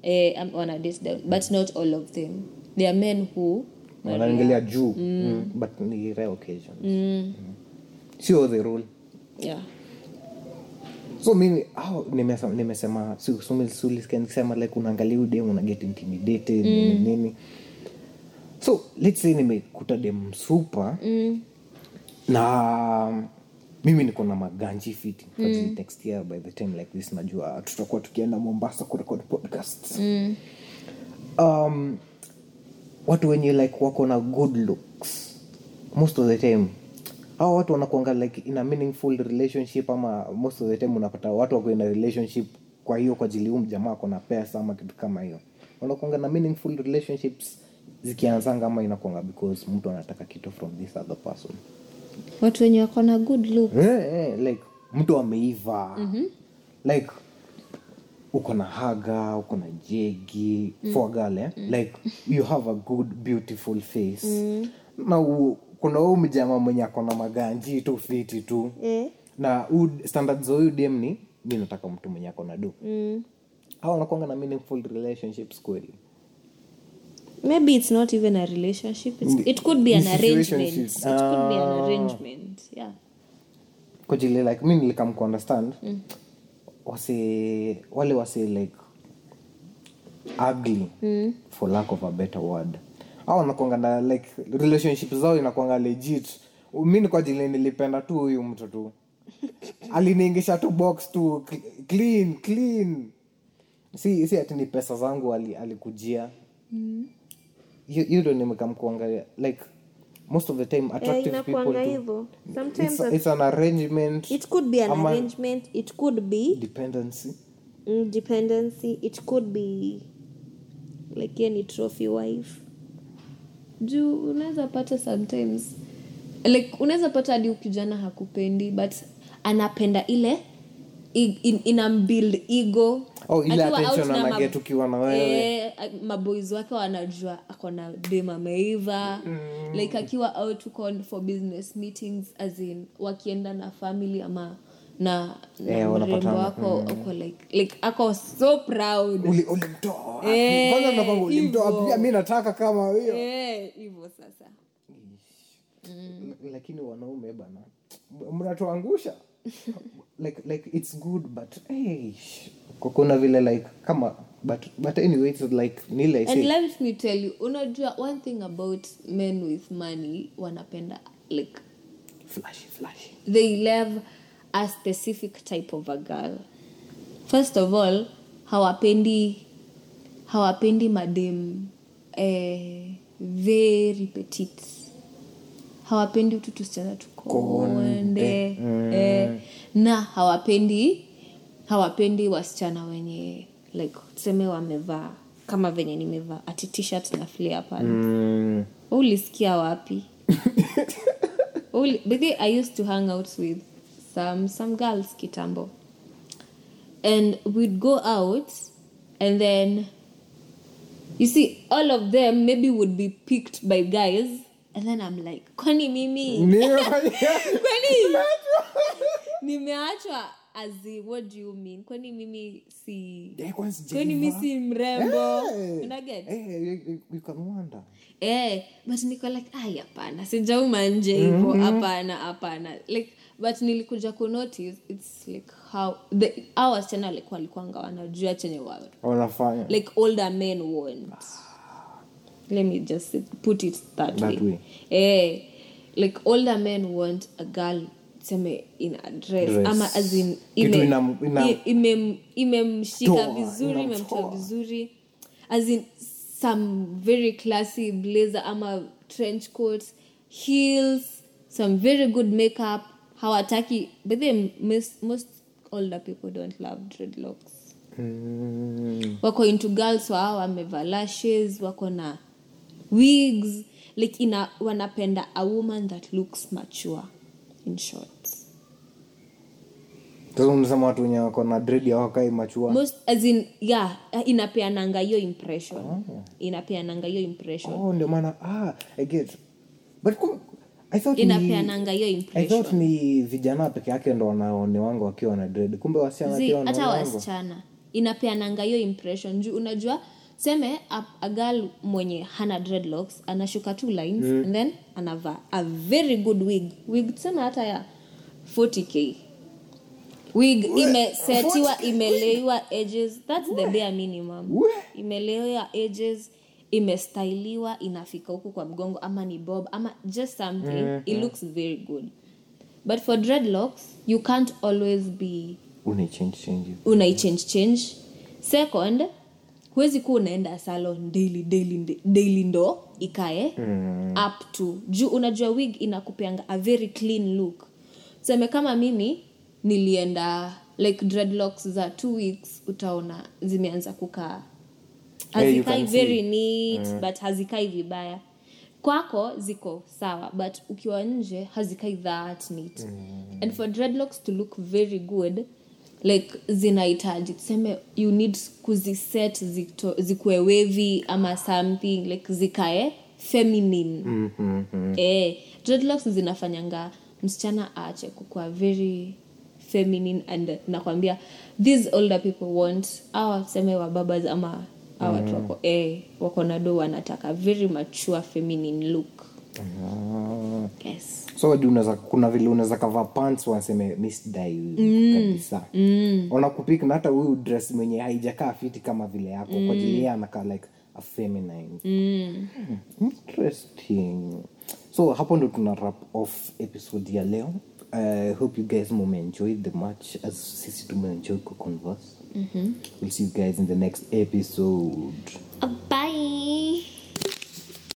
Eh, wana date down but not all of them. There are men who wanaangalia juu mm. but ni rare occasions. Mm. sio the rule. Yeah. So mimi au nimesema nimesema si- nikisema like unaangalia dem una get intimidated nini nini. So let's say nimekuta dem super mm. na mimi niko na maganji fiti mm. next year by the time like this najua tutakuwa tukienda mombasa kurekod podcast mm. um, watu wenye like wako na good looks most of the time hawa watu wanakuanga like in a meaningful relationship ama most of the time unapata watu wako in a relationship kwa hiyo kwa ajili huu mjamaa ako na pesa ama kitu kama hiyo wanakuanga na meaningful relationships zikianzanga ama inakuanga because mtu anataka kitu from this other person watu wenye wako na good look yeah, yeah, like mtu ameiva mm-hmm. like uko na haga uko na jegi mm. for girl eh? mm. like you have a good beautiful face mm. na u, kuna huu mjama mwenye ako na maganji tu fiti tu mm. na u, standards huyu dem ni mi nataka mtu mwenye ako na do mm. au anakwanga na meaningful relationships kweli maybe it's not even a relationship it's, it could be an arrangement. it could be an Ah. arrangement yeah. Kwa jili like mi nilikam kuunderstand mm. wase wale wase like ugly mm. for lack of a better word. Au nakwanga na like relationship zao inakwanga legit. Mi ni kwa jili nilipenda tu huyu mtu tu. Aliniingisha tu box tu clean clean. Si si ati ni pesa zangu ali- alikujia. Hiyo hiyo ndo nimekam like most of the time attractive inakuanga people hivyo. Sometimes it's, it's an arrangement it could be an Ama- arrangement it could be dependency. Mm, dependency. It could be like ye ni trophy wife. Juu unaweza pata sometimes like unaweza pata hadi ukijana hakupendi but anapenda ile inambuild ego. Oh, ile attention anaget ukiwa na wewe. Eh, maboys wake wanajua ako na dem ameiva. Mm. like akiwa out uko for business meetings as in wakienda na family ama na, na Eh, mrembo wako uko like like ako so proud. Ulimtoa? Eh, ulimtoa mi nataka kama hiyo. Eh, hivyo sasa. L- lakini wanaume bana mnatuangusha like like it's good but hey, kuna vile like kama but but anyway it's like nile and say let me tell you unajua one thing about men with money wanapenda like flashy flashy. they love a specific type of a girl. First of all hawapendi hawapendi madem eh, very petite hawapendi utu tusichana tukonde eh, na hawapendi hawapendi wasichana wenye like tuseme wamevaa kama venye nimevaa ati t-shirt na flea pale mm, ulisikia wapi? Uli, but i used to hang out with some some girls kitambo. And we'd go out and then you see all of them maybe would be picked by guys and then i'm like kwani mimi? Kwani? Nimeachwa. Azi what do you mean? Kwani mimi si Yeah, kwani mi si mrembo? Eh, unaget eh, you- you- you can wonder. Eh but niko like ai hapana sijauma nje hivo hapana hapana. Like but nilikuja kunotice its like how the au wasichana like walikuanga wanajua chenye wa like older men want let me just put it that, That way, way. Eh, like older men want a girl seme in a dress, Dress. ama as in Kitu ime- ina- ina- i- imem- imemshika Toa, vizuri imemtoa vizuri as in some very classy blazer ama trench coat heels some very good makeup hawataki but then most, most older people don't love dreadlocks Mm. wako into girls wao wameva lashes wako na wigs. Like ina wanapenda a woman that looks mature in short unasema watu wenye wako na dread hawakai machua most as in yeah inapeananga hiyo impression. Inapeananga hiyo impression. Oh ndio maana ah i get but i thought ni, inapeananga hiyo i thought ni vijana peke yake ndo wanaonewanga wakiwa na dread. Kumbe wasichana pia hata wasichana. Inapeananga hiyo impression. Juu unajua seme a, a girl mwenye hana dreadlocks anashuka two lines mm. and then anavaa a very good wig. Wig tuseme hata ya 40k wig imesetiwa imeleiwa edges. Thats the bare minimum. We. imeleiwa edges imestyliwa inafika huku kwa mgongo ama ni bob ama just something. It looks very good. But for dreadlocks you can't always be unaichange change change. Second huwezi kuwa unaenda salon daily daily daily ndo ikae mm. up to juu unajua wig inakupeanga a very clean look seme kama mimi nilienda like dreadlocks za two weeks utaona zimeanza kukaa hazikai hey, very neat mm. but hazikai vibaya kwako ziko sawa but ukiwa nje hazikai that neat mm. and for dreadlocks to look very good like zinahitaji. Tuseme you need kuziset zikuwe wevi ama something like zikae feminine. Mm-hmm. eh, dreadlocks zinafanyanga msichana aache kukua very feminine and nakwambia these older people want awa tuseme wababas ama awa watu wako eh, wako nado wanataka very mature feminine look. Yes so hadi unaweza kuna vile unaweza kavaa pants waseme misdai kabisa. Mm. wanakupik na hata huyu dress mwenye haijakaa fiti kama vile yako kwa ajili yeye anakaa like a feminine. Mm. interesting. So hapo ndo tuna wrap off episode ya leo. I hope you guys mumeenjoy the match as sisi tumeenjoy kuconverse mm-hmm. we'll see you guys in the next episode. Bye